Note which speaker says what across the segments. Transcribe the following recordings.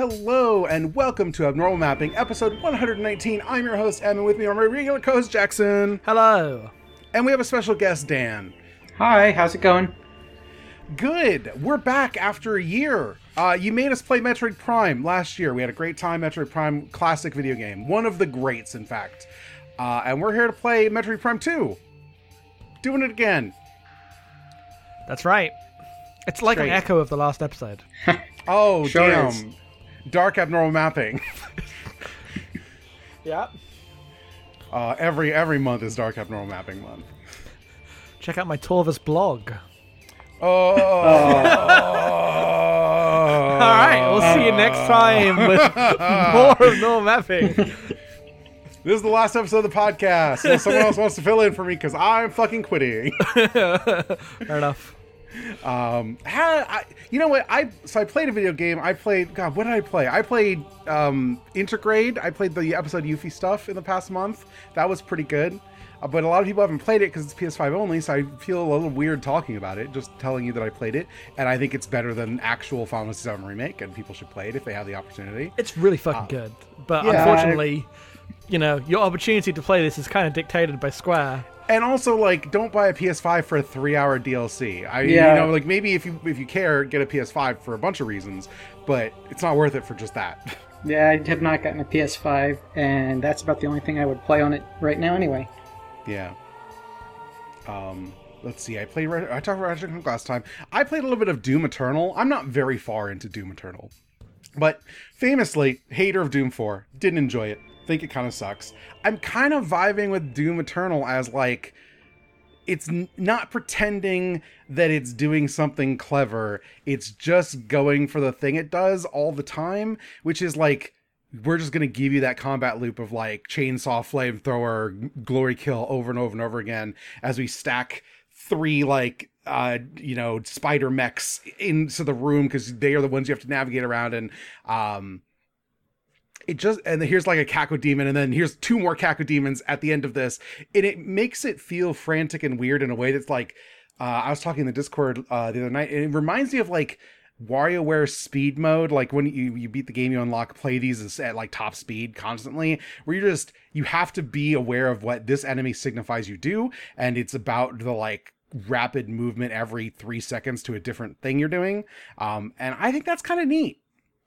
Speaker 1: Hello and welcome to Abnormal Mapping, episode 119. I'm your host, Em, and with me are my regular co-host, Jackson.
Speaker 2: Hello.
Speaker 1: And we have a special guest, Dan.
Speaker 3: Hi, how's it going?
Speaker 1: Good. We're back after a year. Uh, you made us play Metroid Prime last year. We had a great time. Metroid Prime, classic video game, one of the greats, in fact. Uh, and we're here to play Metroid Prime 2. Doing it again.
Speaker 2: That's right. It's like
Speaker 1: Great.
Speaker 2: an echo of the last episode.
Speaker 1: Oh,
Speaker 3: Sure
Speaker 1: damn.
Speaker 3: is.
Speaker 1: Dark abnormal mapping.
Speaker 2: Yeah.
Speaker 1: Uh, every every month is Dark Abnormal Mapping month.
Speaker 2: Check out my Torvus blog.
Speaker 1: Oh.
Speaker 2: All right, we'll see you next time with more of normal mapping.
Speaker 1: This is the last episode of the podcast. Unless someone else wants to fill in for me because I'm fucking quitting.
Speaker 2: Fair enough.
Speaker 1: Um, had I, you know what? I so I played a video game. I played. God, what did I play? I played um, Intergrade. I played the episode Yuffie stuff in the past month. That was pretty good. Uh, but a lot of people haven't played it because it's PS5 only, so I feel a little weird talking about it. Just telling you that I played it, and I think it's better than actual Final Fantasy VII remake, and people should play it if they have the opportunity.
Speaker 2: It's really fucking good. But
Speaker 1: yeah,
Speaker 2: unfortunately, you know, your opportunity to play this is kind of dictated by Square.
Speaker 1: And also, like, don't buy a PS5 for a three-hour DLC. I,
Speaker 3: Yeah.
Speaker 1: you know, like maybe if you if you care, get a PS5 for a bunch of reasons, but it's not worth it for just that.
Speaker 3: Yeah, I have not gotten a PS5, and that's about the only thing I would play on it right now anyway.
Speaker 1: yeah. Um, let's see. I played. Red- I talked about Ratchet Clank last time. I played a little bit of Doom Eternal. I'm not very far into Doom Eternal, but famously, hater of Doom 4. Didn't enjoy it. Think it kind of sucks. I'm kind of vibing with Doom Eternal as like it's n- not pretending that it's doing something clever. It's just going for the thing it does all the time, which is like we're just going to give you that combat loop of like chainsaw flamethrower glory kill over and over and over again as we stack three like uh you know spider mechs into the room because they are the ones you have to navigate around and um it just and here's like a Cacodemon, and then here's two more Cacodemons at the end of this, and it makes it feel frantic and weird in a way that's like uh, I was talking in the Discord uh, the other night, and it reminds me of like WarioWare speed mode, like when you you beat the game, you unlock play these at like top speed constantly, where you're just you have to be aware of what this enemy signifies you do, and it's about the like rapid movement every three seconds to a different thing you're doing, um, and I think that's kind of neat.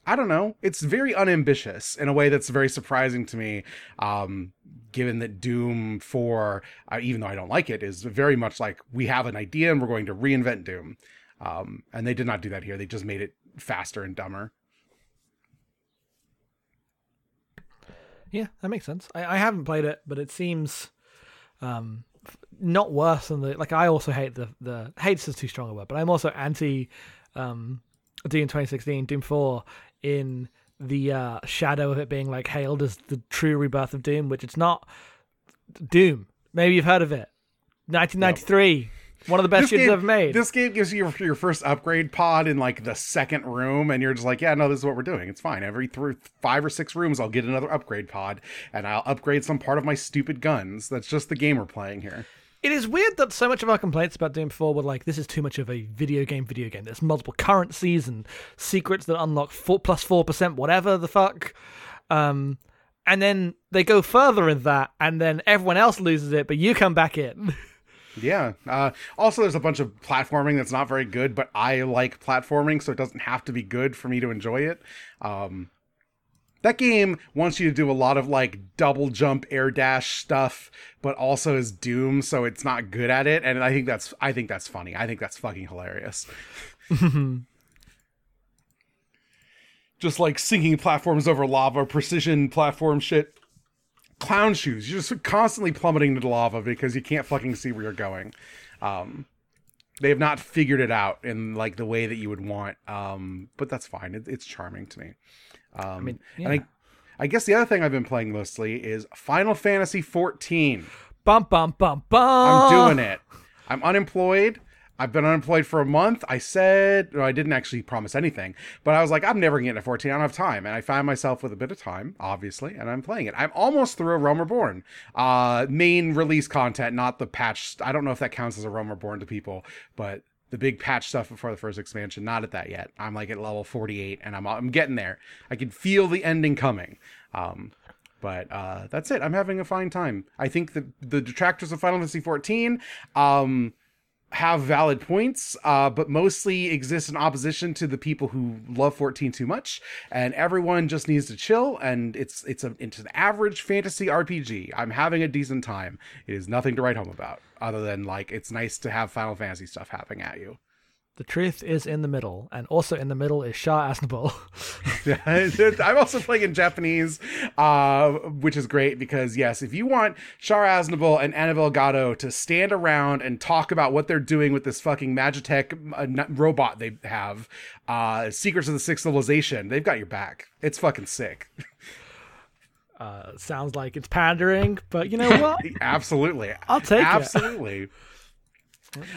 Speaker 1: I don't know. It's very unambitious in a way that's very surprising to me. Um, given that Doom 4, uh, even though I don't like it, is very much like we have an idea and we're going to reinvent Doom. Um, and they did not do that here. They just made it faster and dumber.
Speaker 2: Yeah, that makes sense. I, I haven't played it, but it seems um, not worse than the. Like, I also hate the the hates is too strong a word, but I'm also anti um, Doom 2016, Doom 4 in the uh, shadow of it being like hailed as the true rebirth of Doom, which it's not. Doom. Maybe you've heard of it. 1993. One of the best games
Speaker 1: game,
Speaker 2: ever made.
Speaker 1: this game gives you your, your first upgrade pod in like the second room, and you're just like, yeah, no, this is what we're doing. It's fine. Every th- five or six rooms, I'll get another upgrade pod, and I'll upgrade some part of my stupid guns. That's just the game we're playing here.
Speaker 2: It is weird that so much of our complaints about Doom 4 were like, this is too much of a video game, video game. There's multiple currencies and secrets that unlock four, plus 4%, whatever the fuck. Um, and then they go further in that, and then everyone else loses it, but you come back in.
Speaker 1: Yeah. Uh, also, there's a bunch of platforming that's not very good, but I like platforming, so it doesn't have to be good for me to enjoy it. Um, that game wants you to do a lot of like double jump, air dash stuff, but also is Doom, so it's not good at it. And I think that's I think that's funny. I think that's fucking hilarious. Just like sinking platforms over lava, precision platform shit clown shoes. You're just constantly plummeting to the lava because you can't fucking see where you're going. Um, they have not figured it out in like the way that you would want. Um, but that's fine. It, it's charming to me. Um, I
Speaker 2: mean,
Speaker 1: and I, I guess the other thing I've been playing mostly is Final Fantasy 14.
Speaker 2: Bum, bum, bum, bum.
Speaker 1: I'm doing it. I'm unemployed. I've been unemployed for a month. I said, no, I didn't actually promise anything, but I was like, I'm never getting to 14. I don't have time. And I found myself with a bit of time, obviously, and I'm playing it. I'm almost through a Realm Reborn. Uh, main release content, not the patch. I don't know if that counts as a Realm Reborn to people, but the big patch stuff before the first expansion, not at that yet. I'm like at level 48 and I'm, I'm getting there. I can feel the ending coming. Um, but uh, that's it. I'm having a fine time. I think the the detractors of Final Fantasy 14 um, have valid points, uh, but mostly exist in opposition to the people who love 14 too much. And everyone just needs to chill. And it's it's a it's an average fantasy RPG. I'm having a decent time. It is nothing to write home about, other than like it's nice to have Final Fantasy stuff happening at you.
Speaker 2: The truth is in the middle, and also in the middle is Char Aznable.
Speaker 1: I'm also playing in Japanese, uh, which is great because yes, if you want Char Aznable and Anavel Gato to stand around and talk about what they're doing with this fucking Magitech uh, robot they have, uh, Secrets of the Sixth Civilization, they've got your back. It's fucking sick.
Speaker 2: Uh, sounds like it's pandering, but you know what?
Speaker 1: Absolutely,
Speaker 2: I'll take it.
Speaker 1: Absolutely.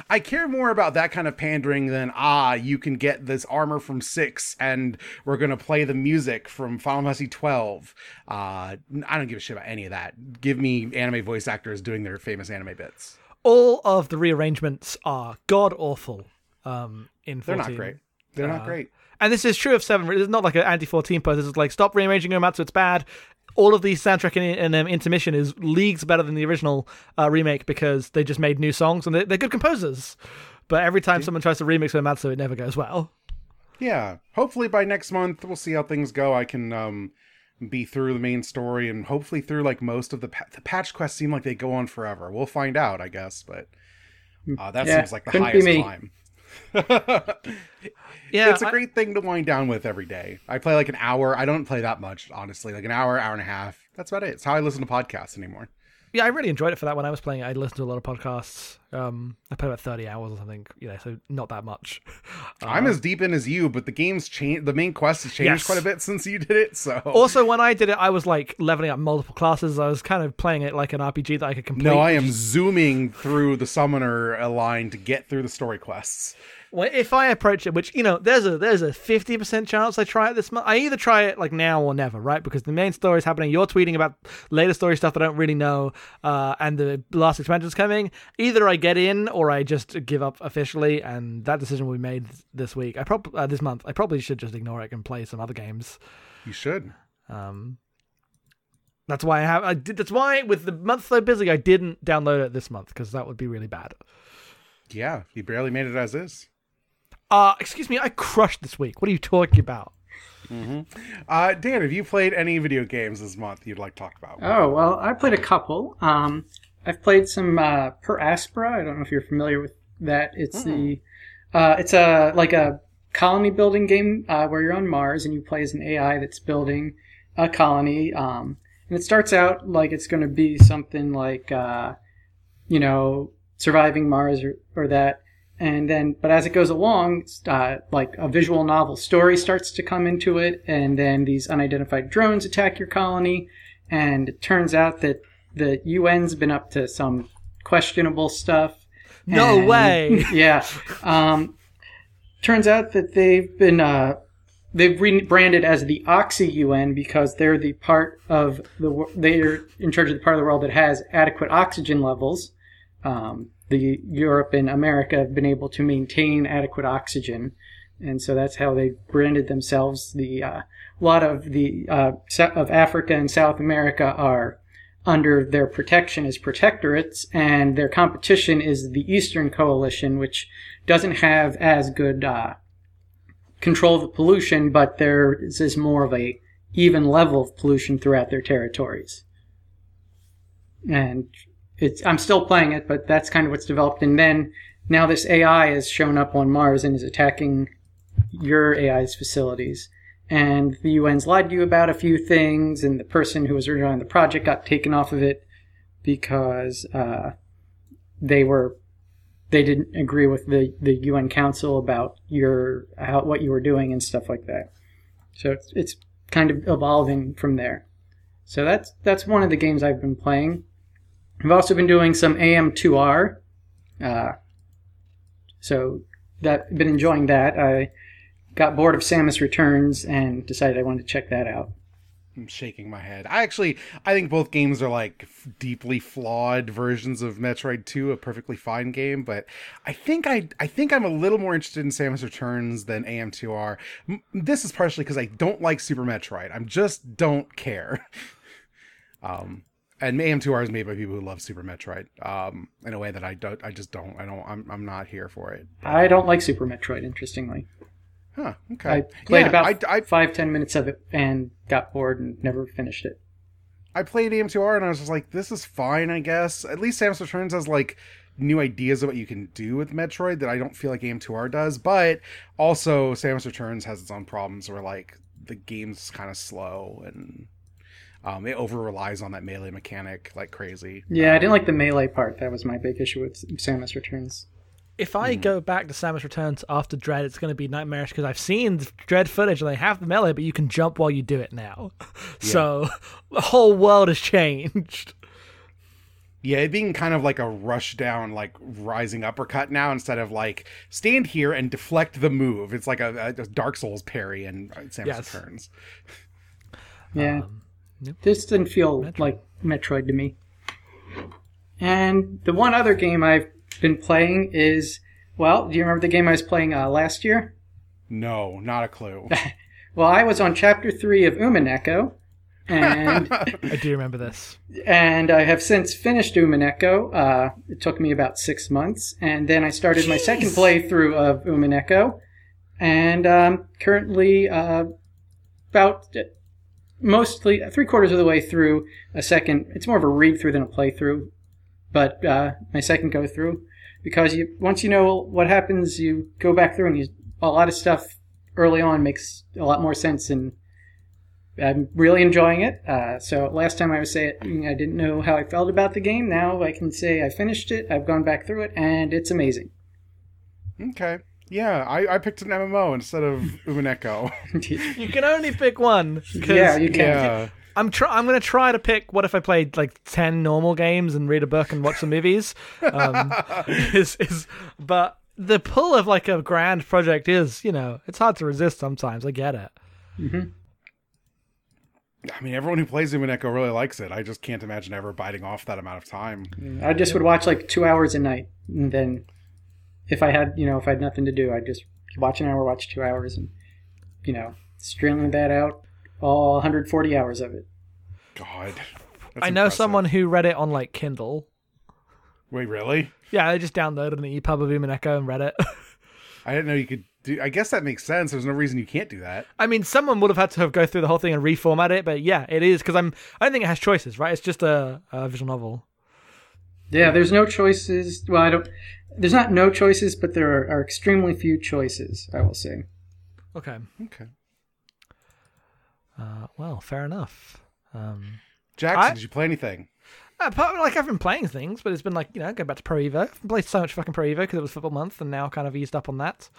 Speaker 1: I care more about that kind of pandering than ah, you can get this armor from six, and we're gonna play the music from Final Fantasy twelve. Uh, I don't give a shit about any of that. Give me anime voice actors doing their famous anime bits.
Speaker 2: All of the rearrangements are god awful. Um, in 14.
Speaker 1: They're not great. They're not
Speaker 2: Uh,
Speaker 1: great.
Speaker 2: And this is true of seven. It's not like an anti fourteen post. This is like stop rearranging Uematsu. It's bad. All of the soundtrack and, and um, intermission is leagues better than the original uh, remake because they just made new songs and they're, they're good composers. But every time someone tries to remix Uematsu, it never goes well.
Speaker 1: Yeah. Hopefully by next month we'll see how things go. I can um be through the main story and hopefully through like most of the pa- the patch quests seem like they go on forever. We'll find out, I guess, but uh, that
Speaker 3: Yeah,
Speaker 1: seems like the
Speaker 3: couldn't
Speaker 1: highest
Speaker 3: me.
Speaker 2: Yeah,
Speaker 1: it's a
Speaker 2: I-
Speaker 1: great thing to wind down with every day. I play like an hour. I don't play that much, honestly. Like an hour, hour and a half. That's about it. It's how I listen to podcasts anymore.
Speaker 2: Yeah, I really enjoyed it for that. When I was playing it, I listened to a lot of podcasts. Um, I played about thirty hours or something. You know, so not that much.
Speaker 1: I'm as deep in as you, but the game's changed. The main quest has changed
Speaker 2: Yes.
Speaker 1: quite a bit since you did it. So
Speaker 2: Also, when I did it, I was like leveling up multiple classes. I was kind of playing it like an RPG that I could complete.
Speaker 1: no, I am zooming through the summoner line to get through the story quests.
Speaker 2: If I approach it, which you know, there's a there's a fifty percent chance I try it this month. I either try it like now or never, right? Because the main story is happening. You're tweeting about later story stuff that I don't really know, uh, and the last expansion's coming. Either I get in or I just give up officially, and that decision will be made this week. I prob uh, this month. I probably should just ignore it and play some other games.
Speaker 1: You should.
Speaker 2: Um, that's why I have. I did. That's why with the month so busy, I didn't download it this month because that would be really bad.
Speaker 1: Yeah, you barely made it as is.
Speaker 2: Uh, excuse me, I crushed this week. What are you talking about?
Speaker 1: Uh, Dan, have you played any video games this month you'd like to talk about?
Speaker 3: Oh well, I played a couple. Um, I've played some uh, Per Aspera. I don't know if you're familiar with that. It's the uh, it's a like a colony building game uh, where you're on Mars and you play as an AI that's building a colony. Um, and it starts out like it's going to be something like uh, you know surviving Mars or, or that. And then but as it goes along, uh, like a visual novel story starts to come into it, and then these unidentified drones attack your colony, and it turns out that the UN's been up to some questionable stuff.
Speaker 2: No
Speaker 3: And-
Speaker 2: way.
Speaker 3: yeah. Um, turns out that they've been uh, they've rebranded as the Oxy UN because they're the part of the they're in charge of the part of the world that has adequate oxygen levels. Um, the Europe and America have been able to maintain adequate oxygen, and so that's how they branded themselves. The uh, a lot of the uh, of Africa and South America are under their protection as protectorates, and their competition is the Eastern Coalition, which doesn't have as good uh, control of the pollution, but there is more of a even level of pollution throughout their territories. And it's I'm still playing it, but that's kind of what's developed. And then now this AI has shown up on Mars and is attacking your AI's facilities. And the UN's lied to you about a few things, and the person who was originally on the project got taken off of it because uh, they were they didn't agree with the, the UN Council about your how, what you were doing and stuff like that. So it's, it's kind of evolving from there. So that's that's one of the games I've been playing. I've also been doing some AM2R. Uh, so that been enjoying that. I got bored of Samus Returns and decided I wanted to check that out.
Speaker 1: I'm shaking my head. I actually, I think both games are like f- deeply flawed versions of Metroid 2, a perfectly fine game. But I think I, I think I'm a little more interested in Samus Returns than AM2R. M- This is partially because I don't like Super Metroid. I just don't care. um, and AM2R is made by people who love Super Metroid. Um, in a way that I don't, I just don't. I don't. I'm, I'm not here for it.
Speaker 3: I don't like Super Metroid, interestingly.
Speaker 1: Huh. Okay.
Speaker 3: I played
Speaker 1: Yeah,
Speaker 3: about
Speaker 1: I, I
Speaker 3: five, ten minutes of it and got bored and never finished it.
Speaker 1: I played AM2R and I was just like, this is fine, I guess. At least Samus Returns has like new ideas of what you can do with Metroid that I don't feel like AM2R does. But also, Samus Returns has its own problems where like the game's kind of slow and um, it over relies on that melee mechanic like crazy.
Speaker 3: Yeah, I didn't like the melee part. That was my big issue with Samus Returns.
Speaker 2: If I go back to Samus Returns after Dread, it's going to be nightmarish because I've seen Dread footage and they have the melee, but you can jump while you do it now. So the whole world has changed.
Speaker 1: Yeah, it being kind of like a rush down, like rising uppercut now instead of like stand here and deflect the move. It's like a, a Dark Souls parry and Samus
Speaker 2: Yes.
Speaker 1: Returns.
Speaker 3: Yeah.
Speaker 2: Um, yep.
Speaker 3: This didn't feel like Metroid to me. And the one other game I've been playing is, well, do you remember the game I was playing uh, last year?
Speaker 1: No, not a clue.
Speaker 3: Well, I was on chapter three of Umineko, and
Speaker 2: I do remember this.
Speaker 3: and I have since finished Umineko. Uh, it took me about six months, and then I started my second playthrough of Umineko, and um, currently uh, about mostly three quarters of the way through a second. It's more of a read through than a playthrough, but uh, my second go through because you once you know what happens, you go back through and you a lot of stuff early on makes a lot more sense and. I'm really enjoying it. Uh, so last time I was saying I didn't know how I felt about the game. Now I can say I finished it. I've gone back through it, and it's amazing.
Speaker 1: Okay. Yeah, I, I picked an MMO instead of Umineko.
Speaker 2: You can only pick one. 'cause
Speaker 3: yeah, you can.
Speaker 1: yeah.
Speaker 2: I'm try- I'm gonna try to pick. What if I played like ten normal games and read a book and watch some movies? Um, is is but the pull of like a grand project is you know it's hard to resist sometimes. I get it.
Speaker 1: I mean, everyone who plays Umineko really likes it. I just can't imagine ever biting off that amount of time.
Speaker 3: I just would watch like two hours a night, and then if I had, you know, if I had nothing to do, I'd just watch an hour, watch two hours, and you know, streaming that out, all 140 hours of it.
Speaker 1: God. That's
Speaker 2: I know
Speaker 1: impressive.
Speaker 2: someone who read it on like Kindle.
Speaker 1: Wait, really?
Speaker 2: Yeah, they just downloaded an EPUB of Umineko and read it.
Speaker 1: I didn't know you could do. I guess that makes sense. There's no reason you can't do that.
Speaker 2: I mean, someone would have had to have go through the whole thing and reformat it, but yeah, it is because I'm. I don't think it has choices, right? It's just a, a visual novel.
Speaker 3: Yeah, there's no choices. Well, I don't. There's not no choices, but there are, are extremely few choices. I will say.
Speaker 2: Okay.
Speaker 1: Okay.
Speaker 2: Uh, well, fair enough. Um,
Speaker 1: Jackson,
Speaker 2: I-
Speaker 1: did you play anything?
Speaker 2: Uh, part- like I've been playing things, but it's been like you know, go back to Pro Evo. I've played so much fucking Pro Evo because it was football month, and now kind of eased up on that.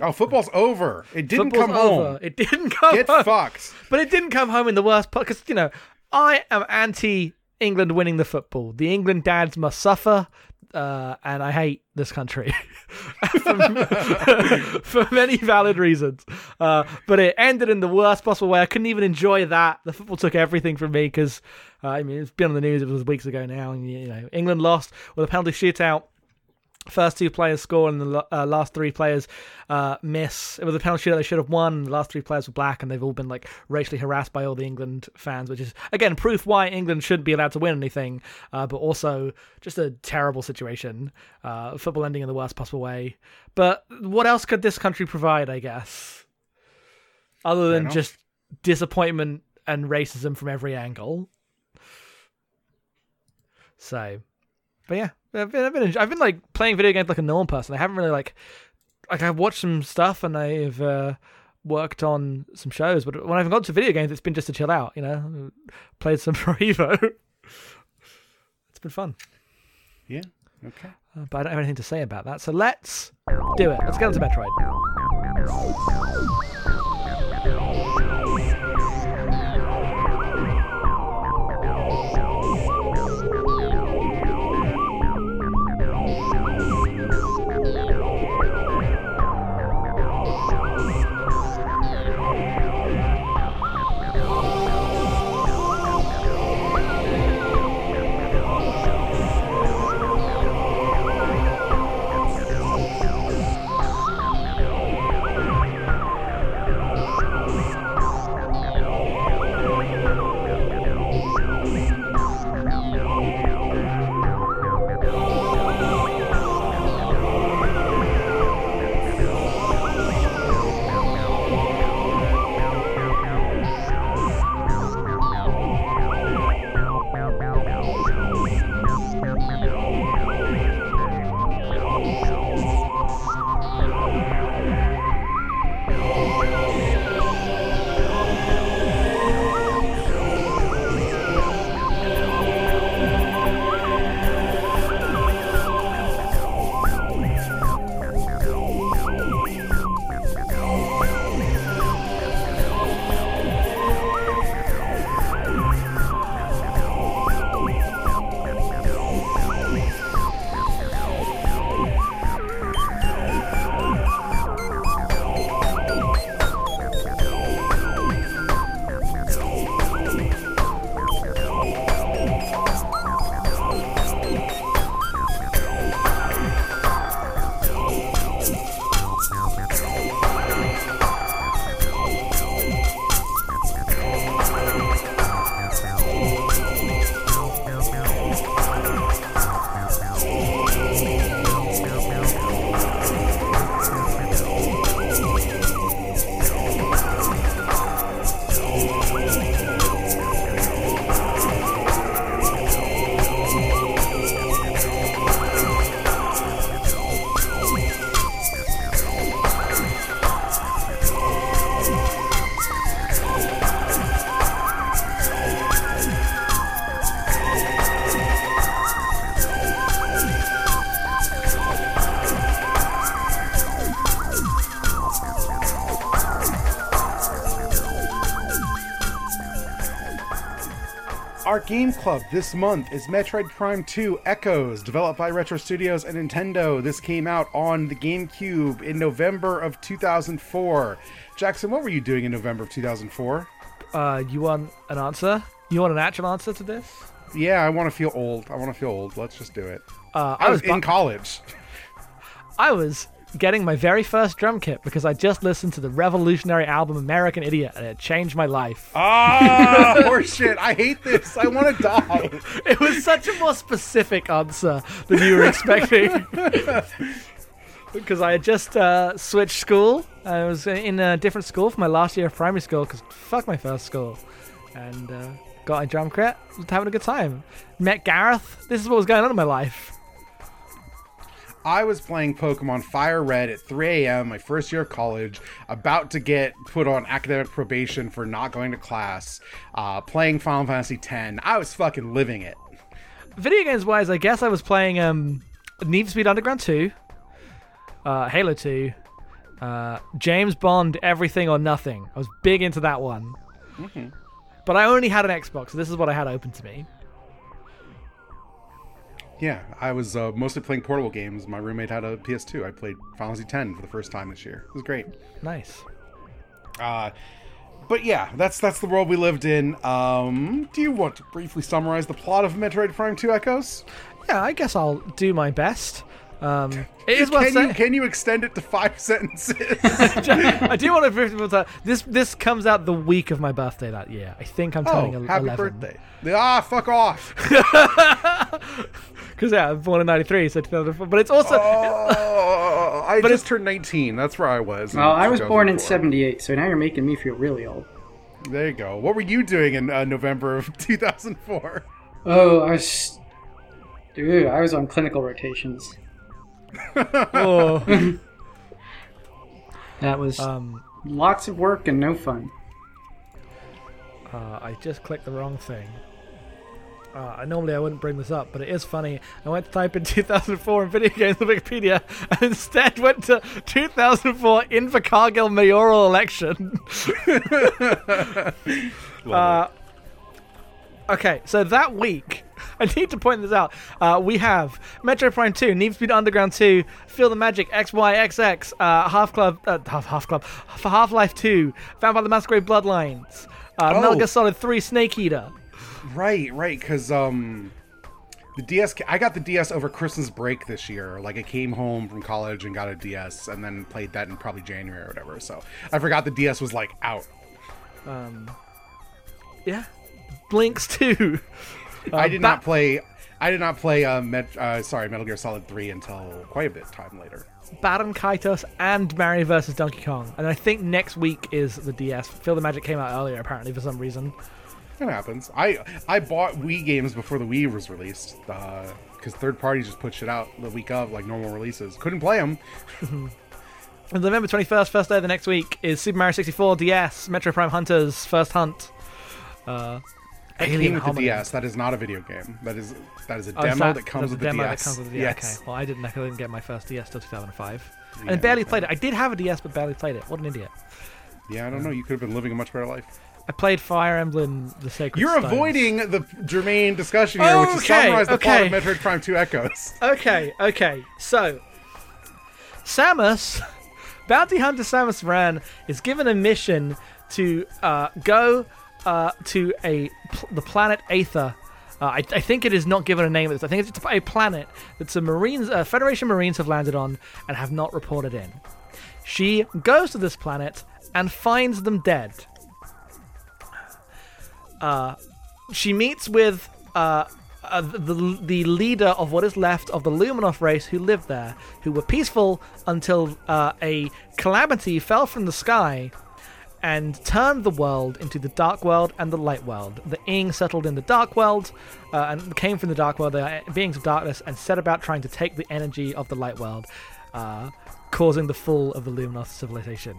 Speaker 1: Oh, football's over. It didn't
Speaker 2: Football's
Speaker 1: come
Speaker 2: over.
Speaker 1: home.
Speaker 2: It didn't come
Speaker 1: Get
Speaker 2: home.
Speaker 1: fucked.
Speaker 2: But it didn't come home in the worst part because you know I am anti England winning the football. The England dads must suffer, uh, and I hate this country for, for many valid reasons. Uh, but it ended in the worst possible way. I couldn't even enjoy that. The football took everything from me because uh, I mean it's been on the news. It was weeks ago now, and you know England lost with a penalty shootout first two players score and the uh, last three players uh, miss. It was a penalty that they should have won. The last three players were black, and they've all been like racially harassed by all the England fans, which is again proof why England shouldn't be allowed to win anything. Uh, but also just a terrible situation. Uh, football ending in the worst possible way. But what else could this country provide? I guess, other than just disappointment and racism from every angle. So, but yeah, I've been, I've been, I've been like playing video games like a normal person. I haven't really like, like I've watched some stuff and I've uh, worked on some shows, but when I've gone to video games, it's been just to chill out. You know, played some Pro Evo. it's been fun,
Speaker 1: Yeah. Okay.
Speaker 2: uh, but I don't have anything to say about that. So let's do it. Let's get on to Metroid.
Speaker 1: Game club this month is Metroid Prime 2 Echoes, developed by Retro Studios and Nintendo. This came out on the GameCube in November of 2004. Jackson, what were you doing in November of 2004?
Speaker 2: Uh, you want an answer? You want an actual answer to this?
Speaker 1: Yeah, I want to feel old. I want to feel old. Let's just do it.
Speaker 2: Uh,
Speaker 1: I was
Speaker 2: bu-
Speaker 1: in college.
Speaker 2: I was getting my very first drum kit because I just listened to the revolutionary album American Idiot and it changed my life.
Speaker 1: Ah, horseshit. I hate this. I want to die.
Speaker 2: It was such a more specific answer than you were expecting. because I had just uh, switched school. I was in a different school for my last year of primary school because fuck my first school. And uh, got a drum kit. Was having a good time. Met Gareth. This is what was going on in my life.
Speaker 1: I was playing Pokemon Fire Red at 3 a.m. my first year of college, about to get put on academic probation for not going to class, uh, playing Final Fantasy X. I was fucking living it.
Speaker 2: video games wise, I guess I was playing um, Need for Speed Underground 2, uh, Halo 2, uh, James Bond Everything or Nothing. I was big into that one. But I only had an Xbox, so this is what I had open to me.
Speaker 1: Yeah, I was uh, mostly playing portable games. My roommate had a PS2. I played Final Fantasy X for the first time this year. It was great.
Speaker 2: Nice.
Speaker 1: Uh, but yeah, that's that's the world we lived in. Um, do you want to briefly summarize the plot of Metroid Prime 2 Echoes?
Speaker 2: Yeah, I guess I'll do my best. Um, it is
Speaker 1: Can you, can you extend it to five sentences?
Speaker 2: I do want to briefly that this this comes out the week of my birthday that year. I think I'm turning
Speaker 1: oh, happy
Speaker 2: 11.
Speaker 1: birthday. Ah, fuck off.
Speaker 2: Because yeah, I was born in '93, so 2004. But it's also
Speaker 1: Oh, I
Speaker 2: But
Speaker 1: just turned 19. That's where I was. in
Speaker 3: Well, I was born in 78, so now you're making me feel really old.
Speaker 1: There you go. What were you doing in uh, November of 2004?
Speaker 3: Oh, I was. Dude, I was on clinical rotations.
Speaker 2: oh,
Speaker 3: That was
Speaker 2: um,
Speaker 3: lots of work and no fun.
Speaker 2: uh, I just clicked the wrong thing. Uh, normally I wouldn't bring this up, but it is funny. I went to type in 2004 in video games on Wikipedia, and instead went to 2004 Invercargill mayoral election. Uh, okay, so that week, I need to point this out. Uh, we have Metroid Prime 2, Need for Speed Underground 2, Feel the Magic, XYXX, uh, Half Club, uh, Half, Half Club, for Half Life 2, Vampire the Masquerade Bloodlines, uh,
Speaker 1: Oh.
Speaker 2: Metal Gear Solid 3, Snake Eater.
Speaker 1: Right, right, because um, the DS. I got the DS over Christmas break this year. Like I came home from college and got a DS, and then played that in probably January or whatever. So I forgot the DS was like out.
Speaker 2: Um, yeah, Blinx 2.
Speaker 1: I did
Speaker 2: Ba-
Speaker 1: not play. I did not play. Uh, Met, uh, sorry, Metal Gear Solid Three until quite a bit time later.
Speaker 2: Baten Kaitos and Mario versus Donkey Kong. And I think next week is the DS. Feel the Magic came out earlier, apparently, for some reason.
Speaker 1: It happens. I I bought Wii games before the Wii was released because third parties just put shit out the week of like normal releases. Couldn't play them.
Speaker 2: And November 21st, first day of the next week, is Super Mario 64 DS, Metroid Prime Hunters, First Hunt. Uh,
Speaker 1: It
Speaker 2: Alien
Speaker 1: came with the DS. That is not a video game. That is that is a
Speaker 2: Oh,
Speaker 1: demo that, comes with the
Speaker 2: demo
Speaker 1: DS.
Speaker 2: that comes with the
Speaker 1: yes.
Speaker 2: Okay, well, I didn't, I didn't get my first DS till 2005.
Speaker 1: Yeah,
Speaker 2: and barely played it. I did have a DS, but barely played it. What an idiot.
Speaker 1: Yeah, I don't know. You could have been living a much better life.
Speaker 2: I played Fire Emblem The Sacred
Speaker 1: You're
Speaker 2: Stones.
Speaker 1: avoiding the germane discussion here, which is summarize the plot of. Metroid Prime 2 Echoes.
Speaker 2: Okay, okay. So, Samus, Bounty Hunter Samus Aran, is given a mission to uh, go uh, to a the planet Aether. Uh, I, I think it is not given a name at this. I think it's a planet that some Marines, uh, Federation Marines have landed on and have not reported in. She goes to this planet and finds them dead. Uh, she meets with uh, uh, the, the leader of what is left of the Luminoth race who lived there, who were peaceful until uh, a calamity fell from the sky and turned the world into the dark world and the light world. The Ing settled in the dark world uh, and came from the dark world, they are beings of darkness, and set about trying to take the energy of the light world, uh, causing the fall of the Luminoth civilization.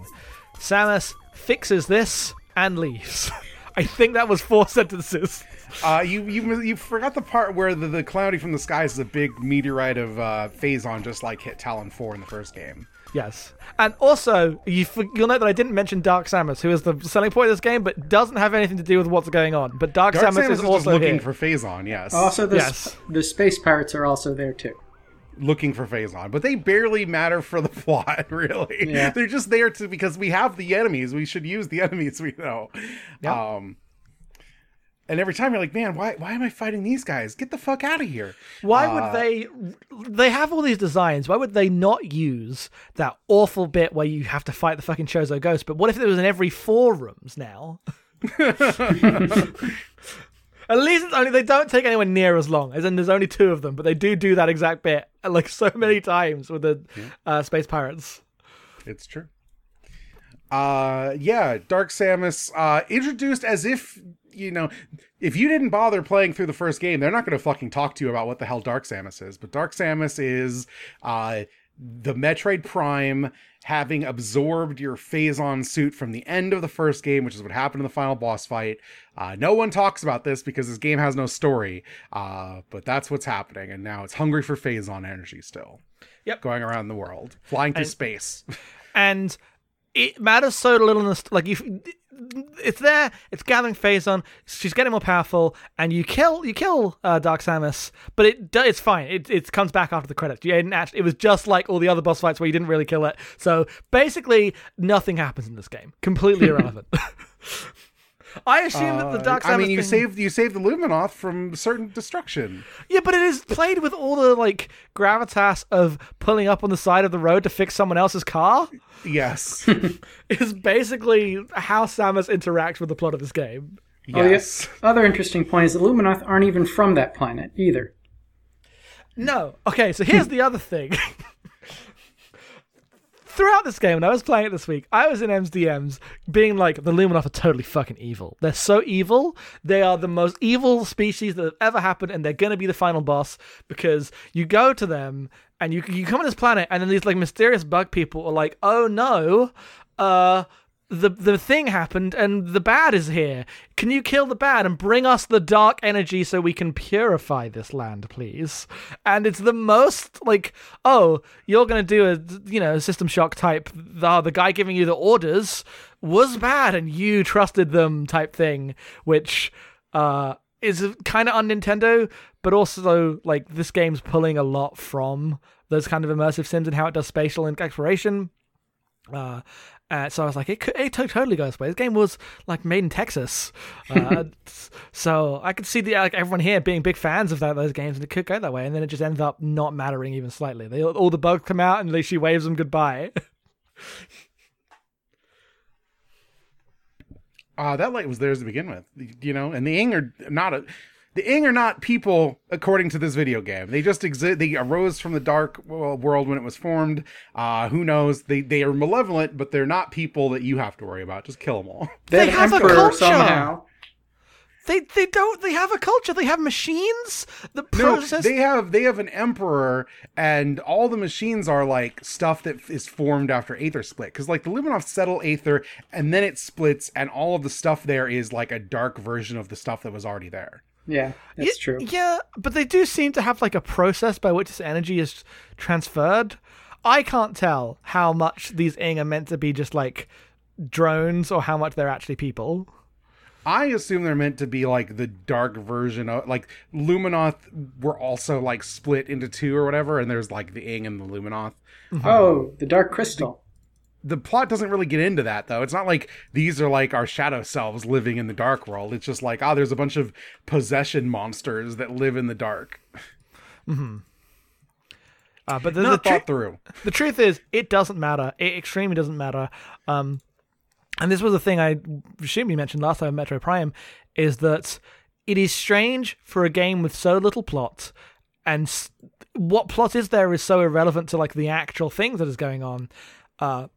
Speaker 2: Samus fixes this and leaves. I think that was four sentences.
Speaker 1: Uh, you, you you forgot the part where the, the calamity from the skies is a big meteorite of uh, Phazon, just like hit Tallon 4 in the first game.
Speaker 2: Yes. And also, you you'll note that I didn't mention Dark Samus, who is the selling point of this game, but doesn't have anything to do with what's going on. But Dark,
Speaker 1: Dark
Speaker 2: Samus,
Speaker 1: Samus
Speaker 2: is
Speaker 1: is
Speaker 2: also
Speaker 1: just looking
Speaker 2: here.
Speaker 1: for Phazon, yes.
Speaker 3: Also, the,
Speaker 2: Yes.
Speaker 3: sp- the space pirates are also there too.
Speaker 1: Looking for Phazon, but they barely matter for the plot, really.
Speaker 3: Yeah.
Speaker 1: They're just there to because we have the enemies. We should use the enemies we know.
Speaker 2: Yep.
Speaker 1: Um and every time you're like, man, why why am I fighting these guys? Get the fuck out of here.
Speaker 2: Why
Speaker 1: Uh,
Speaker 2: would they? They have all these designs. Why would they not use that awful bit where you have to fight the fucking Chozo Ghost? But what if it was in every four rooms now? At least it's only they don't take anywhere near as long. As in, there's only two of them, but they do do that exact bit like so many times with the uh, space pirates.
Speaker 1: It's true. Uh yeah, Dark Samus uh introduced as if you know, if you didn't bother playing through the first game, they're not going to fucking talk to you about what the hell Dark Samus is. But Dark Samus is uh the Metroid Prime having absorbed your Phazon suit from the end of the first game, which is what happened in the final boss fight. Uh, no one talks about this because this game has no story, uh, but that's what's happening, and now it's hungry for Phazon energy still.
Speaker 2: Yep.
Speaker 1: Going around the world, flying through
Speaker 2: And-
Speaker 1: space.
Speaker 2: and it matters so little in this like you it's there it's gathering Phazon she's getting more powerful and you kill you kill uh, dark samus but it it's fine it, it comes back after the credits you didn't actually, it was just like all the other boss fights where you didn't really kill it so basically nothing happens in this game completely irrelevant I assume that the
Speaker 1: Uh,
Speaker 2: Dark Samus
Speaker 1: I mean, you
Speaker 2: thing-
Speaker 1: saved you saved the Luminoth from certain destruction.
Speaker 2: Yeah, but it is played with all the like gravitas of pulling up on the side of the road to fix someone else's car.
Speaker 1: Yes,
Speaker 2: Is basically how Samus interacts with the plot of this game.
Speaker 3: Oh,
Speaker 1: yes.
Speaker 3: Other interesting point is the Luminoth aren't even from that planet either.
Speaker 2: No. Okay, so here's the other thing. Throughout this game, when I was playing it this week, I was in MSDMs being like, the Luminoth are totally fucking evil. They're so evil. They are the most evil species that have ever happened, and they're gonna be the final boss because you go to them and you you come on this planet, and then these like mysterious bug people are like, oh no, uh the the thing happened and the bad is here. Can you kill the bad and bring us the dark energy so we can purify this land, please? And it's the most like, oh, you're gonna do a you know system shock type. The the guy giving you the orders was bad and you trusted them type thing, which uh is kind of on Nintendo, but also like this game's pulling a lot from those kind of immersive sims and how it does spatial exploration. Uh, uh, so I was like, it, could, it totally goes away. This game was like made in Texas, uh, so I could see the like everyone here being big fans of that, those games, and it could go that way. And then it just ends up not mattering even slightly. They all the bugs come out, and they, she waves them goodbye.
Speaker 1: Uh, that light was theirs to begin with, you know, and the Ing are not a. The Ing are not people, according to this video game. They just exist. They arose from the dark world when it was formed. Uh, who knows? They they are malevolent, but they're not people that you have to worry about. Just kill them all.
Speaker 2: They
Speaker 3: have
Speaker 2: have a culture.
Speaker 3: somehow.
Speaker 2: they they don't. They have a culture. They have machines. The
Speaker 1: No,
Speaker 2: process.
Speaker 1: they have they have an emperor, and all the machines are like stuff that is formed after Aether split. Because like the Luminoth settle Aether, and then it splits, and all of the stuff there is like a dark version of the stuff that was already there.
Speaker 3: Yeah, that's
Speaker 2: Ye-
Speaker 3: true.
Speaker 2: Yeah, but they do seem to have like a process by which this energy is transferred. I can't tell how much these Ing are meant to be just like drones or how much they're actually people.
Speaker 1: I assume they're meant to be like the dark version of like Luminoth were also like split into two or whatever, and there's like the Ing and the Luminoth.
Speaker 3: Oh, um, the Dark Crystal.
Speaker 1: The plot doesn't really get into that though. It's not like these are like our shadow selves living in the dark world. It's just like, oh, there's a bunch of possession monsters that live in the dark.
Speaker 2: Uh, but the,
Speaker 1: Not
Speaker 2: the,
Speaker 1: thought
Speaker 2: tru-
Speaker 1: through.
Speaker 2: the truth is, it doesn't matter. It extremely doesn't matter. Um, and this was the thing I assume you mentioned last time, in Metroid Prime, is that it is strange for a game with so little plot, and s- what plot is there is so irrelevant to like the actual things that is going on. Uh,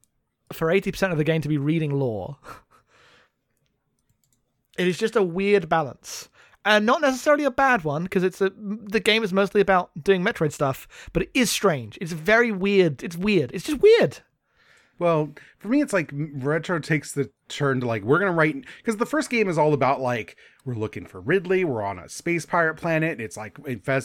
Speaker 2: for eighty percent of the game to be reading lore, it is just a weird balance. And not necessarily a bad one because it's a the game is mostly about doing Metroid stuff, but it is strange. It's very weird. It's weird. It's just weird.
Speaker 1: Well, for me, it's like retro takes the turn to like we're gonna write because the first game is all about like we're looking for Ridley, we're on a space pirate planet. It's like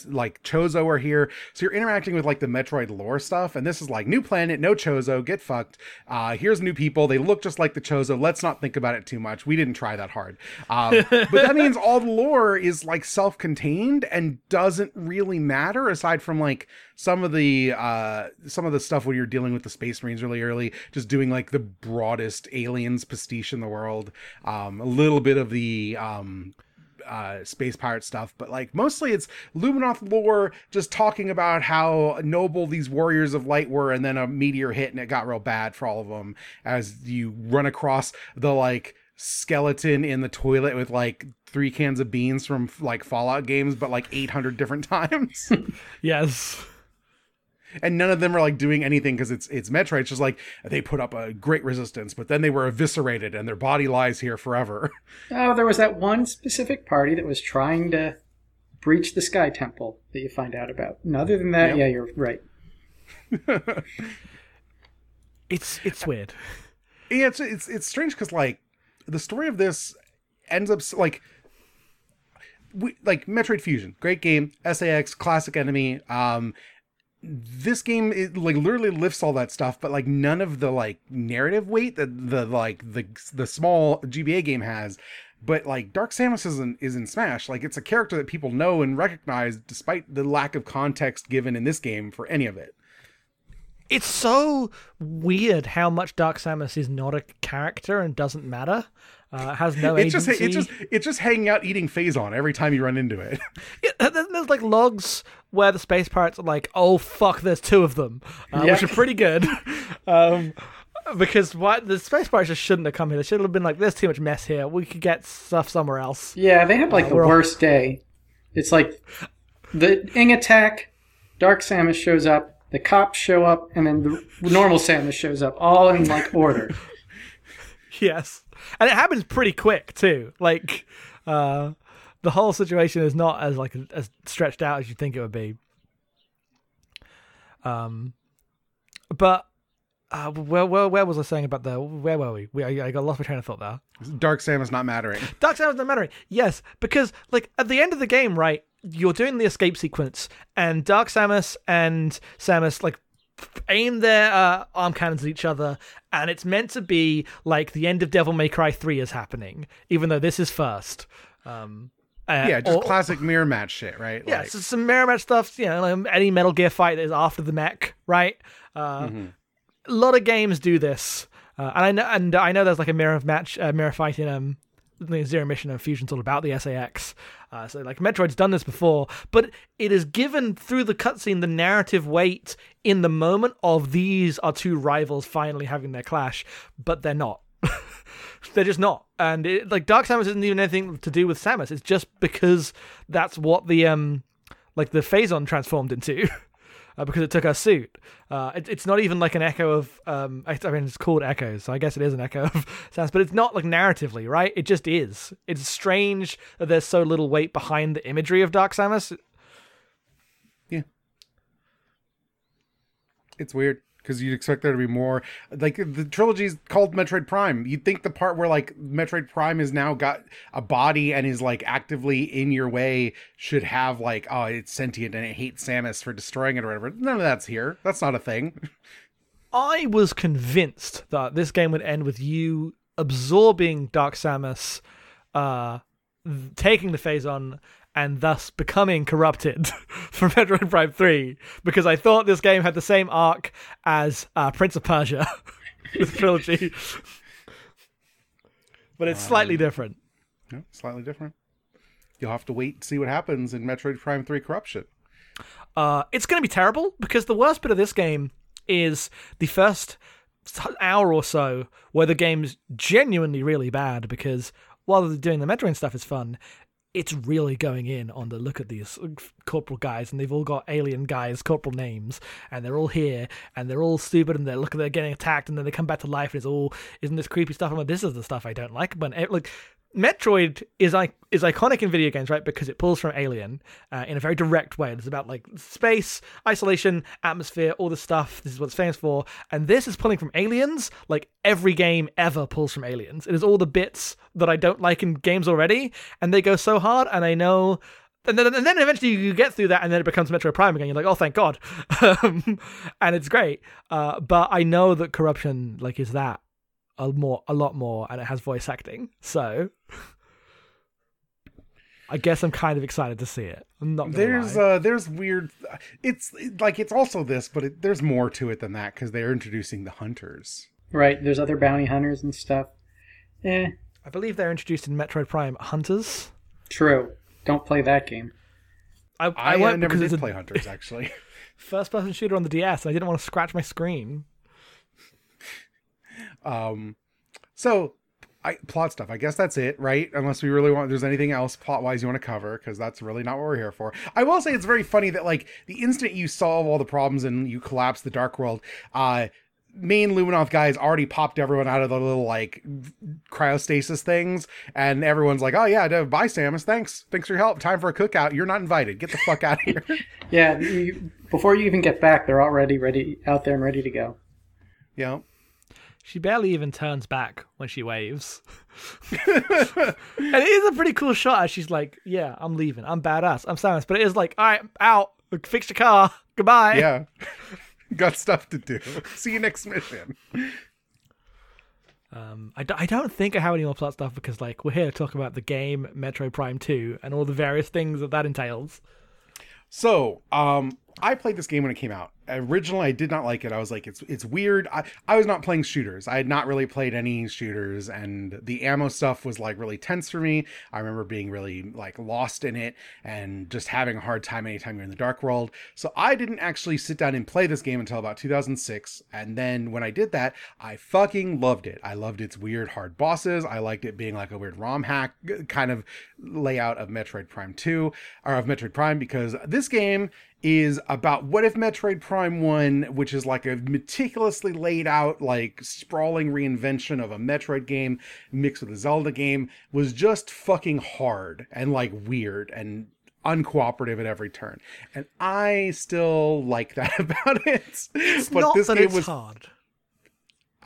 Speaker 1: like Chozo are here, so you're interacting with like the Metroid lore stuff, and this is like new planet, no Chozo, get fucked. Uh, here's new people, they look just like the Chozo. Let's not think about it too much. We didn't try that hard, um, but that means all the lore is like self-contained and doesn't really matter aside from like some of the uh some of the stuff when you're dealing with the space marines really early just doing like the broadest aliens pastiche in the world um a little bit of the um uh space pirate stuff but like mostly it's luminoth lore just talking about how noble these warriors of light were and then a meteor hit and it got real bad for all of them as you run across the like skeleton in the toilet with like three cans of beans from like fallout games but like 800 different times
Speaker 2: Yes.
Speaker 1: And none of them are like doing anything because it's it's Metroid. It's just like they put up a great resistance, but then they were eviscerated and their body lies here forever.
Speaker 3: Oh, there was that one specific party that was trying to breach the Sky Temple that you find out about. And other than that,
Speaker 1: Yep.
Speaker 3: yeah, you're right.
Speaker 2: It's it's weird.
Speaker 1: Yeah, it's it's it's strange because like the story of this ends up like we like Metroid Fusion, great game, SAX, classic enemy. Um, this game it like literally lifts all that stuff, but like none of the like narrative weight that the like the the small GBA game has. But like Dark Samus is in, is in Smash. Like it's a character that people know and recognize, despite the lack of context given in this game for any of it.
Speaker 2: It's so weird how much Dark Samus is not a character and doesn't matter. Uh, has no
Speaker 1: It's just
Speaker 2: agency.
Speaker 1: it's just it's just hanging out eating Phazon every time you run into it.
Speaker 2: Yeah, there's like logs where the space pirates are like, "Oh fuck, there's two of them," uh,
Speaker 3: Yeah.
Speaker 2: which are pretty good. um, because why the space pirates just shouldn't have come here. They should have been like, "There's too much mess here. We could get stuff somewhere else."
Speaker 3: Yeah, they had like the
Speaker 2: we're all-
Speaker 3: worst day. It's like the Ing attack, Dark Samus shows up, the cops show up, and then the normal Samus shows up, all in like order.
Speaker 2: Yes, and it happens pretty quick too. Like, uh, the whole situation is not as like as stretched out as you think it would be. Um, but uh, where, where where was I saying about the where were we? we I, I got lost my train of thought there.
Speaker 1: Dark Samus not mattering.
Speaker 2: Dark Samus not mattering. Yes, because like at the end of the game, right, you're doing the escape sequence, and Dark Samus and Samus like aim their uh, arm cannons at each other, and it's meant to be like the end of Devil May Cry Three is happening, even though this is first. Um, uh,
Speaker 1: Yeah, just
Speaker 2: or-
Speaker 1: classic mirror match shit, right?
Speaker 2: yeah,
Speaker 1: Like,
Speaker 2: so some mirror match stuff. You know, like any Metal Gear fight is after the mech, right? Uh, A lot of games do this, uh, and I know, and I know there's like a mirror match, uh, mirror fight in um, Zero Mission and Fusion's all about the SA-X. Uh, so like Metroid's done this before, but it is given through the cutscene the narrative weight in the moment of these are two rivals finally having their clash, but they're not. They're just not, and it, like Dark Samus isn't even anything to do with Samus. It's just because that's what the um, like the Phazon transformed into, uh, because it took her suit. Uh, it, it's not even like an echo of um, I, I mean it's called Echoes, so I guess it is an echo of Samus, but it's not like narratively, right? It just is. It's strange that there's so little weight behind the imagery of Dark Samus.
Speaker 1: Yeah, it's weird because you'd expect there to be more. Like the trilogy is called Metroid Prime. You'd think the part where like Metroid Prime has now got a body and is like actively in your way should have like oh it's sentient and it hates Samus for destroying it or whatever. None of that's here. That's not a thing.
Speaker 2: I was convinced that this game would end with you absorbing Dark Samus, uh, taking the Phazon, and thus becoming corrupted from Metroid Prime 3, because I thought this game had the same arc as uh, Prince of Persia, the trilogy. but it's slightly different.
Speaker 1: No, slightly different. You'll have to wait and see what happens in Metroid Prime 3 Corruption.
Speaker 2: Uh, it's going to be terrible because the worst bit of this game is the first hour or so where the game's genuinely really bad because while they're doing the Metroid stuff is fun, it's really going in on the look at these corporal guys and they've all got alien guys corporal names and they're all here and they're all stupid and they're look they're getting attacked and then they come back to life and it's all isn't this creepy stuff? I'm like this is the stuff I don't like but eh, it, like Metroid is like is iconic in video games, right? Because it pulls from Alien uh, in a very direct way. It's about like space, isolation, atmosphere, all this stuff. This is what it's famous for, and this is pulling from Aliens. Like every game ever pulls from Aliens. It is all the bits that I don't like in games already, and they go so hard. And I know and then, and then eventually you get through that, and then it becomes Metroid Prime again. You're like, oh, thank God, um, and it's great. Uh, but I know that corruption like is that a more, a lot more, and it has voice acting. So I guess I'm kind of excited to see it. I'm not.
Speaker 1: There's
Speaker 2: lie.
Speaker 1: uh there's weird it's like it's also this but it, there's more to it than that cuz they're introducing the hunters.
Speaker 3: Right, there's other bounty hunters and stuff. Eh,
Speaker 2: I believe they're introduced in Metroid Prime Hunters.
Speaker 3: true. Don't play that game.
Speaker 2: I, I,
Speaker 1: I, uh, never did
Speaker 2: it's a
Speaker 1: play hunters actually.
Speaker 2: first-person shooter on the DS, and I didn't want to scratch my screen.
Speaker 1: Um, so I plot stuff. I guess that's it, right? Unless we really want, there's anything else plot wise you want to cover, because that's really not what we're here for. I will say it's very funny that like the instant you solve all the problems and you collapse the dark world, uh, main Luminoth guys already popped everyone out of the little like cryostasis things, and everyone's like, "Oh yeah, bye, Samus. Thanks, thanks for your help. Time for a cookout. You're not invited. Get the fuck out of here."
Speaker 3: Yeah, you, before you even get back, they're already ready out there and ready to go.
Speaker 1: know,
Speaker 2: She barely even turns back when she waves. and it is a pretty cool shot as she's like, Yeah, I'm leaving. I'm badass. I'm Samus. But it is like, All right, out. Fix your car. Goodbye.
Speaker 1: yeah. Got stuff to do. See you next mission.
Speaker 2: Um, I, d- I don't think I have any more plot stuff because, like, we're here to talk about the game Metroid Prime 2 and all the various things that that entails.
Speaker 1: So, um, I played this game when it came out. Originally, I did not like it. I was like, it's it's weird. I, I was not playing shooters. I had not really played any shooters, and the ammo stuff was like really tense for me. I remember being really like lost in it and just having a hard time anytime you're in the dark world. So I didn't actually sit down and play this game until about 2006. And then when I did that, I fucking loved it. I loved its weird hard bosses. I liked it being like a weird ROM hack kind of layout of Metroid Prime 2 or of Metroid Prime because this game is about what if Metroid Prime 1, which is like a meticulously laid out, like sprawling reinvention of a Metroid game mixed with a Zelda game, was just fucking hard and like weird and uncooperative at every turn. And I still like that about it.
Speaker 2: It's not that it's was hard.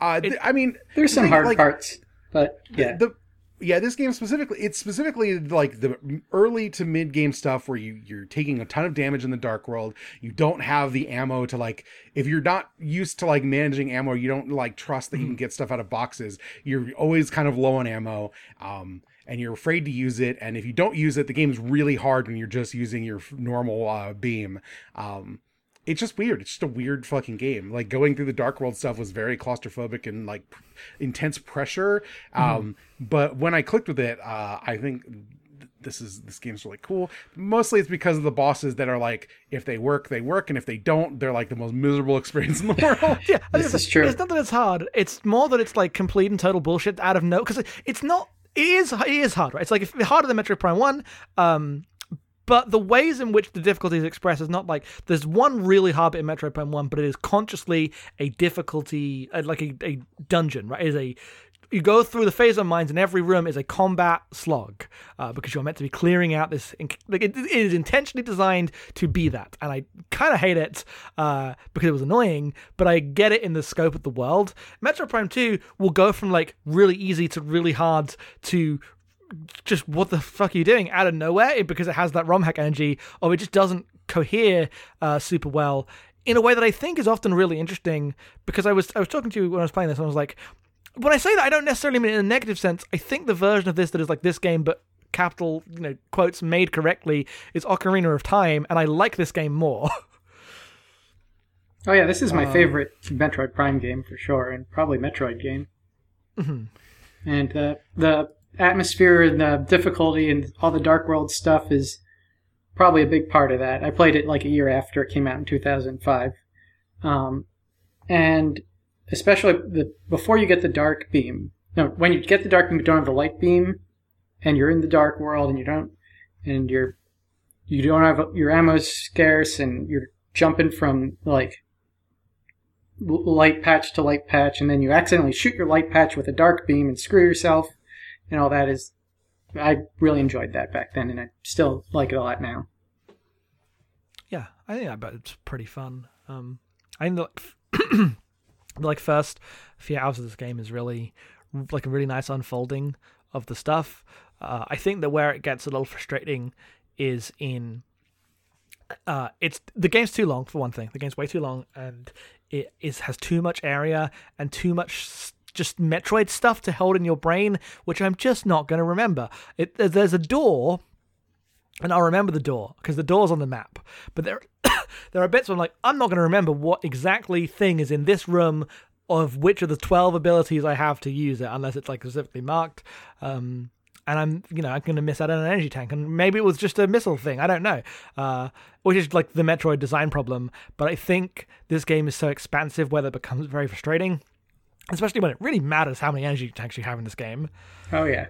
Speaker 1: Uh, th- I mean,
Speaker 3: There's some
Speaker 1: thing,
Speaker 3: hard
Speaker 1: like,
Speaker 3: parts, but yeah.
Speaker 1: the yeah this game specifically it's specifically like the early to mid game stuff where you you're taking a ton of damage in the dark world. You don't have the ammo to like if you're not used to like managing ammo you don't like trust that you can get stuff out of boxes. You're always kind of low on ammo um and you're afraid to use it. And if you don't use it the game's really hard when you're just using your normal uh, beam. Um it's just weird. It's just a weird fucking game. Like going through the dark world stuff was very claustrophobic and like p- intense pressure. Um, but when I clicked with it, uh, I think th- this is this game's really cool. Mostly it's because of the bosses that are like, if they work, they work, and if they don't, they're like the most miserable experience in the world.
Speaker 2: Yeah,
Speaker 3: This is true.
Speaker 2: It's not that it's hard. It's more that it's like complete and total bullshit out of no. Because it's not. It is. It is hard, right? It's like if harder than Metroid Prime One. Um, but the ways in which the difficulty is expressed is not like there's one really hard bit in Metroid Prime One, but it is consciously a difficulty, uh, like a, a dungeon, right? It is a you go through the Phazon Mines, and every room is a combat slog uh, because you're meant to be clearing out this. Like it, it is intentionally designed to be that, and I kind of hate it uh, because it was annoying. But I get it in the scope of the world. Metroid Prime Two will go from like really easy to really hard to just what the fuck are you doing out of nowhere It- because it has that ROM hack energy, or it just doesn't cohere uh, super well in a way that I think is often really interesting. Because I was I was talking to you when I was playing this, and I was like, when I say that, I don't necessarily mean it in a negative sense. I think the version of this that is like this game, but capital you know quotes made correctly is Ocarina of Time, and I like this game more.
Speaker 3: Oh yeah, this is
Speaker 1: Um,
Speaker 3: my favorite Metroid Prime game for sure, and probably Metroid game.
Speaker 1: Mm-hmm.
Speaker 3: And the the atmosphere and the difficulty and all the Dark World stuff is probably a big part of that. I played it like a year after it came out in 2005, um, and especially the before you get the dark beam. No, when you get the dark beam, you don't have the light beam, and you're in the dark world, and you don't, and you're you don't have your ammo's scarce, and you're jumping from like light patch to light patch, and then you accidentally shoot your light patch with a dark beam and screw yourself, and all that is. I really enjoyed that back then, and I still like it a lot now.
Speaker 2: yeah, I think bet it's pretty fun. Um, I think the, like, the like first few hours of this game is really like a really nice unfolding of the stuff. Uh, I think that where it gets a little frustrating is in uh, it's the game's too long for one thing. The game's way too long, and it is has too much area and too much just Metroid stuff to hold in your brain, which I'm just not going to remember. It, there's- a door, and I'll remember the door because the door's on the map. But there, there are bits where I'm like, I'm not going to remember what exactly thing is in this room of which of the 12 abilities I have to use it, unless it's like specifically marked. Um, and I'm, you know, I'm going to miss out on an energy tank, and maybe it was just a missile thing. I don't know, uh, which is like the Metroid design problem. But I think this game is so expansive, where it becomes very frustrating, especially when it really matters how many energy tanks you have in this game.
Speaker 3: Oh yeah,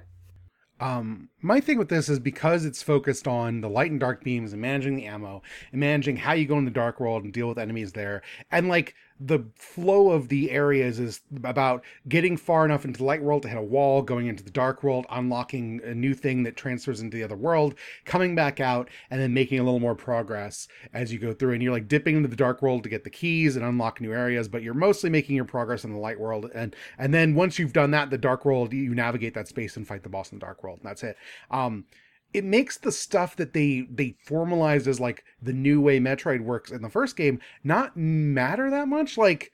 Speaker 1: Um, my thing with this is because it's focused on the light and dark beams and managing the ammo and managing how you go in the dark world and deal with enemies there. And like the flow of the areas is about getting far enough into the light world to hit a wall, going into the dark world, unlocking a new thing that transfers into the other world, coming back out, and then making a little more progress as you go through. And you're like dipping into the dark world to get the keys and unlock new areas, but you're mostly making your progress in the light world. And and then once you've done that, the dark world, you navigate that space and fight the boss in the dark world, and that's it. Um, it makes the stuff that they they formalized as like the new way Metroid works in the first game not matter that much. Like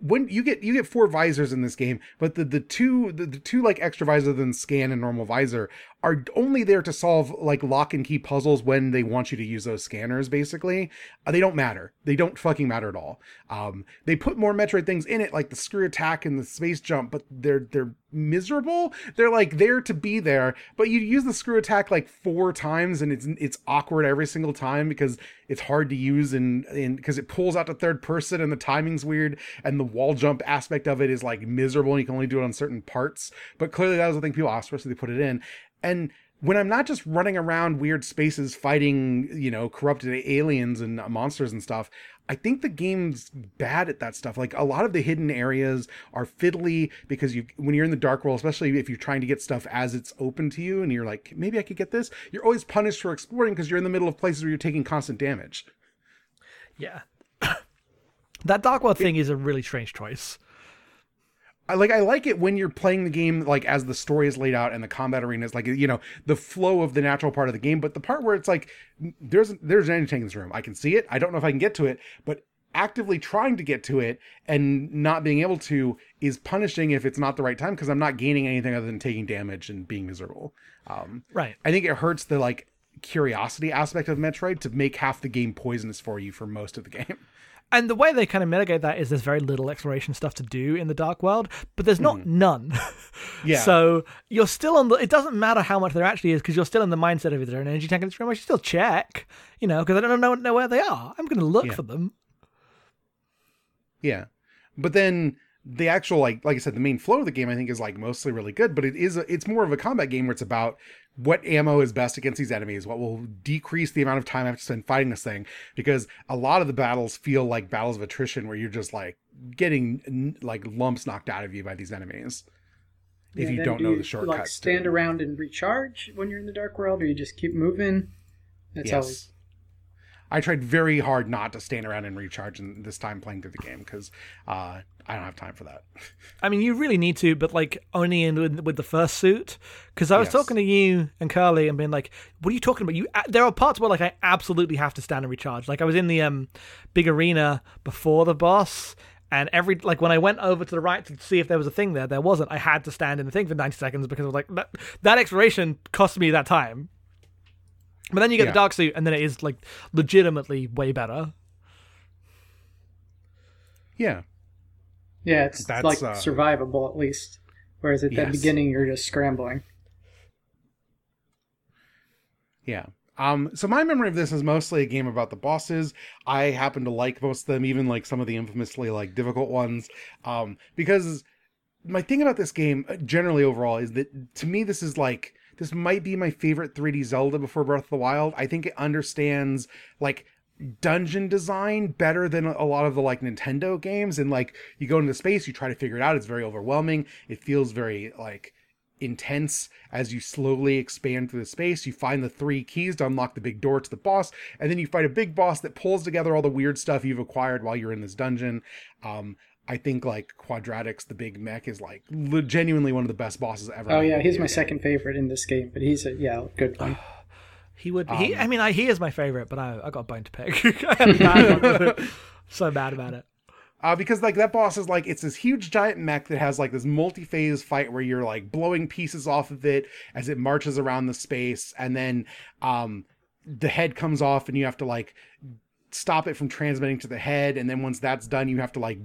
Speaker 1: when you get you get four visors in this game, but the the two the, the two like extra visor than scan and normal visor are only there to solve like lock and key puzzles when they want you to use those scanners basically. Uh, they don't matter. They don't fucking matter at all. Um they put more metroid things in it like the screw attack and the space jump but they're they're miserable. They're like there to be there but you use the screw attack like four times and it's it's awkward every single time because it's hard to use and and because it pulls out to third person and the timing's weird and the wall jump aspect of it is like miserable and you can only do it on certain parts. But clearly that was the thing people asked for so they put it in and when I'm not just running around weird spaces fighting, you know, corrupted aliens and monsters and stuff, I think the game's bad at that stuff. Like a lot of the hidden areas are fiddly because you when you're in the dark world, especially if you're trying to get stuff as it's open to you and you're like, maybe I could get this, you're always punished for exploring because you're in the middle of places where you're taking constant damage.
Speaker 2: Yeah. that dark world thing is a really strange choice.
Speaker 1: I like I like it when you're playing the game like as the story is laid out and the combat arena is like you know the flow of the natural part of the game, but the part where it's like there's there's an enemy in this room. I can see it. I don't know if I can get to it, but actively trying to get to it and not being able to is punishing if it's not the right time because I'm not gaining anything other than taking damage and being miserable. Um,
Speaker 2: right.
Speaker 1: I think it hurts the like curiosity aspect of Metroid to make half the game poisonous for you for most of the game.
Speaker 2: And the way they kind of mitigate that is there's very little exploration stuff to do in the dark world, but there's not mm-hmm. none.
Speaker 1: Yeah.
Speaker 2: so you're still on the. It doesn't matter how much there actually is because you're still in the mindset of either an energy tank in this room? I should still check, you know, because I don't know, know where they are. I'm going to look
Speaker 1: Yeah.
Speaker 2: for them.
Speaker 1: Yeah. But then the actual like like I said, the main flow of the game I think is like mostly really good, but it is a, it's more of a combat game where it's about what ammo is best against these enemies, what will decrease the amount of time I have to spend fighting this thing, because a lot of the battles feel like battles of attrition where you're just like getting like lumps knocked out of you by these enemies. If
Speaker 3: Yeah,
Speaker 1: you don't
Speaker 3: do
Speaker 1: know
Speaker 3: you,
Speaker 1: the shortcuts.
Speaker 3: Like stand
Speaker 1: it.
Speaker 3: around and recharge when you're in the dark world, or you just keep moving. That's
Speaker 1: Yes.
Speaker 3: always
Speaker 1: I tried very hard not to stand around and recharge in this time playing through the game because uh, I don't have time for that.
Speaker 2: I mean, you really need to, but like only in with, with the first suit. Because I was
Speaker 1: Yes.
Speaker 2: talking to you and Curly and being like, "What are you talking about? You there are parts where like I absolutely have to stand and recharge. Like I was in the um big arena before the boss." And every like when I went over to the right to see if there was a thing there, there wasn't. I had to stand in the thing for ninety seconds because I was like that, that exploration cost me that time. But then you get
Speaker 1: Yeah.
Speaker 2: the dark suit, and then it is like legitimately way better.
Speaker 1: Yeah,
Speaker 3: yeah, it's
Speaker 1: That's,
Speaker 3: like
Speaker 1: uh,
Speaker 3: survivable at least. Whereas at the
Speaker 1: Yes.
Speaker 3: beginning, you're just scrambling.
Speaker 1: Yeah. Um, so my memory of this is mostly a game about the bosses. I happen to like most of them, even like some of the infamously like difficult ones. Um, because my thing about this game uh, generally overall is that to me this is like this might be my favorite 3D Zelda before Breath of the Wild. I think it understands like dungeon design better than a lot of the like Nintendo games and like you go into the space you try to figure it out it's very overwhelming it feels very like intense as you slowly expand through the space you find the three keys to unlock the big door to the boss and then you fight a big boss that pulls together all the weird stuff you've acquired while you're in this dungeon um I think like Quadraxis, the big mech, is like le- genuinely one of the best bosses ever.
Speaker 3: Oh yeah, he's my
Speaker 1: game.
Speaker 3: second favorite in this game, but he's a yeah good one.
Speaker 2: He would. he.
Speaker 1: Um,
Speaker 2: I mean, I, he is my favorite, but I, I got a bone to pick. I had a bad one with it. so bad about it.
Speaker 1: uh, because like that boss is like it's this huge giant mech that has like this multi-phase fight where you're like blowing pieces off of it as it marches around the space and then um the head comes off and you have to like stop it from transmitting to the head and then once that's done you have to like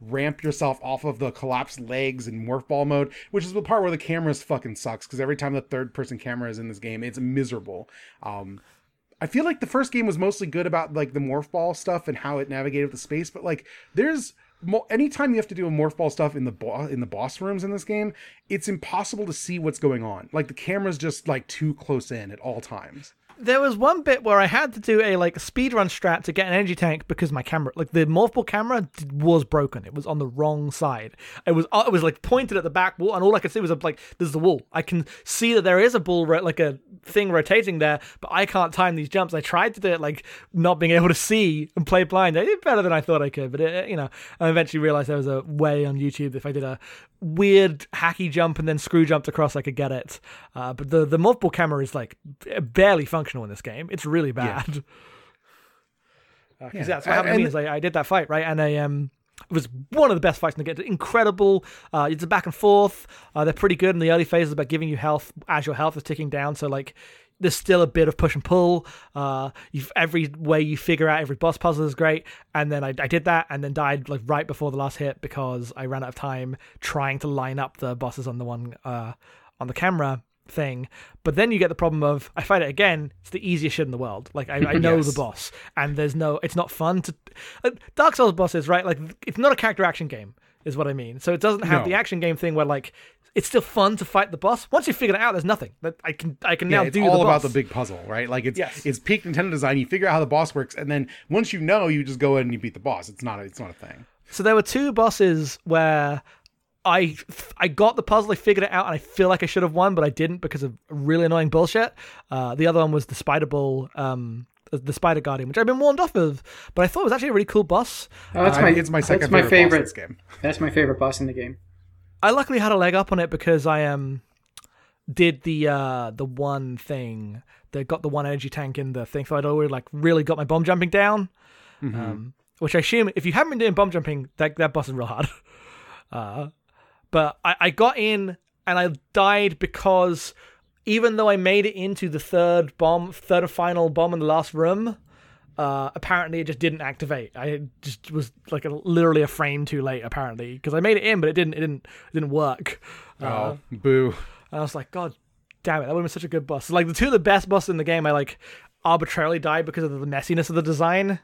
Speaker 1: ramp yourself off of the collapsed legs in morph ball mode which is the part where the camera fucking sucks because every time the third person camera is in this game it's miserable um I feel like the first game was mostly good about like the morph ball stuff and how it navigated the space, but like there's mo- anytime you have to do a morph ball stuff in the in the boss rooms in this game, it's impossible to see what's going on. Like the camera's just like too close in at all times.
Speaker 2: There was one bit where I had to do a like speedrun strat to get an energy tank because my camera, like the morph ball camera, was broken. It was on the wrong side. It was uh, it was like pointed at the back wall, and all I could see was a, like there's the wall. I can see that there is a ball, like a thing rotating there, but I can't time these jumps. I tried to do it like not being able to see and play blind. I did better than I thought I could, but it, you know, I eventually realized there was a way on YouTube if I did a weird hacky jump and then screw jumped across, I could get it. Uh, but the the morph ball camera is like barely functional in this game. It's really bad. Uh, 'cause
Speaker 1: Yeah.
Speaker 2: that's what happened to me. Is I, I did that fight right, and I um. It was one of the best fights in the game. Incredible. Uh, it's a back and forth. Uh, they're pretty good in the early phases about giving you health as your health is ticking down. So like, there's still a bit of push and pull. Uh, you've, every way you figure out every boss puzzle is great. And then I, I did that, and then died like right before the last hit because I ran out of time trying to line up the bosses on the one uh, on the camera thing. But then you get the problem of I fight it again. It's the easiest shit in the world. Like I, I know
Speaker 1: Yes.
Speaker 2: the boss, and there's no. It's not fun to. Uh, Dark Souls bosses, right? Like it's not a character action game, is what I mean. So it doesn't have
Speaker 1: No.
Speaker 2: the action game thing where like it's still fun to fight the boss. Once you figure it out, there's nothing that I can I can
Speaker 1: Yeah,
Speaker 2: now
Speaker 1: it's
Speaker 2: do
Speaker 1: all
Speaker 2: the
Speaker 1: about the big puzzle, right? Like it's
Speaker 2: Yes.
Speaker 1: it's peak Nintendo design. You figure out how the boss works, and then once you know, you just go in and you beat the boss. It's not a, it's not a thing.
Speaker 2: So there were two bosses where I I got the puzzle, I figured it out, and I feel like I should have won, but I didn't because of really annoying bullshit. Uh, the other one was the Spider Ball, um, the Spider Guardian, which I've been warned off of, but I thought it was actually a really cool boss.
Speaker 3: Oh, that's
Speaker 1: I
Speaker 3: my
Speaker 1: think it's my second
Speaker 3: that's my
Speaker 1: favorite,
Speaker 3: favorite.
Speaker 1: boss in this game.
Speaker 3: That's my favorite boss in the game.
Speaker 2: I luckily had a leg up on it because I um did the uh the one thing that got the one energy tank in the thing, so I'd already like really got my bomb jumping down. Um, which I assume if you haven't been doing bomb jumping, that that boss is real hard. Uh, but I, I got in and I died because even though I made it into the third bomb, third and final bomb in the last room, uh, apparently it just didn't activate. I just was like a, literally a frame too late. Apparently, because I made it in, but it didn't. It didn't. It didn't work. Uh,
Speaker 1: Oh, boo!
Speaker 2: and I was like, God damn it, that would have been such a good boss. Like the two of the best bosses in the game, I like arbitrarily died because of the messiness of the design.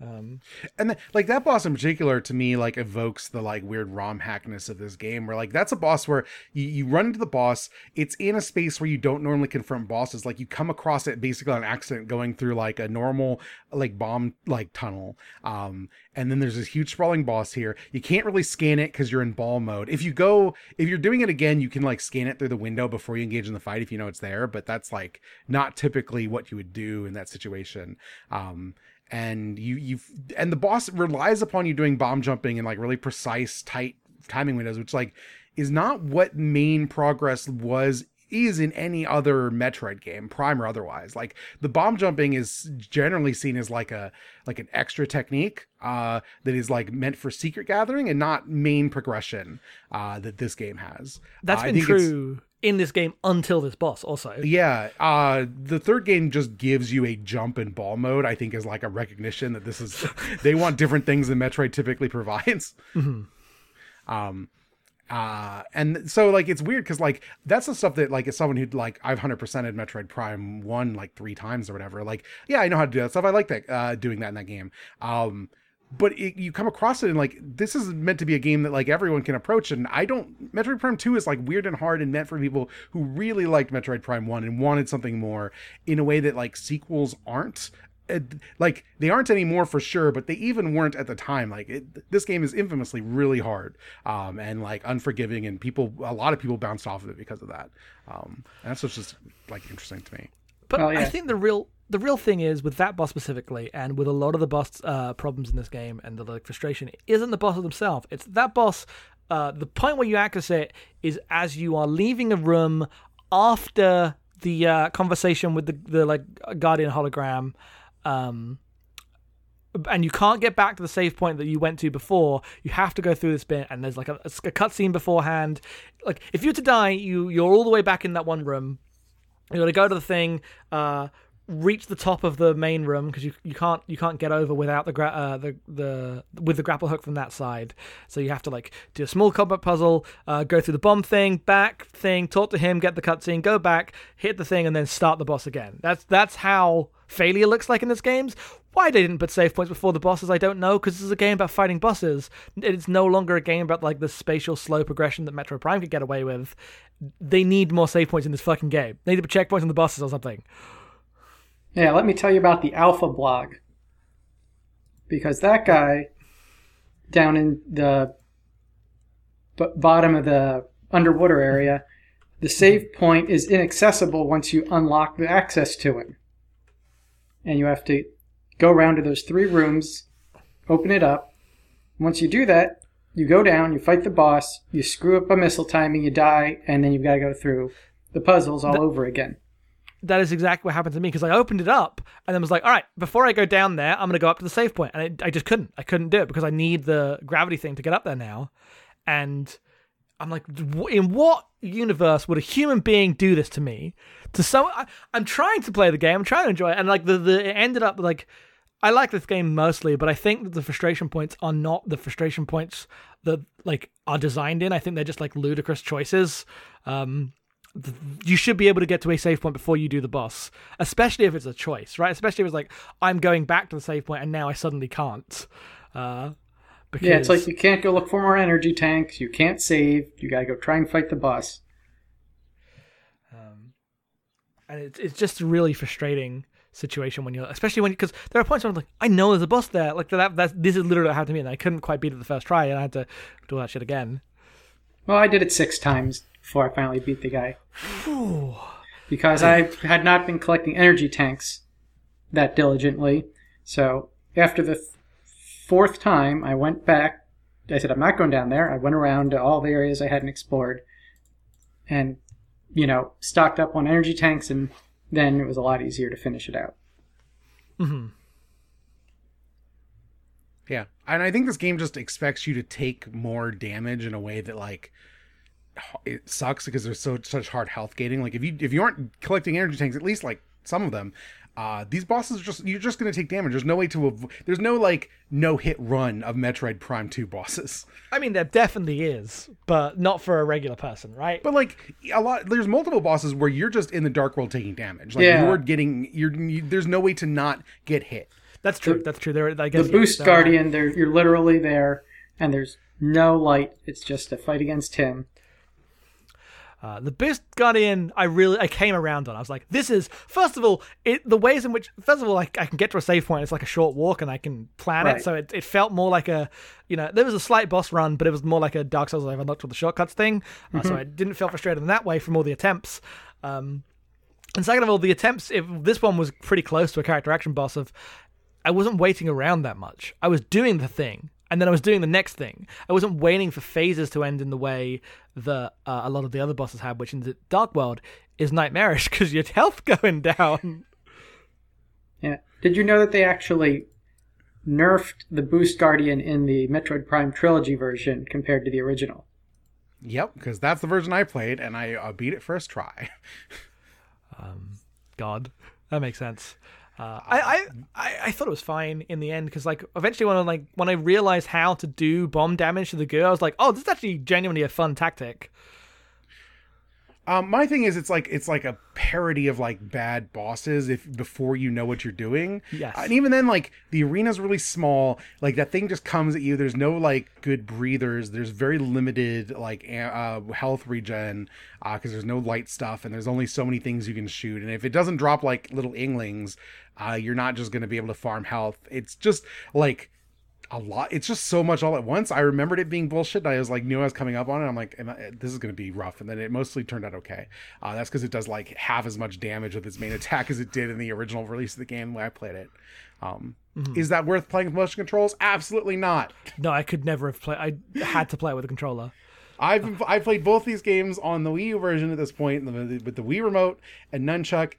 Speaker 2: Um,
Speaker 1: And like that boss in particular, to me, like evokes the like weird ROM hackness of this game. Where like that's a boss where you, you run into the boss. It's in a space where you don't normally confront bosses. Like you come across it basically on accident, going through like a normal like bomb like tunnel. Um, and then there's this huge sprawling boss here. You can't really scan it because you're in ball mode. If you go, if you're doing it again, you can like scan it through the window before you engage in the fight if you know it's there. But that's like not typically what you would do in that situation. Um, and you you and the boss relies upon you doing bomb jumping and like really precise tight timing windows which like is not what main progress was is in any other metroid game prime or otherwise. Like the bomb jumping is generally seen as like a like an extra technique uh that is like meant for secret gathering and not main progression uh that this game has.
Speaker 2: That's
Speaker 1: Uh,
Speaker 2: been true in this game until this boss. Also,
Speaker 1: yeah, uh the third game just gives you a jump and ball mode, I think is like a recognition that this is they want different things than Metroid typically provides. Um uh and so like it's weird because like that's the stuff that like as someone who'd like I've hundred percented Metroid Prime one like three times or whatever, like yeah, I know how to do that stuff. I like that uh doing that in that game. Um but it, you come across it and like this is meant to be a game that like everyone can approach and i don't metroid prime 2 is like weird and hard and meant for people who really liked metroid prime 1 and wanted something more in a way that like sequels aren't. Uh, like they aren't anymore for sure but they even weren't at the time. Like it, this game is infamously really hard um and like unforgiving and people a lot of people bounced off of it because of that. Um and that's what's just like interesting to me.
Speaker 2: But
Speaker 3: Oh,
Speaker 2: I think the real the real thing is with that boss specifically, and with a lot of the boss uh, problems in this game and the like, frustration, isn't the boss themselves. It's that boss. Uh, the point where you access it is as you are leaving a room after the uh, conversation with the the like guardian hologram. Um, and you can't get back to the save point that you went to before. You have to go through this bit, and there's like a, a cutscene beforehand. Like if you were to die, you you're all the way back in that one room. You got to go to the thing, uh, reach the top of the main room because you you can't you can't get over without the gra- uh, the the with the grapple hook from that side. So you have to like do a small combat puzzle, uh, go through the bomb thing, back thing, talk to him, get the cutscene, go back, hit the thing, and then start the boss again. That's that's how failure looks like in this games. Why they didn't put save points before the bosses, I don't know. Because this is a game about fighting bosses. It's no longer a game about like the spatial slow progression that Metroid Prime could get away with. They need more save points in this fucking game. They need to put checkpoints on the bosses or something.
Speaker 3: Yeah, let me tell you about the Alpha Blogg. Because that guy down in the b- bottom of the underwater area, the save point is inaccessible once you unlock the access to it. And you have to go around to those three rooms, open it up. Once you do that, you go down, you fight the boss, you screw up a missile timing, you die, and then you've got to go through the puzzles all over again.
Speaker 2: That is exactly what happened to me because I opened it up and then was like, all right, before I go down there, I'm going to go up to the save point. And I, I just couldn't. I couldn't do it because I need the gravity thing to get up there now. And I'm like, in what universe would a human being do this to me? To so I, I'm trying to play the game, I'm trying to enjoy it, and like the, the it ended up like I like this game mostly, but I think that the frustration points are not the frustration points that like are designed in. I think they're just like ludicrous choices. Um, you should be able to get to a save point before you do the boss, especially if it's a choice, right? Especially if it's like I'm going back to the save point and now I suddenly can't. Uh, because
Speaker 3: Yeah, it's like you can't go look for more energy tanks, you can't save, you gotta go try and fight the boss.
Speaker 2: Um, and it's it's just a really frustrating situation when you're, especially when because there are points where I'm like, I know there's a boss there, like that. That's this is literally what happened to me, and I couldn't quite beat it the first try, and I had to do all that shit again.
Speaker 3: Well, I did it six times before I finally beat the guy. because I had not been collecting energy tanks that diligently. So after the th- fourth time, I went back. I said, I'm not going down there. I went around to all the areas I hadn't explored and, you know, stocked up on energy tanks, and then it was a lot easier to finish it out. Hmm.
Speaker 1: Yeah, and I think this game just expects you to take more damage in a way that like it sucks because there's so such hard health gating. Like if you if you aren't collecting energy tanks, at least like some of them, uh, these bosses are just you're just gonna take damage. There's no way to avo- there's no like no hit run of Metroid Prime Two bosses.
Speaker 2: I mean, there definitely is, but not for a regular person, right?
Speaker 1: But like a lot, there's multiple bosses where you're just in the dark world taking damage. Like
Speaker 3: Yeah.
Speaker 1: you're getting you're you, there's no way to not get hit.
Speaker 2: That's true. That's true. There, I
Speaker 3: The Boost Guardian, there you're literally there, and there's no light. It's just a fight against him.
Speaker 2: Uh, the Boost Guardian, I really I came around on. I was like, this is first of all, it the ways in which first of all I, I can get to a save point. It's like a short walk, and I can plan it. So it, it felt more like a, you know, there was a slight boss run, but it was more like a Dark Souls I've unlocked with the shortcuts thing. Uh, so I didn't feel frustrated in that way from all the attempts. Um, and second of all, the attempts. If this one was pretty close to a character action boss of, I wasn't waiting around that much. I was doing the thing, and then I was doing the next thing. I wasn't waiting for phases to end in the way that uh, a lot of the other bosses have, which in the Dark World is nightmarish because your health going down.
Speaker 3: Yeah. Did you know that they actually nerfed the Boost Guardian in the Metroid Prime trilogy version compared to the original?
Speaker 1: Yep, because that's the version I played, and I uh, beat it first try.
Speaker 2: God, that makes sense. Uh, I, I, I thought it was fine in the end because like eventually when I like when I realized how to do bomb damage to the girl, I was like, oh, this is actually genuinely a fun tactic.
Speaker 1: Um, my thing is, it's like it's like a parody of like bad bosses if before you know what you're doing.
Speaker 2: Yes.
Speaker 1: and even then, like the arena's really small. Like that thing just comes at you. There's no like good breathers. There's very limited like uh, health regen because there's no light stuff and there's only so many things you can shoot. And if it doesn't drop like little inglings, uh, you're not just gonna be able to farm health. It's just like a lot. It's just so much all at once. I remembered it being bullshit. And I was like, knew I was coming up on it. I'm like, I, this is going to be rough. And then it mostly turned out okay. Uh, that's because it does like half as much damage with its main attack as it did in the original release of the game when I played it. Um, Is that worth playing with motion controls? Absolutely not.
Speaker 2: No, I could never have played. I had to play it with a controller.
Speaker 1: I've I played both these games on the Wii U version at this point the- with the Wii remote and nunchuck.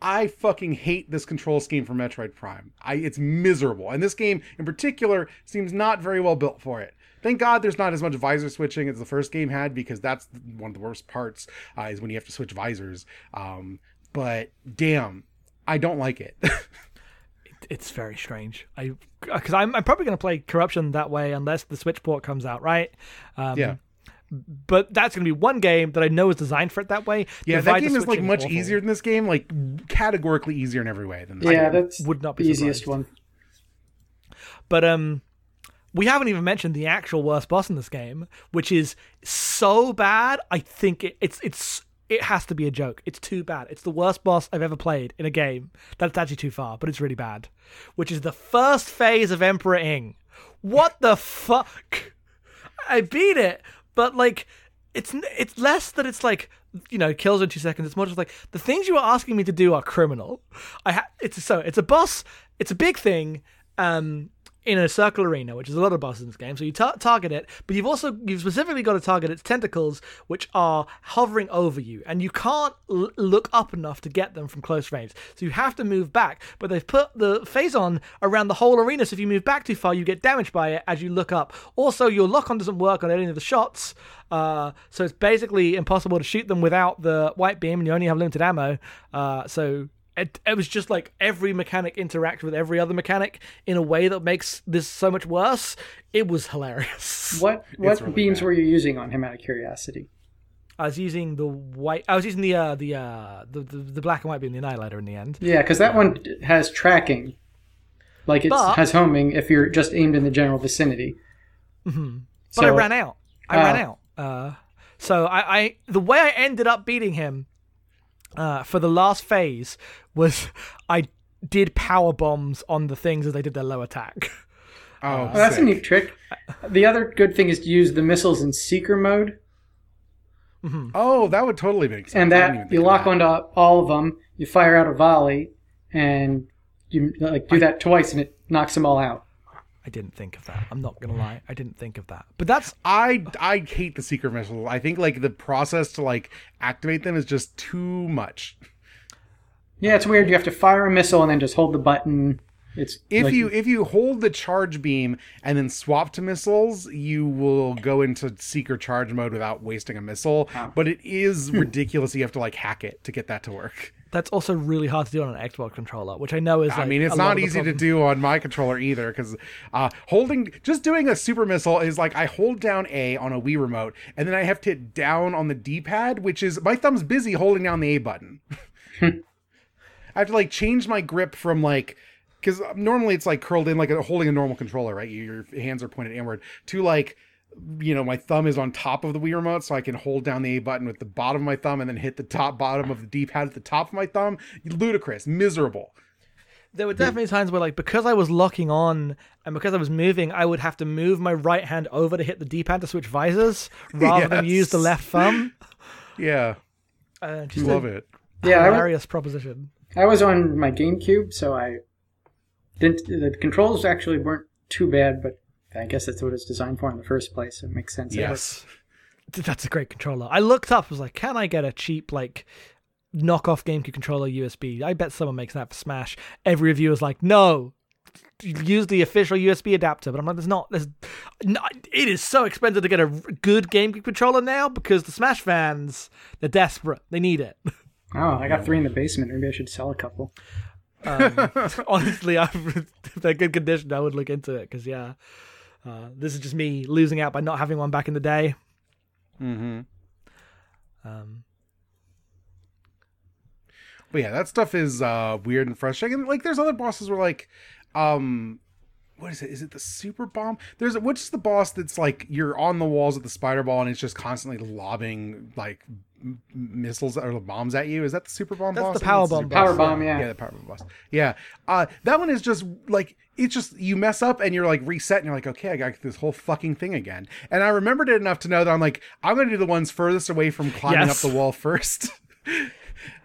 Speaker 1: I fucking hate this control scheme for Metroid Prime. I it's miserable, and this game in particular seems not very well built for it. Thank God there's not as much visor switching as the first game had because that's one of the worst parts uh, is when you have to switch visors. Um, but damn, I don't like it.
Speaker 2: It's very strange. I because I'm I'm probably going to play Corruption that way unless the Switch port comes out, right? Um,
Speaker 1: yeah.
Speaker 2: But that's going to be one game that I know is designed for it that way.
Speaker 1: Yeah, that
Speaker 2: Divide the
Speaker 1: game is like much
Speaker 2: awful.
Speaker 1: easier than this game, like categorically easier in every way than this
Speaker 3: Yeah,
Speaker 1: game.
Speaker 3: that's
Speaker 2: would not be
Speaker 3: the easiest
Speaker 2: surprised.
Speaker 3: one.
Speaker 2: But um, we haven't even mentioned the actual worst boss in this game, which is so bad. I think it, it's it's it has to be a joke. It's too bad. It's the worst boss I've ever played in a game. That's actually too far, but it's really bad. Which is the first phase of Emperor Ing. What the fuck? I beat it, but like it's it's less that it's like you know kills in two seconds. It's more just like the things you are asking me to do are criminal. I ha- it's so it's a boss. It's a big thing. Um, in a circle arena, which is a lot of bosses in this game. So you tar- target it, but you've also you've specifically got to target its tentacles, which are hovering over you, and you can't l- look up enough to get them from close range. So you have to move back. But they've put the phazon around the whole arena, so if you move back too far, you get damaged by it as you look up. Also, your lock on doesn't work on any of the shots, uh, so it's basically impossible to shoot them without the white beam, and you only have limited ammo. Uh, so it, it was just like every mechanic interacts with every other mechanic in a way that makes this so much worse. It was hilarious.
Speaker 3: What what
Speaker 1: really
Speaker 3: beams
Speaker 1: bad.
Speaker 3: were you using on him out of curiosity?
Speaker 2: I was using the white. I was using the uh, the, uh, the the the black and white beam, the annihilator in the end.
Speaker 3: Yeah, because that one has tracking. Like it has homing if you're just aimed in the general vicinity.
Speaker 2: But I ran out. I ran out. Uh, so I, I the way I ended up beating him uh, for the last phase was I did power bombs on the things as they did their low attack.
Speaker 1: Oh,
Speaker 3: Oh, that's
Speaker 1: sick.
Speaker 3: a neat trick. The other good thing is to use the missiles in seeker mode, Mm-hmm.
Speaker 1: Oh, that would totally make sense.
Speaker 3: and
Speaker 1: I didn't even
Speaker 3: that you lock
Speaker 1: that.
Speaker 3: onto all of them. You fire out a volley, and you like do that twice, and it knocks them all out.
Speaker 2: I didn't think of that. I'm not gonna lie. I didn't think of that. But that's
Speaker 1: I I hate the seeker missiles. I think like the process to like activate them is just too much.
Speaker 3: Yeah, it's weird. You have to fire a missile and then just hold the button. It's
Speaker 1: If
Speaker 3: like-
Speaker 1: you if you hold the charge beam and then swap to missiles, you will go into seeker charge mode without wasting a missile. But it is ridiculous. You have to like hack it to get that to work.
Speaker 2: That's also really hard to do on an Xbox controller, which I know is.
Speaker 1: I mean, it's not easy to do on my controller either because uh, holding just doing a super missile is like I hold down A on a Wii remote and then I have to hit down on the D pad, which is my thumb's busy holding down the A button. I have to like change my grip from like because normally it's like curled in like a, holding a normal controller, right? Your hands are pointed inward to like you know my thumb is on top of the Wii remote, so I can hold down the A button with the bottom of my thumb and then hit the top bottom of the D pad at the top of my thumb. Ludicrous, miserable.
Speaker 2: There were definitely times where, like, because I was locking on and because I was moving, I would have to move my right hand over to hit the D-pad to switch visors rather than use the left thumb.
Speaker 1: Yeah,
Speaker 2: Uh, just
Speaker 1: love it.
Speaker 3: yeah, I, wa-
Speaker 2: hilarious proposition.
Speaker 3: I was on my GameCube, so I didn't. The controls actually weren't too bad, but I guess that's what it's designed for in the first place. It makes sense.
Speaker 1: Yes.
Speaker 2: That's a great controller. I looked up, was like, can I get a cheap like knockoff GameCube controller USB? I bet someone makes that for Smash. Every review is like, no, use the official USB adapter. But I'm like, there's not. There's not. It is so expensive to get a good GameCube controller now because the Smash fans they're desperate. They need it.
Speaker 3: Oh, I got three in the basement. Maybe I should sell a couple.
Speaker 2: Um, honestly, I, if they're good condition, I would look into it because yeah, uh, this is just me losing out by not having one back in the day.
Speaker 1: Mm-hmm.
Speaker 2: Um,
Speaker 1: But yeah, that stuff is uh weird and frustrating. Like there's other bosses where like um what is it? Is it the super bomb? There's a, what's the boss that's like you're on the walls of the spider ball and it's just constantly lobbing like m- missiles or bombs at you. Is that the super bomb
Speaker 2: That's
Speaker 1: boss?
Speaker 2: the power
Speaker 1: it's
Speaker 2: bomb
Speaker 1: super
Speaker 2: boss.
Speaker 3: Power bomb, yeah.
Speaker 1: Yeah, the power bomb boss. Yeah. Uh that one is just like it's just you mess up and you're like reset and you're like, okay, I got this whole fucking thing again. And I remembered it enough to know that I'm like, I'm gonna do the ones furthest away from climbing
Speaker 2: Yes.
Speaker 1: up the wall first.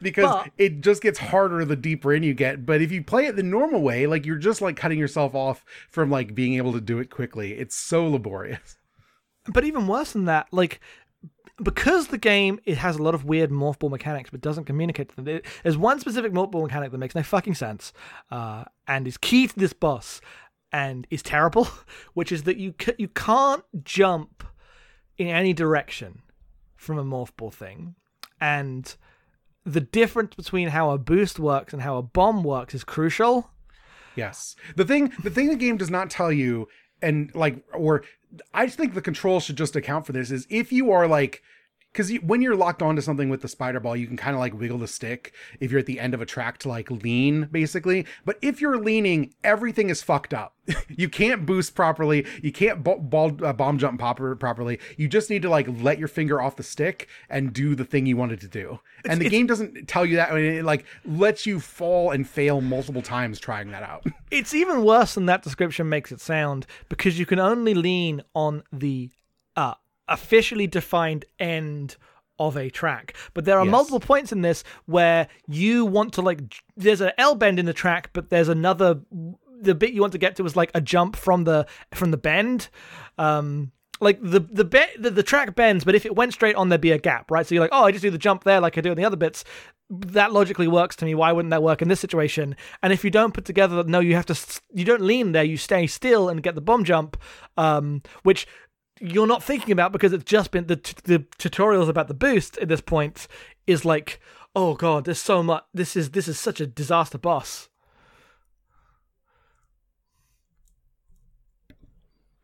Speaker 1: because
Speaker 2: But-
Speaker 1: it just gets harder the deeper in you get. But if you play it the normal way, like you're just like cutting yourself off from like being able to do it quickly. It's so laborious.
Speaker 2: but even worse than that, like because the game it has a lot of weird morph ball mechanics but doesn't communicate to them. It- There's one specific morph ball mechanic that makes no fucking sense, uh, and is key to this boss, and is terrible, which is that you ca- you can't jump in any direction from a morph ball thing, and the difference between how a boost works and how a bomb works is crucial.
Speaker 1: Yes. The thing the thing the game does not tell you and like or I just think the control should just account for this is if you are like because when you're locked onto something with the spider ball, you can kind of like wiggle the stick if you're at the end of a track to like lean, basically. But if you're leaning, everything is fucked up. you can't boost properly. You can't b- ball, uh, bomb jump popper properly. You just need to like let your finger off the stick and do the thing you wanted to do. and the game doesn't tell you that. I mean, it like lets you fall and fail multiple times trying that out.
Speaker 2: It's even worse than that description makes it sound because you can only lean on the officially defined end of a track. But there are
Speaker 1: Yes.
Speaker 2: multiple points in this where you want to like there's an L bend in the track, but there's another the bit you want to get to is like a jump from the from the bend. Um like the the, be- the the track bends, but if it went straight on, there'd be a gap, right? So you're like, oh, I just do the jump there, like I do in the other bits. That logically works to me. Why wouldn't that work in this situation? And if you don't put together, no, you have to, you don't lean there, you stay still and get the bomb jump, um, which you're not thinking about because it's just been the t- the tutorials about the boost at this point is like, oh god, there's so much. This is this is such a disaster boss.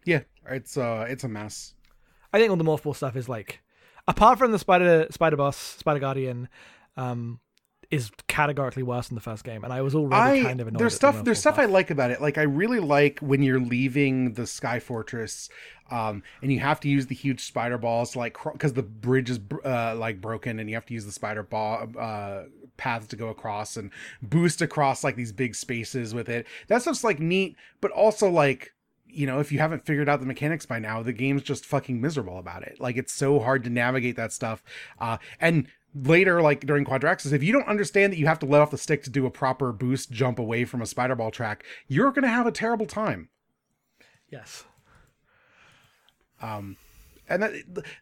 Speaker 1: yeah, it's uh, it's a mess.
Speaker 2: I think all the morphball stuff is like, apart from the spider spider boss, spider guardian, um, is categorically worse than the first game, and I was already
Speaker 1: I
Speaker 2: kind of annoyed.
Speaker 1: there's
Speaker 2: at the
Speaker 1: stuff there's stuff I like about it. Like I really like when you're leaving the Sky Fortress, um, and you have to use the huge spider balls, like because the bridge is uh, like broken, and you have to use the spider ball uh, paths to go across and boost across like these big spaces with it. That stuff's like neat, but also like you know, if you haven't figured out the mechanics by now, the game's just fucking miserable about it. Like it's so hard to navigate that stuff. Uh, and later, like during Quadraxis, if you don't understand that you have to let off the stick to do a proper boost jump away from a spider ball track, you're gonna have a terrible time.
Speaker 2: Yes.
Speaker 1: Um, and that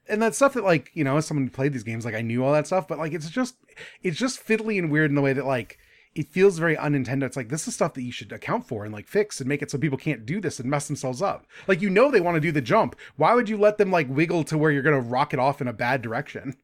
Speaker 1: and that stuff that like you know, as someone who played these games, like I knew all that stuff, but like it's just it's just fiddly and weird in the way that like it feels very un-Nintendo. It's like this is stuff that you should account for and like fix and make it so people can't do this and mess themselves up. Like you know they want to do the jump. Why would you let them like wiggle to where you're gonna rocket off in a bad direction?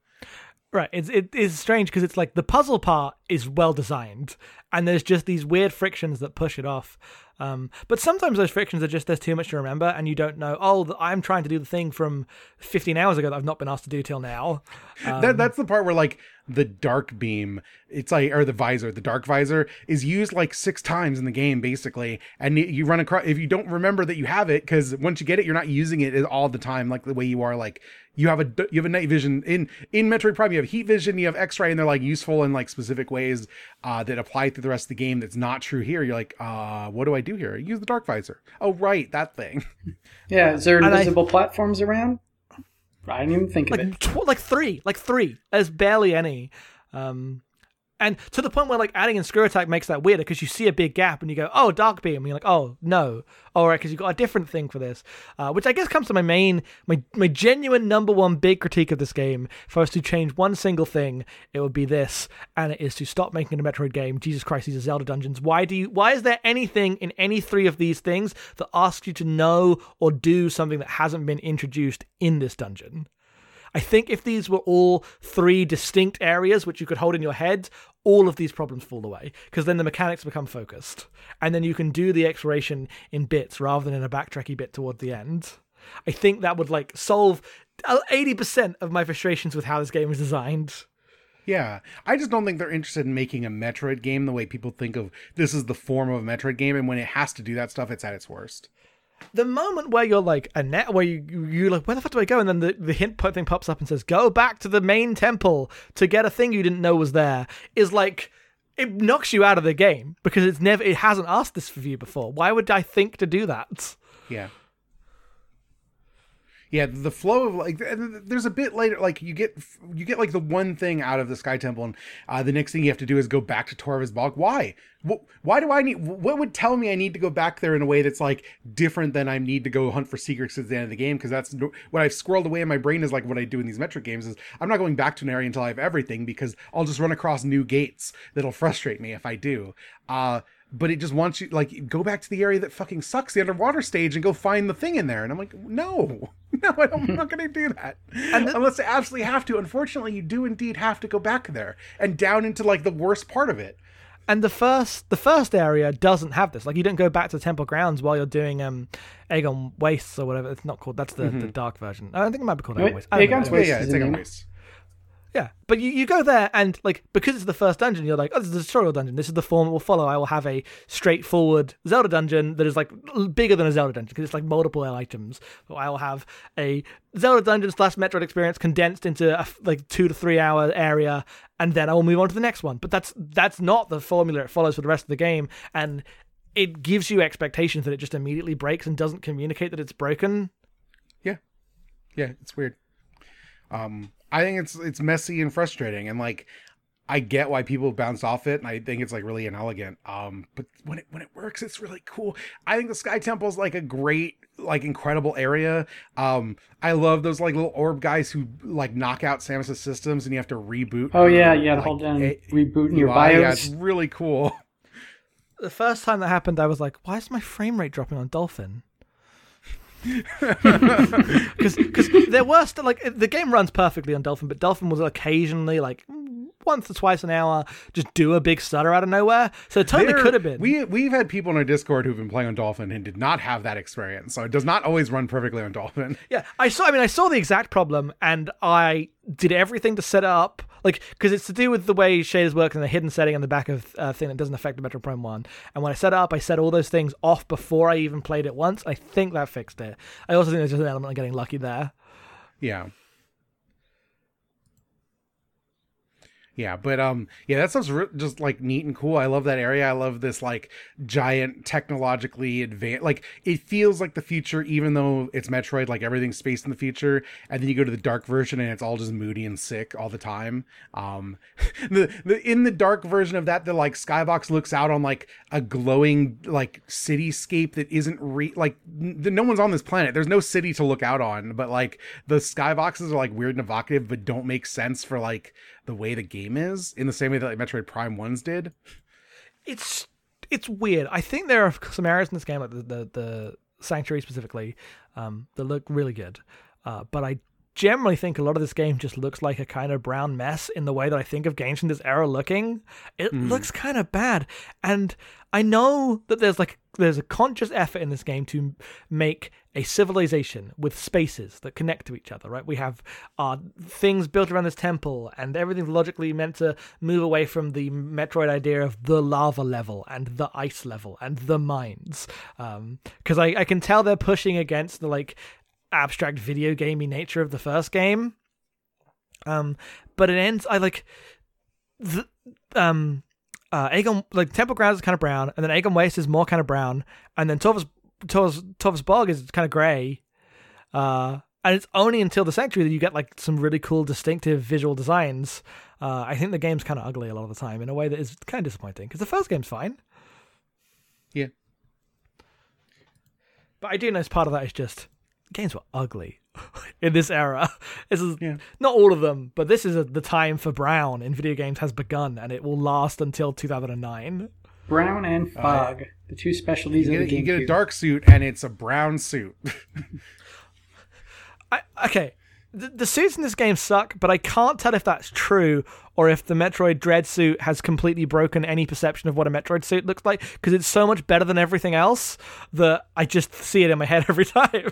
Speaker 2: Right. It's it is strange because it's like the puzzle part is well designed, and there's just these weird frictions that push it off. Um, but sometimes those frictions are just there's too much to remember, and you don't know. Oh, I'm trying to do the thing from 15 hours ago that I've not been asked to do till now. Um,
Speaker 1: that that's the part where like the dark beam, it's like or the visor, the dark visor is used like six times in the game basically, and you run across if you don't remember that you have it because once you get it, you're not using it all the time like the way you are like you have a you have a night vision in in Metroid Prime. You have heat vision, you have X-ray, and they're like useful in like specific ways uh, that apply through the rest of the game. That's not true here. You're like, uh, what do I do here? Use the dark visor. Oh right, that thing.
Speaker 3: Yeah, is there
Speaker 2: And I-
Speaker 3: invisible platforms around? I didn't even think of it.
Speaker 2: like tw- like three, like three. There's barely any. Um, and to the point where like adding in screw attack makes that weirder because you see a big gap and you go, oh, dark beam, and you're like, oh no, all right, because you've got a different thing for this, uh, which I guess comes to my main, my my genuine number one big critique of this game. If I was to change one single thing, it would be this, and it is to stop making a Metroid game. Jesus Christ, these are Zelda dungeons. Why do you? Why is there anything in any three of these things that asks you to know or do something that hasn't been introduced in this dungeon? I think if these were all three distinct areas which you could hold in your head, all of these problems fall away because then the mechanics become focused, and then you can do the exploration in bits rather than in a backtracky bit toward the end. I think that would like solve uh, eighty percent of my frustrations with how this game is designed.
Speaker 1: Yeah, I just don't think they're interested in making a Metroid game the way people think of this is the form of a Metroid game, and when it has to do that stuff, it's at its worst.
Speaker 2: The moment where you're like a net, where you you- like, where the fuck do I go? And then the, the hint thing pops up and says, go back to the main temple to get a thing you didn't know was there. Is like it knocks you out of the game because it's never it hasn't asked this of you before. Why would I think to do that?
Speaker 1: Yeah. Yeah, the flow of like th- th- there's a bit later like you get you get like the one thing out of the Sky Temple and uh, the next thing you have to do is go back to Torvus Bog. Why? Wh- Why do I need what would tell me I need to go back there in a way that's like different than I need to go hunt for secrets at the end of the game because that's what I've squirreled away in my brain is like what I do in these metric games is I'm not going back to an area until I have everything because I'll just run across new gates that'll frustrate me if I do. Uh but it just wants you like go back to the area that fucking sucks, the underwater stage, and go find the thing in there. And I'm like, no, no, I don't, I'm not going to do that unless I absolutely have to. Unfortunately, you do indeed have to go back there and down into like the worst part of it.
Speaker 2: And the first the first area doesn't have this. Like you don't go back to temple grounds while you're doing um Agon Wastes or whatever. It's not called. That's the, the dark version. I don't think it might be called
Speaker 3: Wait,
Speaker 2: Agon Wastes. I don't know.
Speaker 3: Agon's
Speaker 2: Anyway,
Speaker 1: Yeah,
Speaker 3: Waste
Speaker 1: yeah,
Speaker 3: is
Speaker 1: it's
Speaker 3: in
Speaker 1: like a waste.
Speaker 2: Yeah, but you, you go there and like because it's the first dungeon, you're like, oh, this is the tutorial dungeon. This is the form it will follow. I will have a straightforward Zelda dungeon that is like bigger than a Zelda dungeon because it's like multiple items. I will have a Zelda dungeon slash Metroid experience condensed into a like two to three hour area, and then I will move on to the next one. But that's that's not the formula it follows for the rest of the game, and it gives you expectations that it just immediately breaks and doesn't communicate that it's broken.
Speaker 1: Yeah, yeah, it's weird. Um, I think it's it's messy and frustrating, and like I get why people bounce off it, and I think it's like really inelegant. Um, but when it when it works, it's really cool. I think the Sky Temple is like a great, like incredible area. Um, I love those like little orb guys who like knock out Samus's systems, and you have to reboot.
Speaker 3: Oh yeah, yeah,
Speaker 1: like,
Speaker 3: hold down
Speaker 1: a-
Speaker 3: reboot your BIOS.
Speaker 1: Yeah, it's really cool.
Speaker 2: The first time that happened, I was like, why is my frame rate dropping on Dolphin? Because there were still like the game runs perfectly on Dolphin, but Dolphin was occasionally like once or twice an hour just do a big stutter out of nowhere. So it totally
Speaker 1: There-
Speaker 2: could have been.
Speaker 1: We we've had people in our Discord who've been playing on Dolphin and did not have that experience. So it does not always run perfectly on Dolphin.
Speaker 2: Yeah, I saw. I mean, I saw the exact problem, and I did everything to set it up, like because it's to do with the way shaders work and the hidden setting on the back of uh, thing that doesn't affect the Metroid Prime One. And when I set it up, I set all those things off before I even played it once. I think that fixed it. I also think there's just an element of getting lucky there.
Speaker 1: Yeah. Yeah, but um, yeah, that stuff's re- just like neat and cool. I love that area. I love this like giant technologically advanced. Like it feels like the future, even though it's Metroid. Like everything's spaced in the future, and then you go to the dark version, and it's all just moody and sick all the time. Um, the, the in the dark version of that, the like skybox looks out on like a glowing like cityscape that isn't re like n- no one's on this planet. There's no city to look out on, but like the skyboxes are like weird and evocative, but don't make sense for like the way the game is in the same way that like Metroid Prime ones did.
Speaker 2: it's it's weird. I think there are some areas in this game, like the the, the sanctuary specifically, um, that look really good. Uh, but I generally think a lot of this game just looks like a kind of brown mess in the way that I think of games from this era looking. It looks kind of bad, and I know that there's like there's a conscious effort in this game to make a civilization with spaces that connect to each other. Right? We have uh, things built around this temple, and everything's logically meant to move away from the Metroid idea of the lava level and the ice level and the mines. Because I, I can tell they're pushing against the like abstract video gamey nature of the first game. Um, but it ends. I like the um uh Agon like Temple Grounds is kind of brown, and then Agon Waste is more kind of brown, and then Torvus Torvus Torvus Bog is kind of grey. Uh, and it's only until the Sanctuary that you get like some really cool, distinctive visual designs. Uh, I think the game's kind of ugly a lot of the time in a way that is kind of disappointing because the first game's fine.
Speaker 1: Yeah.
Speaker 2: But I do know part of that is just games were ugly in this era. This is
Speaker 1: Yeah.
Speaker 2: not all of them, but this is a, the time for Brown in video games has begun, and it will last until 2009.
Speaker 3: Brown and uh, Fog, the two specialties
Speaker 1: You
Speaker 3: of the
Speaker 1: get, you get a dark suit and it's a brown suit.
Speaker 2: I, okay, the, the suits in this game suck, but I can't tell if that's true or if the Metroid Dread suit has completely broken any perception of what a Metroid suit looks like because it's so much better than everything else that I just see it in my head every time.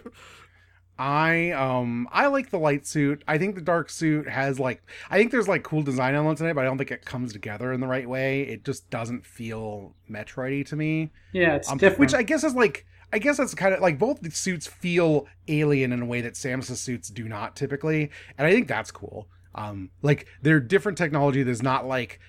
Speaker 1: I um I like the light suit. I think the dark suit has like I think there's like cool design elements in it, but I don't think it comes together in the right way. It just doesn't feel Metroidy to me.
Speaker 3: yeah, it's
Speaker 1: Um,
Speaker 3: different.
Speaker 1: which I guess is like I guess that's kind of like both the suits feel alien in a way that Samus's suits do not typically, and I think that's cool. Um, like they're different technology. There's not like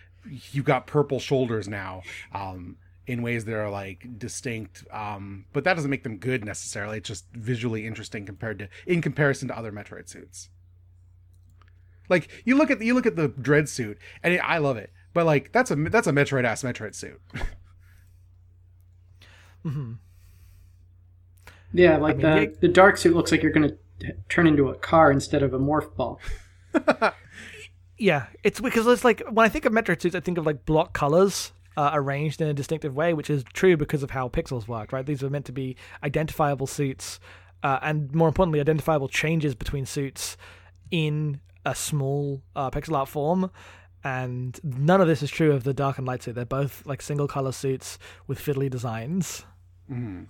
Speaker 1: you've got purple shoulders now. Um, in ways that are like distinct, um, but that doesn't make them good necessarily. It's just visually interesting compared to in comparison to other Metroid suits. Like you look at the, you look at the Dread suit, and it, I love it, but like that's a that's a Metroid ass Metroid suit.
Speaker 3: yeah, like
Speaker 2: mean,
Speaker 3: the
Speaker 2: you-
Speaker 3: the dark suit looks like you're gonna turn into a car instead of a morph ball.
Speaker 2: Yeah, it's because it's like when I think of Metroid suits, I think of like block colors uh, arranged in a distinctive way, which is true because of how pixels work, right? These were meant to be identifiable suits, uh, and more importantly, identifiable changes between suits in a small uh, pixel art form. And none of this is true of the dark and light suit. They're both like single color suits with fiddly designs.
Speaker 1: Mm.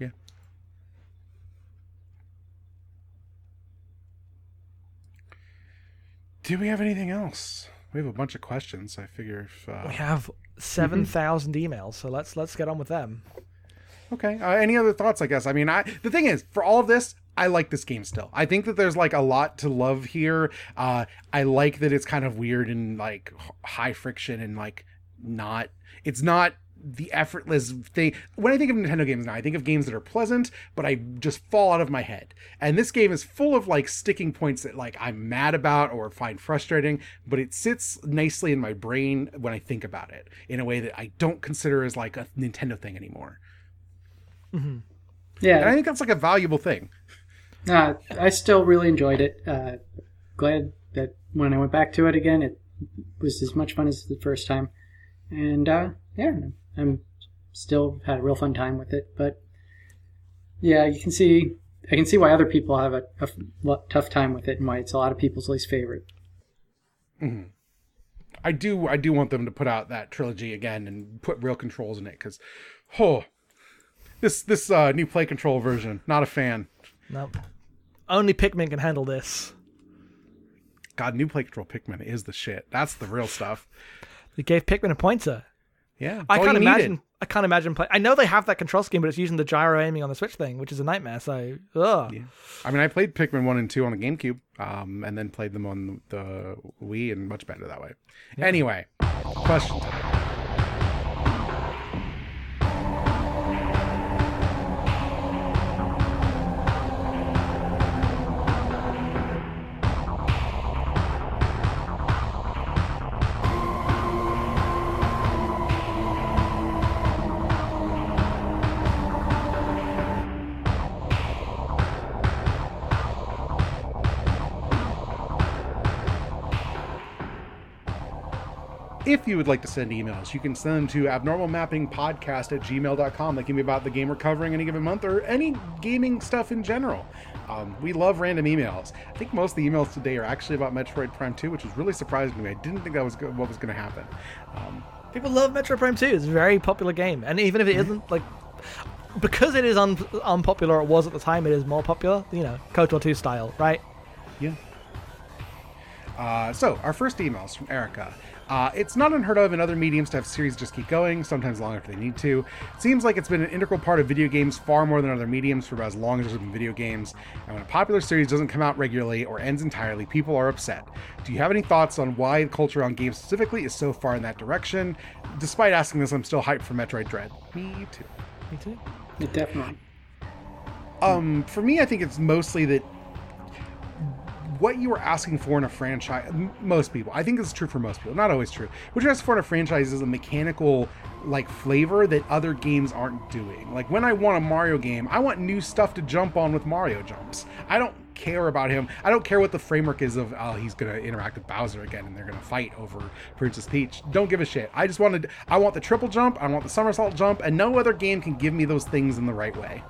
Speaker 1: Yeah. Do we have anything else? We have a bunch of questions. I figure if uh,
Speaker 2: We have seven thousand emails, so let's let's get on with them.
Speaker 1: Okay. Uh, any other thoughts? I guess. I mean, I the thing is, for all of this, I like this game still. I think that there's like a lot to love here. Uh, I like that it's kind of weird and like high friction and like not. It's not the effortless thing. When I think of Nintendo games now, I think of games that are pleasant, but I just fall out of my head. And this game is full of like sticking points that like I'm mad about or find frustrating, but it sits nicely in my brain when I think about it in a way that I don't consider as like a Nintendo thing anymore. Yeah. And I think that's like a valuable thing.
Speaker 3: uh, I still really enjoyed it. Uh, glad that when I went back to it again, it was as much fun as the first time. And uh, yeah, I'm still had a real fun time with it. But yeah, you can see I can see why other people have a tough time with it and why it's a lot of people's least favorite.
Speaker 1: I do I do want them to put out that trilogy again and put real controls in it because oh this this uh, new play control version not a fan.
Speaker 2: Nope. Only Pikmin can handle this.
Speaker 1: God, new play control Pikmin is the shit. That's the real stuff.
Speaker 2: They gave Pikmin a pointer.
Speaker 1: Yeah,
Speaker 2: I can't
Speaker 1: you needed.
Speaker 2: imagine. I can't imagine play. I know they have that control scheme, but it's using the gyro aiming on the Switch thing, which is a nightmare. So, ugh.
Speaker 1: I mean, I played Pikmin one and two on the GameCube, um, and then played them on the Wii, and much better that way. Anyway, question time. If you would like to send emails, you can send them to abnormalmappingpodcast at gmail.com. That can be about the game we're covering any given month or any gaming stuff in general. Um, we love random emails. I think most of the emails today are actually about Metroid Prime 2, which was really surprising to me. I didn't think that was what was going to happen. Um,
Speaker 2: People love Metroid Prime 2. It's a very popular game, and even if it isn't like because it is un- unpopular, it was at the time. It is more popular. You know, KOTOR 2 style, right?
Speaker 1: Yeah. Uh, so, our first email is from Erica. Uh, it's not unheard of in other mediums to have series just keep going, sometimes long after they need to. It seems like it's been an integral part of video games far more than other mediums for about as long as there's been video games. And when a popular series doesn't come out regularly or ends entirely, people are upset. Do you have any thoughts on why the culture on games specifically is so far in that direction? Despite asking this, I'm still hyped for Metroid Dread. Me too.
Speaker 2: Me too.
Speaker 3: Yeah, definitely.
Speaker 1: Um, for me, I think it's mostly that what you are asking for in a franchise, most people, I think is true for most people, not always true. What you're asking for in a franchise is a mechanical, like, flavor that other games aren't doing. Like, when I want a Mario game, I want new stuff to jump on with Mario jumps. I don't care about him. I don't care what the framework is of, oh, he's to interact with Bowser again and they're to fight over Princess Peach. Don't give a shit. I just wanted, I want the triple jump, I want the somersault jump, and no other game can give me those things in the right way.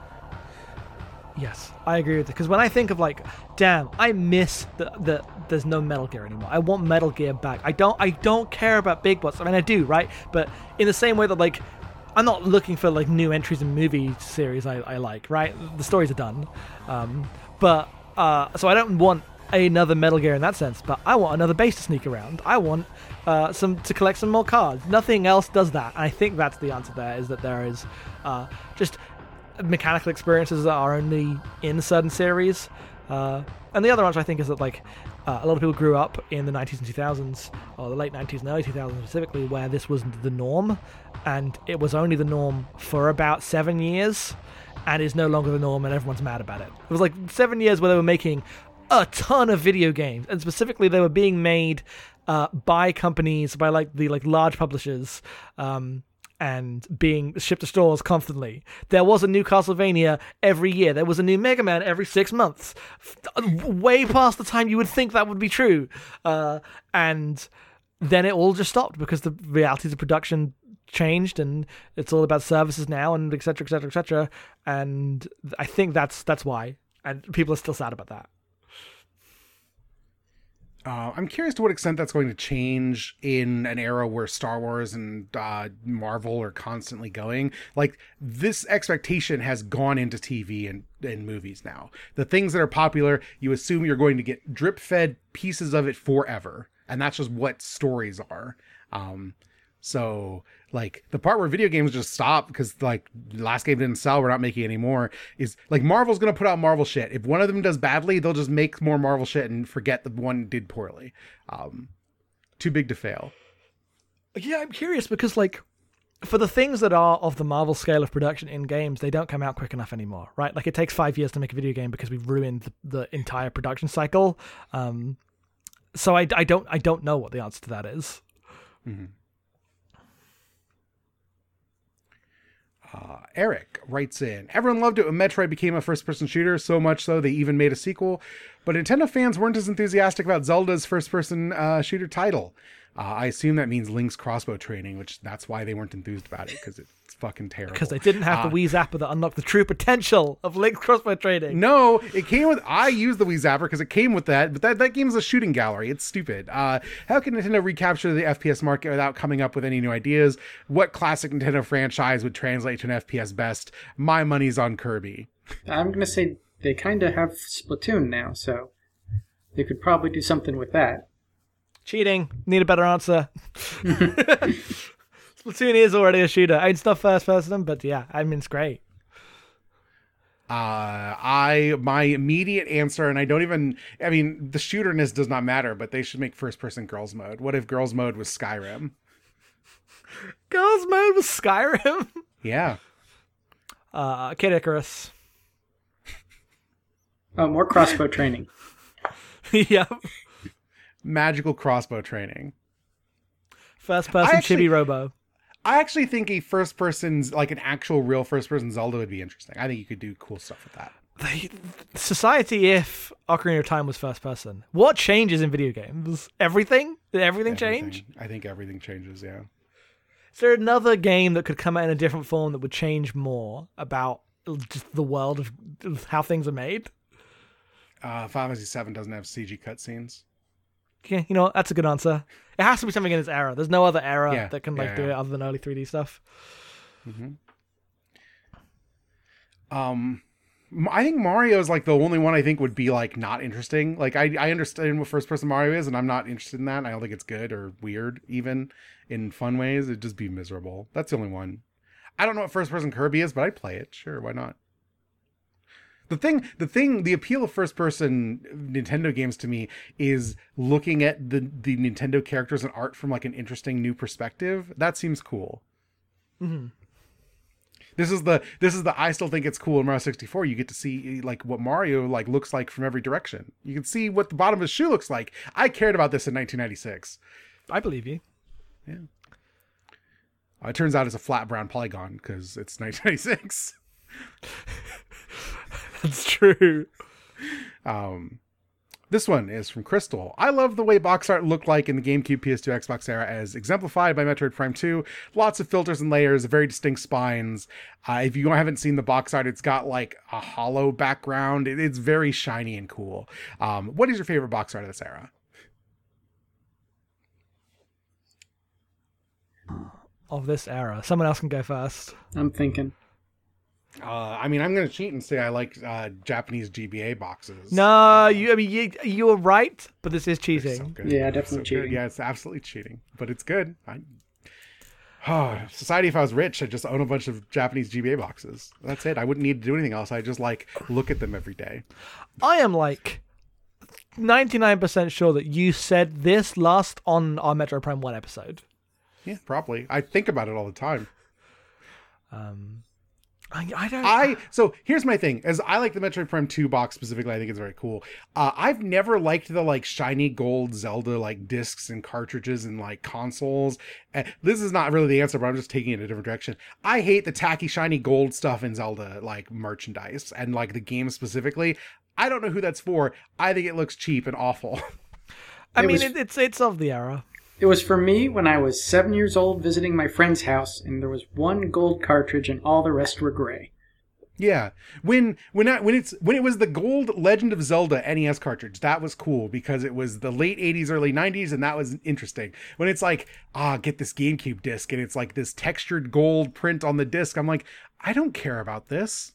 Speaker 2: Yes, I agree with it. Because when I think of like, damn, I miss the, the there's no Metal Gear anymore. I want Metal Gear back. I don't I don't care about big bots. I mean, I do, right? But in the same way that like, I'm not looking for like new entries in movie series I, I like, right? The stories are done, um, but uh, so I don't want another Metal Gear in that sense. But I want another base to sneak around. I want uh, some to collect some more cards. Nothing else does that. And I think that's the answer. There is that there is uh, just mechanical experiences that are only in certain series. Uh, and the other one, I think, is that like uh, a lot of people grew up in the 90s and 2000s, or the late 90s and early 2000s specifically, where this was the norm, and it was only the norm for about seven years, and is no longer the norm, and everyone's mad about it. It was like seven years where they were making a ton of video games, and specifically they were being made uh, by companies, by like the like large publishers. Um, and being shipped to stores constantly. There was a new Castlevania every year. There was a new Mega Man every six months. Way past the time you would think that would be true. Uh, and then it all just stopped because the realities of production changed and it's all about services now and et cetera, et cetera, et cetera. And I think that's that's why. And people are still sad about that.
Speaker 1: Uh, I'm curious to what extent that's going to change in an era where Star Wars and uh, Marvel are constantly going. Like this expectation has gone into TV and, and movies now. The things that are popular, you assume you're going to get drip fed pieces of it forever, and that's just what stories are. Um, so like the part where video games just stop because like last game didn't sell, we're not making any more. Is like Marvel's gonna put out Marvel shit. If one of them does badly, they'll just make more Marvel shit and forget the one did poorly. Um, too big to fail.
Speaker 2: Yeah, I'm curious because like for the things that are of the Marvel scale of production in games, they don't come out quick enough anymore, right? Like it takes five years to make a video game because we've ruined the, the entire production cycle. Um, so I, I don't I don't know what the answer to that is.
Speaker 1: Mm-hmm. Uh, Eric writes in Everyone loved it when Metroid became a first person shooter, so much so they even made a sequel. But Nintendo fans weren't as enthusiastic about Zelda's first person uh, shooter title. Uh, I assume that means Link's crossbow training, which that's why they weren't enthused about it because it's fucking terrible.
Speaker 2: Because they didn't have
Speaker 1: Uh,
Speaker 2: the Wii Zapper that unlocked the true potential of Link's crossbow training.
Speaker 1: No, it came with. I used the Wii Zapper because it came with that, but that, that game's a shooting gallery. It's stupid. Uh, how can Nintendo recapture the FPS market without coming up with any new ideas? What classic Nintendo franchise would translate to an FPS best? My money's on Kirby.
Speaker 3: I'm gonna say they kind of have Splatoon now, so they could probably do something with that.
Speaker 2: Cheating. Need a better answer. Splatoon is already a shooter. It's not first person, but yeah, I mean it's great.
Speaker 1: Uh, I my immediate answer, and I don't even. I mean, the shooterness does not matter, but they should make first person girls mode. What if girls mode was Skyrim?
Speaker 2: Girls mode was Skyrim.
Speaker 1: Yeah.
Speaker 2: Uh, Kid Icarus.
Speaker 3: Oh, more crossbow training.
Speaker 2: yep.
Speaker 1: Magical crossbow training.
Speaker 2: First person
Speaker 1: actually-
Speaker 2: chibi robo.
Speaker 1: I actually think a first person's like an actual real first person Zelda would be interesting. I think you could do cool stuff with that.
Speaker 2: They, society if Ocarina of Time was first person. What changes in video games? Everything? Did everything, change?
Speaker 1: I think everything changes. Yeah.
Speaker 2: Is there another game that could come out in a different form that would change more about just the world of, of how things are made?
Speaker 1: Uh, Final Fantasy VII doesn't have CG cutscenes.
Speaker 2: Yeah, you know that's a good answer. It has to be something in its era. There's no other era
Speaker 1: Yeah,
Speaker 2: that can like
Speaker 1: yeah,
Speaker 2: do it other than early 3D stuff.
Speaker 1: Um, M- I think Mario is like the only one I think would be like not interesting. Like I, I understand what first person Mario is, and I'm not interested in that. I don't think it's good or weird, even in fun ways. It'd just be miserable. That's the only one. I don't know what first person Kirby is, but I'd play it. Sure, why not? The thing, the thing, the appeal of first person Nintendo games to me is looking at the the Nintendo characters and art from like an interesting new perspective. That seems cool.
Speaker 2: hmm
Speaker 1: This is the this is the I still think it's cool in Mario 64. You get to see like what Mario like looks like from every direction. You can see what the bottom of his shoe looks like. I cared about this in 1996.
Speaker 2: I believe you.
Speaker 1: Uh, it turns out it's a flat brown polygon because it's 1996.
Speaker 2: That's true.
Speaker 1: Um, this one is from Crystal. I love the way box art looked like in the GameCube, PS2, Xbox era, as exemplified by Metroid Prime 2. Lots of filters and layers, very distinct spines. Uh, if you haven't seen the box art, it's got like a hollow background. It- it's very shiny and cool. Um, what is your favorite box art of this era?
Speaker 2: Of this era. Someone else can go first.
Speaker 3: I'm thinking.
Speaker 1: Uh, I mean, I'm going to cheat and say I like uh, Japanese GBA boxes.
Speaker 2: No, you. I mean, you, you were right, but this is
Speaker 1: They're so
Speaker 2: cheating.
Speaker 3: Yeah, definitely
Speaker 1: so good.
Speaker 3: cheating.
Speaker 1: Yeah, it's absolutely cheating, but it's good. I, oh, society, if I was rich, I'd just own a bunch of Japanese GBA boxes. That's it. I wouldn't need to do anything else. I just like look at them every day.
Speaker 2: I am like 99% sure that you said this last on our Metroid Prime 1 episode.
Speaker 1: Yeah, probably. I think about it all the time.
Speaker 2: Um, I, I don't.
Speaker 1: I so here's my thing: as I like the Metroid Prime Two box specifically, I think it's very cool. Uh, I've never liked the like shiny gold Zelda like discs and cartridges and like consoles. Uh, this is not really the answer, but I'm just taking it a different direction. I hate the tacky shiny gold stuff in Zelda like merchandise and like the game specifically. I don't know who that's for. I think it looks cheap and awful.
Speaker 2: I
Speaker 3: it
Speaker 2: mean,
Speaker 3: was-
Speaker 2: it, it's it's of the era.
Speaker 3: It was for me when I was seven years old visiting my friend's house, and there was one gold cartridge, and all the rest were gray.
Speaker 1: Yeah, when when I, when it's when it was the gold Legend of Zelda NES cartridge, that was cool because it was the late '80s, early '90s, and that was interesting. When it's like, ah, get this GameCube disc, and it's like this textured gold print on the disc, I'm like, I don't care about this.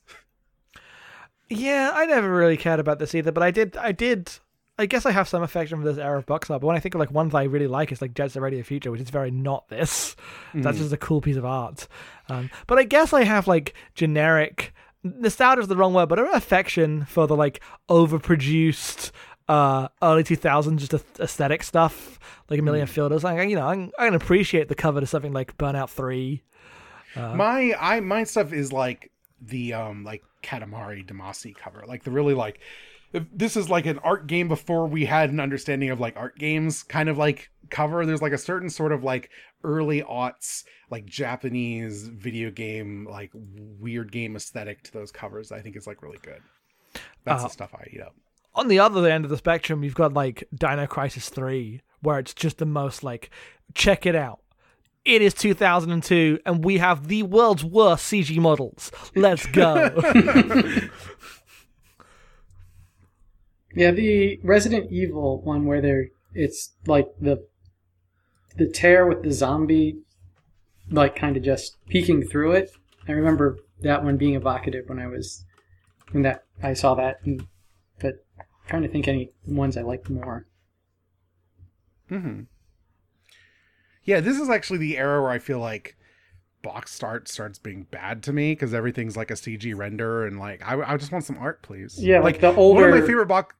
Speaker 2: Yeah, I never really cared about this either, but I did. I did. I guess I have some affection for this era of box art. But when I think of like ones I really like, it's like Jet Set Radio Future, which is very not this. That's just a cool piece of art. Um, but I guess I have like generic nostalgia is the wrong word, but an affection for the like overproduced uh early 2000s just a- aesthetic stuff like a million filters like you know I'm, can appreciate the cover to something like burnout 3
Speaker 1: my I my stuff is like the um like Katamari Damacy cover, like the really like. If this is like an art game before we had an understanding of like art games, kind of like cover. There's like a certain sort of like early aughts, like Japanese video game, like weird game aesthetic to those covers. I think is like really good. That's
Speaker 2: Uh,
Speaker 1: the stuff I eat up.
Speaker 2: on the other end of the spectrum, you've got like Dino Crisis 3, where it's just the most like, check it out. It is 2002, and we have the world's worst CG models. Let's go.
Speaker 3: Yeah, the Resident Evil one where they're it's like the the tear with the zombie like kind of just peeking through it. I remember that one being evocative when I was when that I saw that and but I'm trying to think any ones I liked more.
Speaker 1: hmm Yeah, this is actually the era where I feel like box art starts being bad to me because everything's like a CG render and like I, I just want some art, please.
Speaker 3: Yeah, like the older one
Speaker 1: of my favorite box.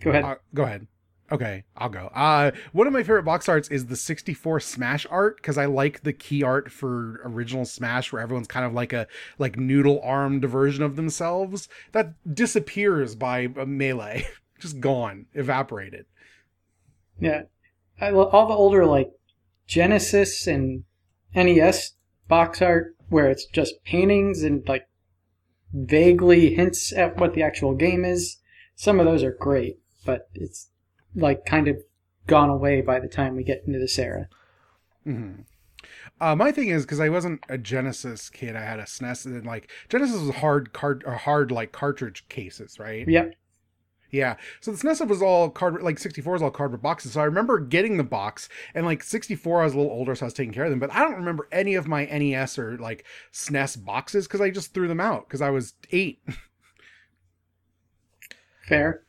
Speaker 3: Go ahead.
Speaker 1: Uh, go ahead. Okay, I'll go. Uh, one of my favorite box arts is the 64 Smash art because I like the key art for original Smash, where everyone's kind of like a like noodle armed version of themselves. That disappears by a melee, just gone, evaporated.
Speaker 3: Yeah, I, lo- all the older like Genesis and NES box art where it's just paintings and like vaguely hints at what the actual game is. Some of those are great, but it's like kind of gone away by the time we get into this era.
Speaker 1: hmm Uh, my thing is because I wasn't a Genesis kid, I had a SNES, and like Genesis was hard card or hard like cartridge cases, right?
Speaker 3: Yep.
Speaker 1: Yeah. So the SNES was all card like 64 is all cardboard boxes. So I remember getting the box and like 64 I was a little older so I was taking care of them, but I don't remember any of my NES or like SNES boxes cuz I just threw them out cuz I was 8.
Speaker 3: Fair.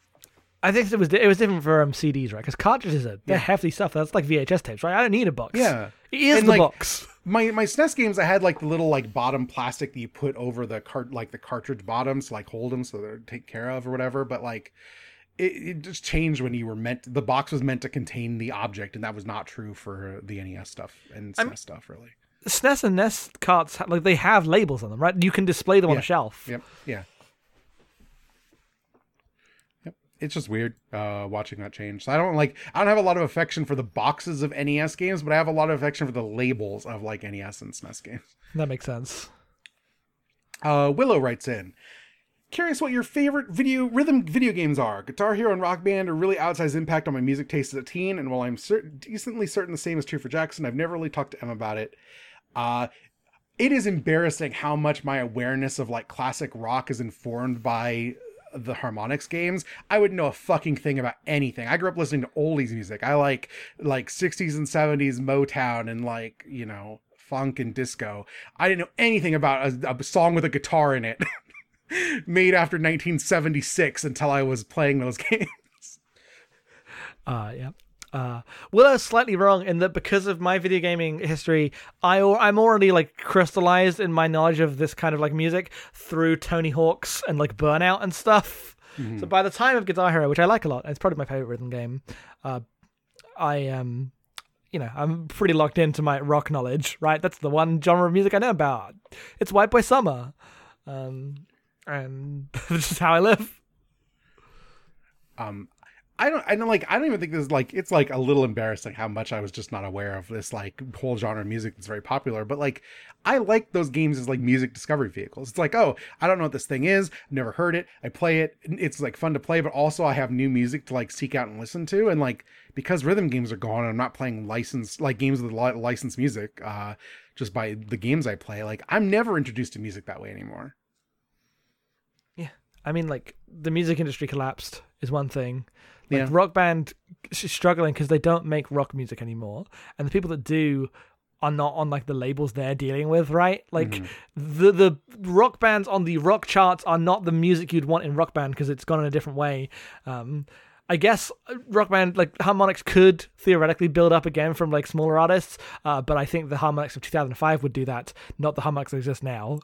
Speaker 2: I think it was it was different for um, CDs, right? Because cartridges are they're
Speaker 1: Yeah.
Speaker 2: hefty stuff. That's like VHS tapes, right? I don't need a box.
Speaker 1: Yeah.
Speaker 2: it is
Speaker 1: And,
Speaker 2: the
Speaker 1: like,
Speaker 2: box.
Speaker 1: my my SNES games I had like the little like bottom plastic that you put over the cart like the cartridge bottoms to like hold them so they're taken care of or whatever, but like it, it just changed when you were meant the box was meant to contain the object and that was not true for the NES stuff and SNES
Speaker 2: I'm-
Speaker 1: stuff really.
Speaker 2: SNES and NES carts like they have labels on them, right? You can display them on a shelf.
Speaker 1: Yep. Yeah. Yep. It's just weird uh watching that change. So I don't like I don't have a lot of affection for the boxes of NES games, but I have a lot of affection for the labels of like NES and SNES games.
Speaker 2: That makes sense.
Speaker 1: Uh Willow writes in. Curious what your favorite video rhythm video games are. Guitar Hero and Rock Band are really outsized impact on my music taste as a teen, and while I'm certain, decently certain the same is true for Jackson, I've never really talked to Em about it. Uh, it is embarrassing how much my awareness of like classic rock is informed by the Harmonix games i wouldn't know a fucking thing about anything. I grew up listening to oldies music. I like like 60s and 70s motown and like you know funk and disco. I didn't know anything about a, a song with a guitar in it made after 1976 until i was playing those games.
Speaker 2: Uh, yeah. Uh, Willow's slightly wrong in that because of my video gaming history, I I'm already like crystallized in my knowledge of this kind of like music through Tony Hawk's and like Burnout and stuff. So by the time of Guitar Hero, which I like a lot, it's probably my favorite rhythm game. Uh, I am, you know, I'm pretty locked into my rock knowledge. Right, that's the one genre of music I know about. It's White Boy Summer, um, and this is how I live.
Speaker 1: um I don't I don't like I don't even think this is like it's like a little embarrassing how much I was just not aware of this like whole genre of music that's very popular. But like I like those games as like music discovery vehicles. It's like, oh, I don't know what this thing is, never heard it. I play it. It's like fun to play, but also I have new music to like seek out and listen to. And like because rhythm games are gone, I'm not playing licensed like games with li- licensed music, uh, just by the games I play. Like I'm never introduced to music that way anymore. Yeah.
Speaker 2: I mean, like the music industry collapsed is one thing. Like
Speaker 1: Yeah.
Speaker 2: rock band is struggling because they don't make rock music anymore, and the people that do are not on like the labels they're dealing with, right? Like
Speaker 1: Mm-hmm.
Speaker 2: the the rock bands on the rock charts are not the music you'd want in rock band because it's gone in a different way. Um, I guess uh, rock band like Harmonix could theoretically build up again from like smaller artists, uh, but I think the Harmonix of 2005 would do that, not the Harmonix that exist now.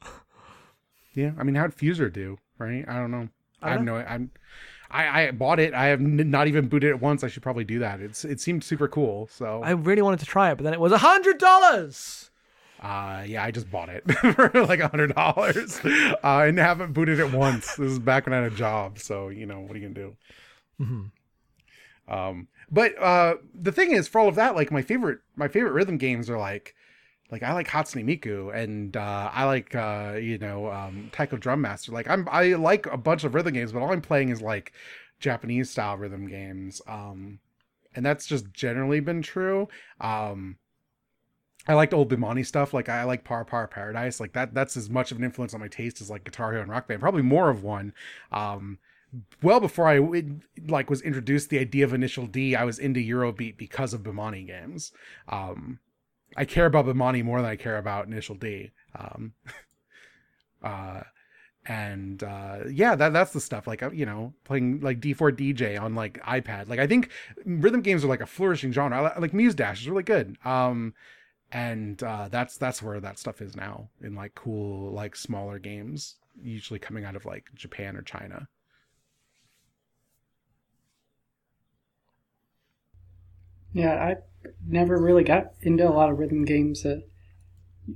Speaker 1: Yeah, I mean, how'd Fuser do? Right? I don't know. I,
Speaker 2: I
Speaker 1: have
Speaker 2: don't
Speaker 1: no. I'm. I, I bought it. I have n- not even booted it once. I should probably do that. It's it seemed super cool. So
Speaker 2: I really wanted to try it, but then it was a hundred dollars.
Speaker 1: uh yeah, I just bought it for like a hundred dollars. Uh and haven't booted it once. This is back when I had a job, so you know, what are you gonna do? Um but uh the thing is for all of that, like my favorite my favorite rhythm games are like like I like Hatsune Miku and uh I like uh you know um Taiko Drum Master. Like I'm I like a bunch of rhythm games, but all I'm playing is like Japanese style rhythm games. Um and that's just generally been true. Um I liked old Bemani stuff. Like I like ParaParaParadise. Like that. That's as much of an influence on my taste as like Guitar Hero and Rock Band. Probably more of one. Um, well before I like was introduced the idea of Initial D, I was into Eurobeat because of Bemani games. Um, I care about Bemani more than I care about Initial D. Um, uh, and uh, yeah, that that's the stuff. Like uh, you know, playing like D4 DJ on like iPad. Like I think rhythm games are like a flourishing genre. Like Muse Dash is really good. Um, and uh, that's that's where that stuff is now in like cool like smaller games, usually coming out of like Japan or China.
Speaker 3: Yeah, I never really got into a lot of rhythm games.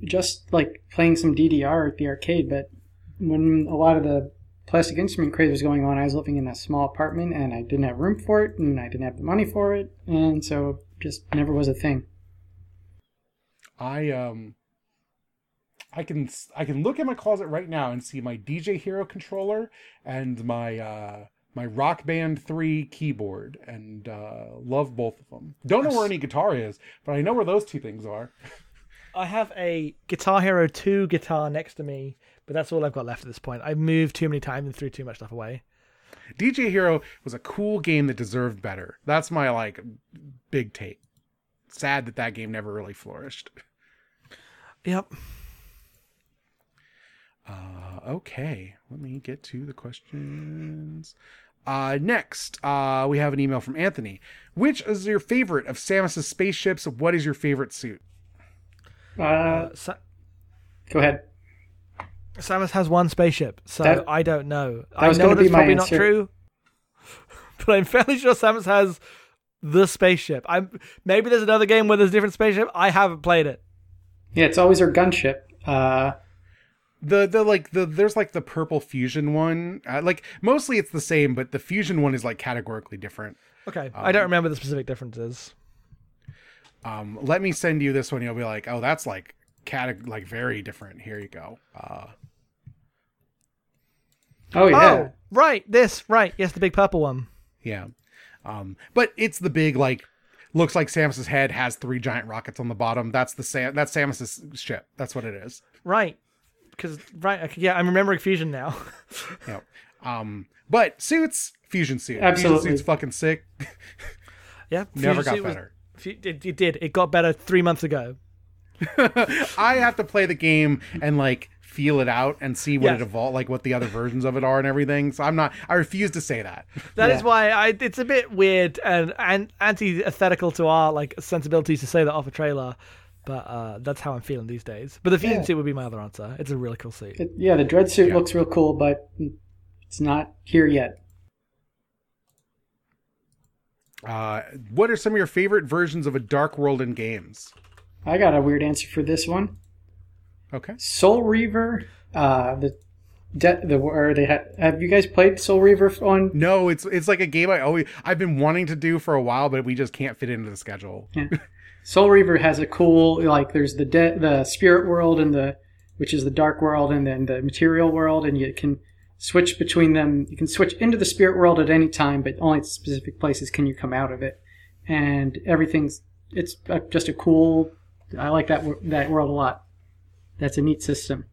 Speaker 3: Just like playing some DDR at the arcade, but when a lot of the plastic instrument craze was going on, I was living in a small apartment and I didn't have room for it and I didn't have the money for it, and so just never was a thing.
Speaker 1: I um I can I can look in my closet right now and see my DJ Hero controller and my uh my Rock Band 3 keyboard and uh love both of them. Don't know where any guitar is, but I know where those two things are.
Speaker 2: I have a Guitar Hero 2 guitar next to me, but that's all I've got left at this point. I've moved too many times and threw too much stuff away.
Speaker 1: DJ Hero was a cool game that deserved better. That's my like big take. Sad that that game never really flourished.
Speaker 2: Yep.
Speaker 1: Uh, okay, let me get to the questions. Uh, next, uh, we have an email from Anthony. Which is your favorite of Samus's spaceships? What is your favorite suit?
Speaker 3: Uh,
Speaker 2: Uh, Sa-
Speaker 3: go ahead.
Speaker 2: Samus has one spaceship, so
Speaker 3: That-
Speaker 2: I don't know. I
Speaker 3: was
Speaker 2: know
Speaker 3: gonna
Speaker 2: that's probably
Speaker 3: answer.
Speaker 2: not true, but I'm fairly sure Samus has the spaceship. I'm maybe there's another game where there's a different spaceship. I haven't played it.
Speaker 3: Yeah, it's always her gunship. Uh,
Speaker 1: The the like the there's like the purple fusion one. Uh, like mostly it's the same, but the fusion one is like categorically different.
Speaker 2: Okay, I don't remember the specific differences.
Speaker 1: Um, let me send you this one. You'll be like, oh, that's like cate- like very different. Here you go. Uh,
Speaker 3: oh yeah,
Speaker 2: Oh, right, this right. Yes, the big purple one.
Speaker 1: Yeah. Um, but it's the big like looks like Samus's head has three giant rockets on the bottom. That's the Sam that's Samus's ship. That's what it is.
Speaker 2: Right, because right. Yeah, I'm remembering Fusion now.
Speaker 1: Yeah. Um, but suits, fusion suit.
Speaker 3: Absolutely.
Speaker 1: Fusion suit's fucking sick.
Speaker 2: yeah,
Speaker 1: Never got
Speaker 2: Suit was-
Speaker 1: better.
Speaker 2: Fu- It, it did. It got better three months ago.
Speaker 1: I have to play the game and like feel it out and see what
Speaker 2: Yes.
Speaker 1: it evolved like what the other versions of it are and everything. So I'm not I refuse to say that.
Speaker 2: That is
Speaker 3: Yeah.
Speaker 2: why I. It's a bit weird and and anti-aesthetical to our like sensibilities to say that off a trailer, but uh, that's how I'm feeling these days. But the Fusion
Speaker 3: Yeah.
Speaker 2: suit would be my other answer. It's a really cool suit.
Speaker 3: It- yeah. The dread suit
Speaker 1: Yeah.
Speaker 3: looks real cool, but it's not here yet.
Speaker 1: Uh, what are some of your favorite versions of a Dark World in games?
Speaker 3: I got a weird answer for this one.
Speaker 1: Okay.
Speaker 3: Soul Reaver, uh, the de- the where they ha- have you guys played Soul Reaver on?
Speaker 1: No, it's it's like a game I always I've been wanting to do for a while, but we just can't fit into the schedule.
Speaker 3: Soul Reaver has a cool like there's the de- the spirit world and the which is the dark world and then the material world and you can switch between them. You can switch into the spirit world at any time, but only specific places can you come out of it. And everything's it's just a cool. I like that that world a lot. That's a neat system.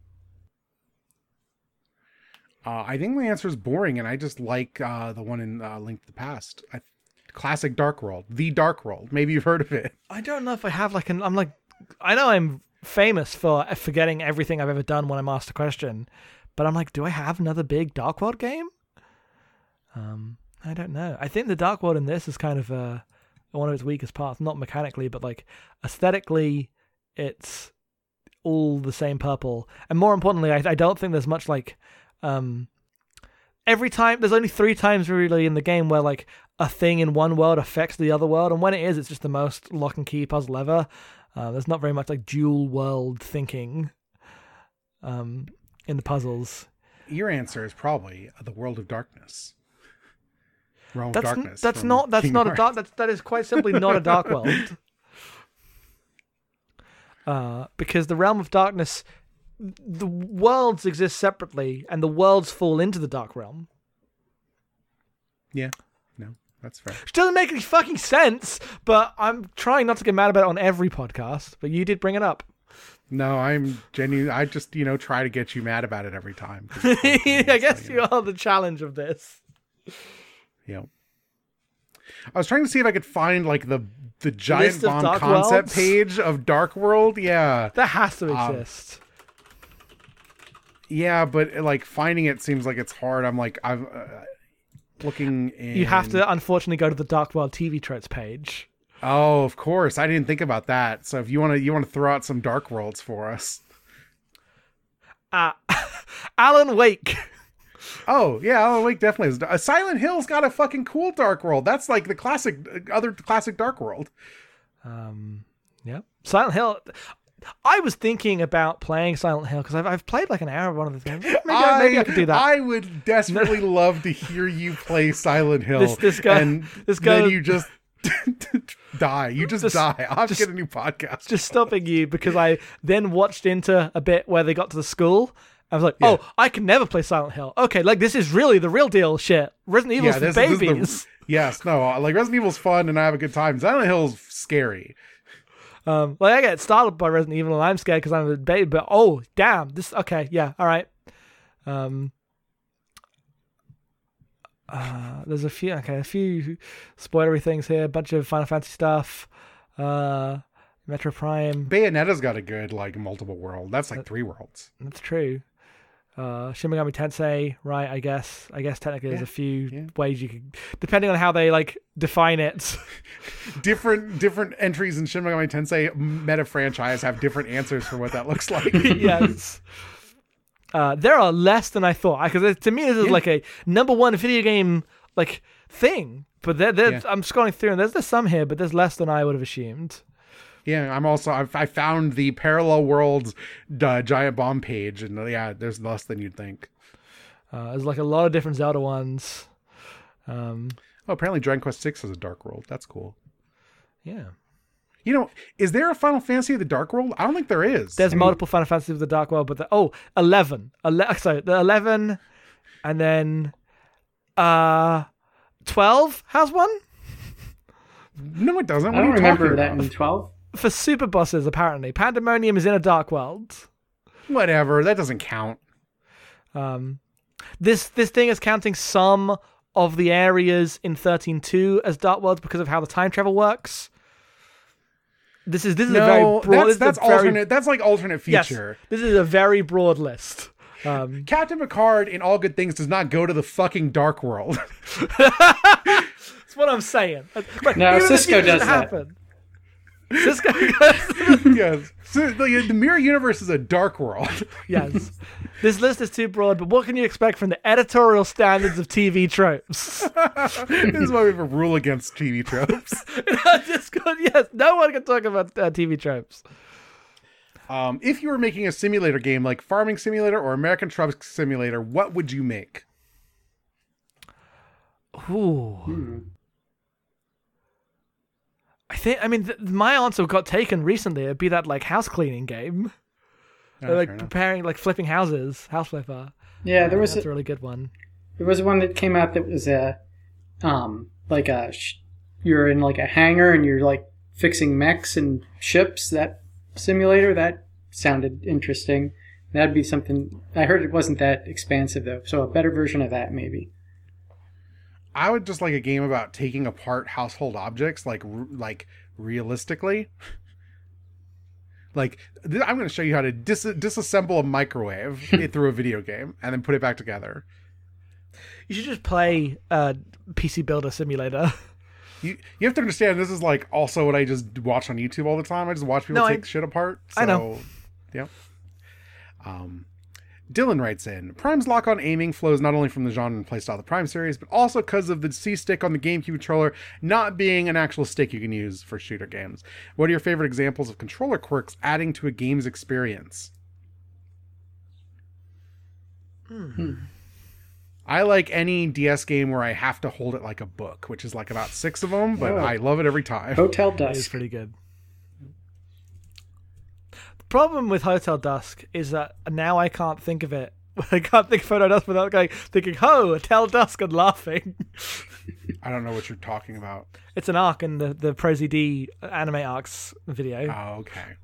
Speaker 1: Uh, I think my answer is boring, and I just like uh, the one in uh, Link to the Past. I, classic Dark World, the Dark World. Maybe you've heard of it.
Speaker 2: I don't know if I have like an. I'm like, I know I'm famous for forgetting everything I've ever done when I'm asked a question, but I'm like, do I have another big Dark World game? Um, I don't know. I think the Dark World in this is kind of uh, one of its weakest parts, not mechanically, but like aesthetically, it's all the same purple. And more importantly, I, I don't think there's much like um every time there's only three times really in the game where like a thing in one world affects the other world, and when it is, it's just the most lock and key puzzle ever. Uh, there's not very much like dual world thinking um, in the puzzles.
Speaker 1: Your answer is probably the World of Darkness. Realm
Speaker 2: That's
Speaker 1: of
Speaker 2: n-
Speaker 1: Darkness.
Speaker 2: that's not that's
Speaker 1: Kingdom
Speaker 2: not a dark that's that is quite simply not a dark world. Uh, because the realm of darkness, the worlds exist separately, and the worlds fall into the dark realm.
Speaker 1: Yeah, no, that's fair.
Speaker 2: Which doesn't make any fucking sense, but I'm trying not to get mad about it on every podcast. But you did bring it up.
Speaker 1: No, I'm genuine. I just you know try to get you mad about it every time. 'cause it's fun to me,
Speaker 2: I guess
Speaker 1: so,
Speaker 2: you are the challenge of this.
Speaker 1: Yeah. I was trying to see if I could find like the the giant
Speaker 2: List
Speaker 1: bomb concept
Speaker 2: Worlds?
Speaker 1: page of Dark World. Yeah,
Speaker 2: That has to
Speaker 1: Um,
Speaker 2: exist.
Speaker 1: Yeah, but like finding it seems like it's hard. I'm like I'm uh, looking. In...
Speaker 2: you have to, unfortunately, go to the Dark World TV tropes page.
Speaker 1: Oh, of course. I didn't think about that. So if you want to, you want to throw out some Dark Worlds for us.
Speaker 2: Uh, Alan Wake.
Speaker 1: Oh yeah, Alan Wake definitely is. Uh, Silent Hill's got a fucking cool Dark World. That's like the classic, uh, other classic Dark World.
Speaker 2: Um, yeah, Silent Hill. I was thinking about playing Silent Hill because I've, I've played like an hour of one of the games. Maybe, I, maybe I could do that.
Speaker 1: I would desperately love to hear you play Silent Hill.
Speaker 2: This- this guy-
Speaker 1: and
Speaker 2: this guy-
Speaker 1: then you just die. You just,
Speaker 2: Just-
Speaker 1: die. I'll have to
Speaker 2: just-
Speaker 1: get a new podcast.
Speaker 2: just stopping you because I then watched into a bit where they got to the school. I was like, oh, I can never play Silent Hill. Okay, like this is really the real deal shit. Resident Evil's for
Speaker 1: this- this is the-
Speaker 2: babies.
Speaker 1: yes, no, uh, like Resident Evil's fun and I have a good time. Silent Hill's scary.
Speaker 2: Um, like I get startled by Resident Evil and I'm scared because I'm a baby. But oh, damn, this okay, yeah, all right. Um, uh, there's a few okay, a few spoilery things here. A bunch of Final Fantasy stuff. Uh, Metroid Prime.
Speaker 1: Bayonetta's got a good like multiple world. That's like three worlds.
Speaker 2: That's true. Uh, Shin Megami Tensei, right? I guess. I guess technically there's a few
Speaker 1: yeah.
Speaker 2: ways you could, depending on how they like define it.
Speaker 1: Different different entries in Shin Megami Tensei meta franchise have different answers for what that looks like.
Speaker 2: yes. Uh, there are less than I thought because to me this is
Speaker 1: Yeah.
Speaker 2: like a number one video game like thing. But there, there,
Speaker 1: Yeah.
Speaker 2: I'm scrolling through and there's there's some here, but there's less than I would have assumed.
Speaker 1: Yeah, I'm also I've, I found the parallel worlds uh, giant bomb page, and uh, yeah, there's less than you'd think.
Speaker 2: Uh, there's like a lot of different Zelda ones. Um,
Speaker 1: Oh, apparently Dragon Quest Six has a dark world. That's cool.
Speaker 2: yeah.
Speaker 1: You know, is there a Final Fantasy of the Dark World? I don't think there is.
Speaker 2: There's
Speaker 1: I mean,
Speaker 2: multiple Final Fantasy of the Dark World, but the, oh, 11. Ele- sorry, the 11 and then uh 12 has one
Speaker 1: No, it doesn't. What
Speaker 3: I don't
Speaker 1: you
Speaker 3: remember
Speaker 1: talking
Speaker 3: that
Speaker 1: about?
Speaker 3: in 12.
Speaker 2: For super bosses apparently. Pandemonium is in a Dark World.
Speaker 1: Whatever. That doesn't count.
Speaker 2: Um this this thing is counting some of the areas in 13.2 as Dark Worlds because of how the time travel works. This is this is a very broad
Speaker 1: that's
Speaker 2: this a
Speaker 1: that's
Speaker 2: very-
Speaker 1: alternate. That's like alternate
Speaker 2: Yes, this is a very broad list. Um,
Speaker 1: Captain Picard in All Good Things does not go to the fucking Dark World.
Speaker 2: That's what I'm saying. But
Speaker 3: No, Cisco
Speaker 2: doesn't
Speaker 3: does that.
Speaker 2: happen. Cisco
Speaker 1: yes. So the, the Mirror Universe is a Dark World.
Speaker 2: Yes. This list is too broad, but what can you expect from the editorial standards of TV tropes?
Speaker 1: this is why we have a rule against TV tropes.
Speaker 2: Yes, no one can talk about uh, TV tropes.
Speaker 1: Um, if you were making a simulator game like Farming Simulator or American Truck Simulator, what would you make?
Speaker 2: Ooh. I think, I mean, th- my answer got taken recently. It'd be that, like, house cleaning game.
Speaker 1: Oh,
Speaker 2: like, preparing, like, flipping houses. House flipper.
Speaker 3: Yeah, there was
Speaker 2: That's
Speaker 3: a,
Speaker 2: a really good one.
Speaker 3: there was one that came out that was a um like a sh- you're in like a hangar and you're like fixing mechs and ships. That simulator that sounded interesting. That'd be something. I heard it wasn't that expansive though, so a better version of that maybe.
Speaker 1: I would just like a game about taking apart household objects, like r- like realistically. like th- I'm going to show you how to dis- disassemble a microwave through a video game and then put it back together.
Speaker 2: You should just play uh, PC Builder Simulator.
Speaker 1: You you have to understand this is like also what I just watch on YouTube all the time. I just watch people
Speaker 2: No, I-
Speaker 1: take shit apart. So,
Speaker 2: I know.
Speaker 1: Yep. Um, Dylan writes in Prime's lock on aiming flows not only from the genre and playstyle of the Prime series, but also because of the C stick on the GameCube controller not being an actual stick you can use for shooter games. What are your favorite examples of controller quirks adding to a game's experience? Hmm. I like any DS game where I have to hold it like a book, which is like about six of them, but
Speaker 3: Oh.
Speaker 1: I love it every time.
Speaker 3: Hotel
Speaker 2: It is
Speaker 3: Dusk.
Speaker 2: pretty good. The problem with Hotel Dusk is that now I can't think of it. I can't think of Hotel Dusk without going thinking, "Ho, Hotel Dusk," and laughing.
Speaker 1: I don't know what you're talking about.
Speaker 2: It's an arc in the the Pro ZD anime arcs video.
Speaker 1: Oh, okay.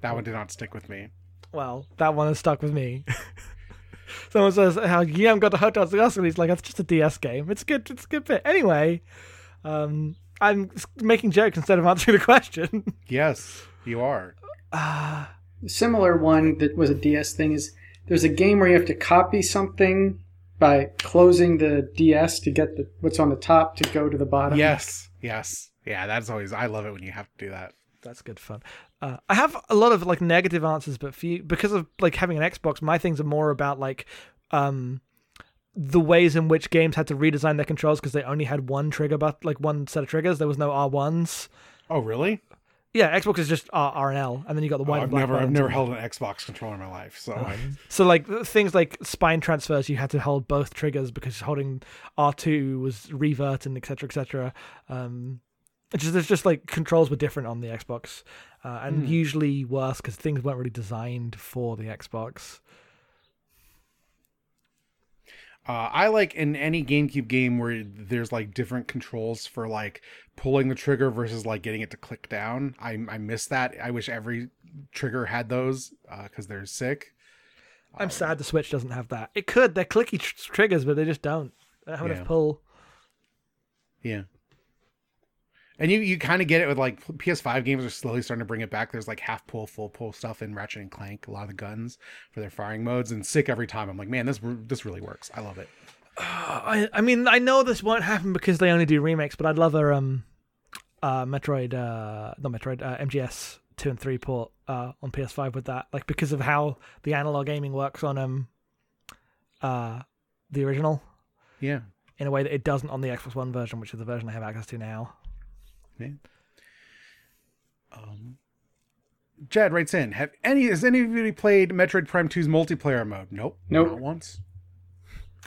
Speaker 1: That one did not stick with me.
Speaker 2: Well, that one has stuck with me. Someone says, "How you haven't got the Hotel Dusk?" And he's like, "It's just a DS game. It's good. It's a good bit." Anyway, um, I'm making jokes instead of answering the question.
Speaker 1: Yes, you are.
Speaker 3: Similar one that was a DS thing is there's a game where you have to copy something by closing the DS to get the what's on the top to go to the bottom.
Speaker 1: Yes, yes. Yeah, that's always, I love it when you have to do that.
Speaker 2: That's good fun. Uh, I have a lot of like negative answers, but for you, because of like having an Xbox, my things are more about like um the ways in which games had to redesign their controls because they only had one trigger, but like one set of triggers. There was no R ones.
Speaker 1: Oh, really?
Speaker 2: Yeah, Xbox is just R, R and L, and then you got the
Speaker 1: Oh,
Speaker 2: white.
Speaker 1: I've
Speaker 2: and black
Speaker 1: never, I've never held an Xbox controller in my life, so I,
Speaker 2: So like things like spine transfers, you had to hold both triggers because holding R two was revert and etc. etc. Um, it's just, it's just like controls were different on the Xbox, uh, and usually worse because things weren't really designed for the Xbox.
Speaker 1: Uh, I like in any GameCube game where there's like different controls for like pulling the trigger versus like getting it to click down. I I miss that. I wish every trigger had those because they're sick.
Speaker 2: I'm sad the Switch doesn't have that. It could. They're clicky tr- triggers, but they just don't. They don't have
Speaker 1: Yeah.
Speaker 2: enough pull.
Speaker 1: Yeah. And you, you kind of get it with like PS5 games are slowly starting to bring it back. There's like half pull, full pull stuff in Ratchet and Clank, a lot of the guns for their firing modes, and sick every time. I'm like, man, this this really works. I love it.
Speaker 2: I, I mean, I know this won't happen because they only do remakes, but I'd love a um, uh, Metroid, uh, not Metroid, uh, MGS two and three port uh on PS5 with that, like because of how the analog gaming works on um, uh, the original
Speaker 1: Yeah.
Speaker 2: in a way that it doesn't on the Xbox One version, which is the version I have access to now.
Speaker 1: Um, Jed writes in: Have any has anybody played Metroid Prime 2's multiplayer mode? Nope.
Speaker 3: Nope.
Speaker 1: Not once.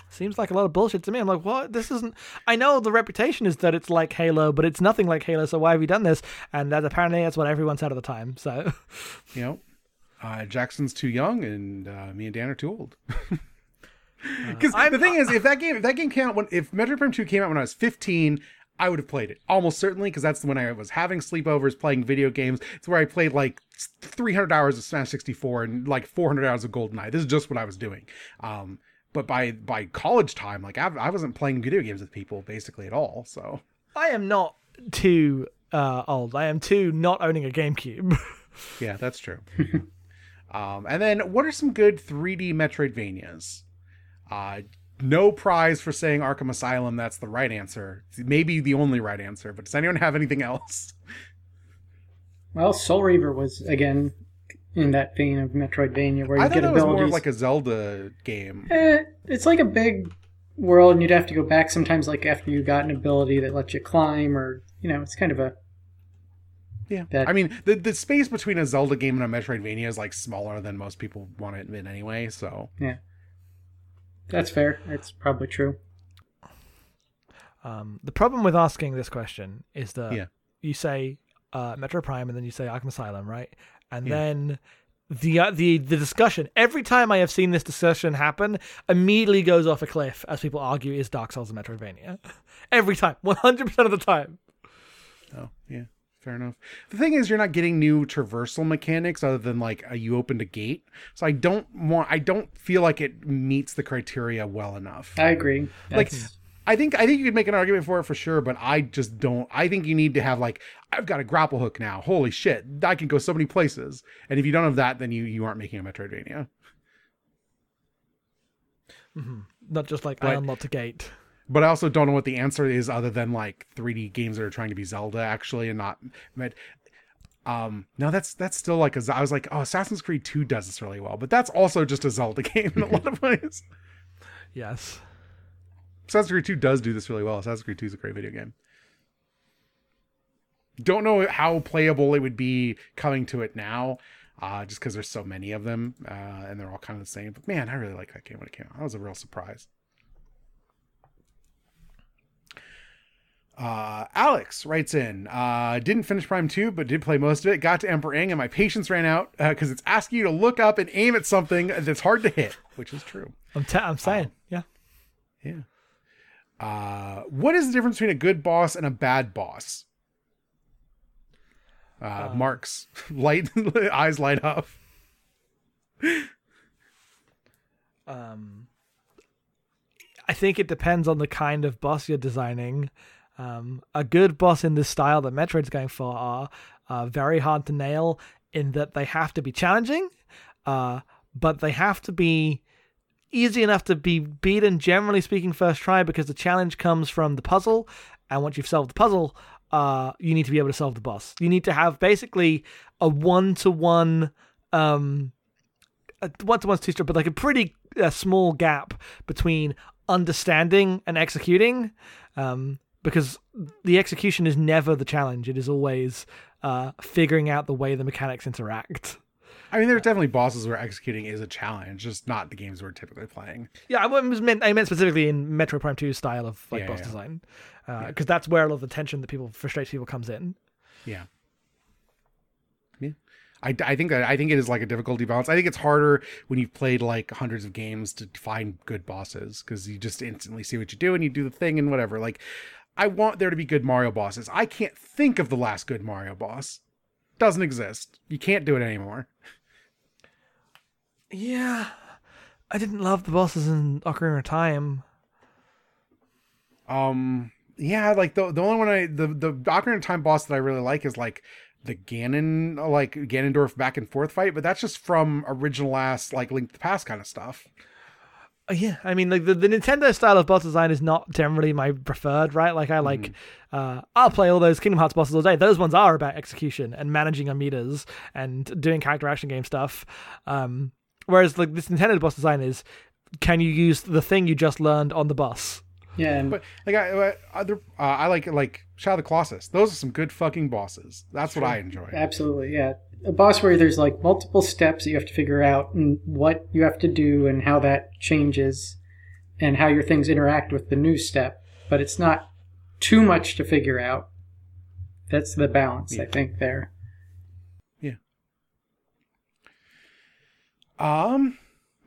Speaker 2: Seems like a lot of bullshit to me. I'm like, what? This isn't. I know the reputation is that it's like Halo, but it's nothing like Halo. So why have you done this? And that apparently that's what everyone said at the time. So.
Speaker 1: You know, uh, Jackson's too young, and uh, me and Dan are too old. Because
Speaker 2: I'm-
Speaker 1: the thing is, if that game, if that game came out when, if Metroid Prime 2 came out when I was 15, I would have played it almost certainly because that's when I was having sleepovers, playing video games. It's where I played like 300 hours of Smash 64 and like 400 hours of GoldenEye. This is just what I was doing. Um, but by by college time, like I, I wasn't playing video games with people basically at all. So
Speaker 2: I am not too uh, old. I am too not owning a GameCube.
Speaker 1: yeah, that's true. um, and then what are some good 3D Metroidvanias? Uh, no prize for saying Arkham Asylum. That's the right answer. Maybe the only right answer. But does anyone have anything else?
Speaker 3: Well, Soul Reaver was again in that vein of Metroidvania where you
Speaker 1: I thought
Speaker 3: get
Speaker 1: that was more like a Zelda game.
Speaker 3: Eh, it's like a big world, and you'd have to go back sometimes, like after you got an ability that lets you climb, or you know, it's kind of a
Speaker 1: Yeah,
Speaker 3: That-
Speaker 1: I mean the the space between a Zelda game and a Metroidvania is like smaller than most people want to admit anyway. So
Speaker 3: yeah. That's fair. That's probably true.
Speaker 2: um, the problem with asking this question is that
Speaker 1: Yeah.
Speaker 2: you say uh, Metroid Prime and then you say Arkham Asylum, right? And
Speaker 1: Yeah.
Speaker 2: then the uh, the the discussion every time I have seen this discussion happen immediately goes off a cliff as people argue is Dark Souls a Metroidvania. Every time, one hundred percent of the time.
Speaker 1: oh yeah, fair enough. The thing is, you're not getting new traversal mechanics other than like uh, you opened a gate. So I don't want. I don't feel like it meets the criteria well enough.
Speaker 3: I agree.
Speaker 1: like
Speaker 3: That's-
Speaker 1: I think I think you could make an argument for it for sure, but I just don't. I think you need to have like I've got a grapple hook now. Holy shit, I can go so many places. And if you don't have that, then you you aren't making a Metroidvania.
Speaker 2: Not just like I unlocked a gate.
Speaker 1: But I also don't know what the answer is other than like 3D games that are trying to be Zelda actually and not Met. Um, no, that's that's still like a. I was like, oh, Assassin's Creed 2 does this really well, but that's also just a Zelda game in a lot of ways.
Speaker 2: Yes.
Speaker 1: Assassin's Creed 2 does do this really well. Assassin's Creed 2 is a great video game. Don't know how playable it would be coming to it now, uh, just because there's so many of them uh, and they're all kind of the same. But man, I really like that game when it came out. That was a real surprise. Uh, Alex writes in, uh, didn't finish Prime 2, but did play most of it. Got to Emperor Ing, and my patience ran out because it's asking you to look up and aim at something that's hard to hit, which is true.
Speaker 2: I'm t- I'm saying. yeah.
Speaker 1: Yeah. Uh, what is the difference between a good boss and a bad boss? Uh, Mark's light eyes light up.
Speaker 2: Um, I think it depends on the kind of boss you're designing. Um, a good boss in this style that Metroid's going for are uh, very hard to nail in that they have to be challenging, uh, but they have to be easy enough to be beaten, generally speaking, first try because the challenge comes from the puzzle. And once you've solved the puzzle, uh, you need to be able to solve the boss. You need to have basically a one to one one to one's too strong, but like a pretty uh, small gap between understanding and executing, um, because the execution is never the challenge. It is always uh, figuring out the way the mechanics interact.
Speaker 1: I mean, there's definitely bosses where executing is a challenge, just not the games we're typically playing.
Speaker 2: Yeah, I was meant. I meant specifically in Metroid Prime 2 style of like
Speaker 1: Yeah,
Speaker 2: boss
Speaker 1: yeah.
Speaker 2: design, because that's where a lot of the tension that people frustrates people comes in.
Speaker 1: Yeah. Yeah. I, I think that I think it is like a difficulty balance. I think it's harder when you've played like hundreds of games to find good bosses because you just instantly see what you do and you do the thing and whatever. Like, I want there to be good Mario bosses. I can't think of the last good Mario boss. Doesn't exist. You can't do it anymore.
Speaker 2: Yeah, I didn't love the bosses in Ocarina of Time.
Speaker 1: Um, yeah, like the the only one I the the Ocarina of Time boss that I really like is like the Ganon like Ganondorf back and forth fight, but that's just from original ass like Link to the Past kind of stuff.
Speaker 2: Uh, Yeah, I mean, like the, the Nintendo style of boss design is not generally my preferred, right? Like I like, uh, I'll play all those Kingdom Hearts bosses all day. Those ones are about execution and managing on meters and doing character action game stuff. Um, whereas like this Nintendo boss design is, can you use the thing you just learned on the boss?
Speaker 3: yeah, and
Speaker 1: But like I I- other uh, I like like Shadow of the Colossus. Those are some good fucking bosses. That's what I enjoy.
Speaker 3: Absolutely, yeah. A boss where there's like multiple steps that you have to figure out and what you have to do and how that changes and how your things interact with the new step, but it's not too much to figure out. That's the balance, I think, there. Yeah.
Speaker 1: Um,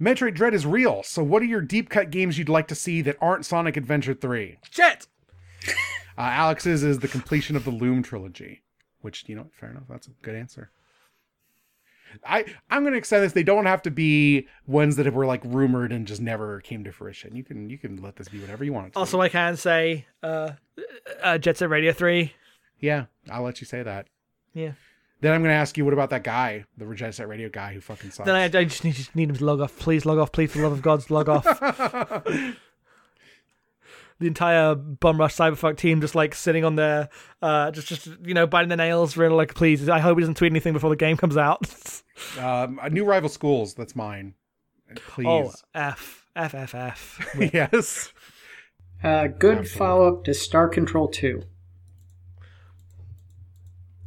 Speaker 1: Metroid Dread is real. So, what are your deep cut games you'd like to see that aren't Sonic Adventure Three?
Speaker 2: Shit.
Speaker 1: Uh, Alex's is the completion of the Loom trilogy, which you know, fair enough. That's a good answer. I I'm gonna extend this. They don't have to be ones that were like rumored and just never came to fruition. You can you can let this be whatever you want.
Speaker 2: Also, I can say, uh, uh, Jet Set Radio Three.
Speaker 1: yeah, I'll let you say that.
Speaker 2: Yeah.
Speaker 1: Then I'm gonna ask you, what about that guy, the Jet Set Radio guy who fucking sucks?
Speaker 2: Then I, I just need, just need him to log off. Please log off. Please, for the love of God, log off. the entire Bomb Rush Cyberfunk team just like sitting on there uh just just you know biting their nails really like please i hope he doesn't tweet anything before the game comes out
Speaker 1: um, a new rival schools. That's mine. Please.
Speaker 2: oh f f f f
Speaker 1: yes.
Speaker 3: Uh, good follow up to Star Control 2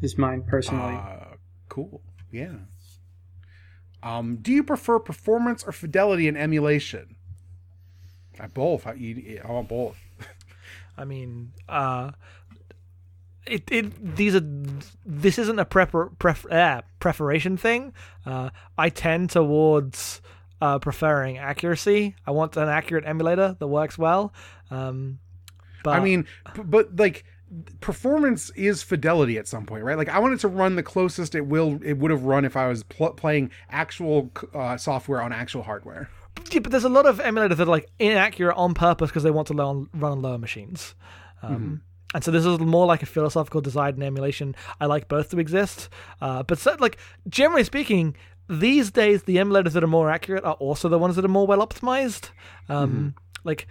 Speaker 3: is mine personally.
Speaker 1: Uh, cool. Yeah. Um, do you prefer performance or fidelity in emulation? I both. I, you, I want both.
Speaker 2: i mean uh it, it these are this isn't a prepar pref, uh, preparation thing uh i tend towards uh preferring accuracy i want an accurate emulator that works well um but
Speaker 1: I mean, but like performance is fidelity at some point, right? Like I want it to run the closest it will it would have run if I was pl- playing actual uh, software on actual hardware.
Speaker 2: Yeah, but there's a lot of emulators that are like inaccurate on purpose because they want to run, run on lower machines. Um, And so this is more like a philosophical design and emulation. I like both to exist, uh, but so, like generally speaking, these days the emulators that are more accurate are also the ones that are more well optimized. Um, Like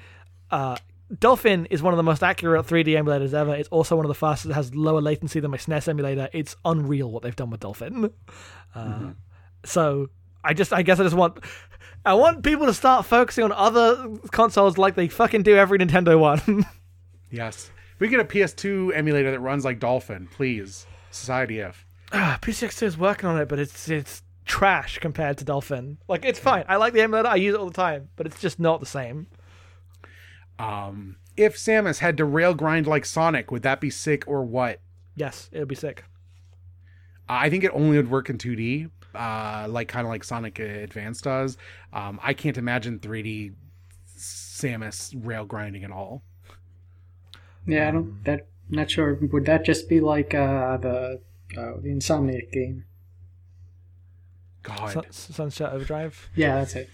Speaker 2: uh, Dolphin is one of the most accurate 3D emulators ever. It's also one of the fastest. It has lower latency than my SNES emulator. It's unreal what they've done with Dolphin. Uh, So I just, I guess, I just want, I want people to start focusing on other consoles like they fucking do every Nintendo one.
Speaker 1: Yes. We get a PS2 emulator that runs like Dolphin, please. Society F.
Speaker 2: Ah, PCSX2 is working on it, but it's it's trash compared to Dolphin. Like it's fine. I like the emulator. I use it all the time, but it's just not the same.
Speaker 1: Um, if Samus had to rail grind like Sonic, would that be sick or what?
Speaker 2: Yes, it would be sick.
Speaker 1: I think it only would work in 2D, uh, like kind of like Sonic Advance does. Um, I can't imagine 3D Samus rail grinding at all.
Speaker 3: Yeah, I don't. That not sure. Would that just be like uh, the uh, the Insomniac game?
Speaker 1: God,
Speaker 2: Sun- Sunset Overdrive.
Speaker 3: Yeah, that's it.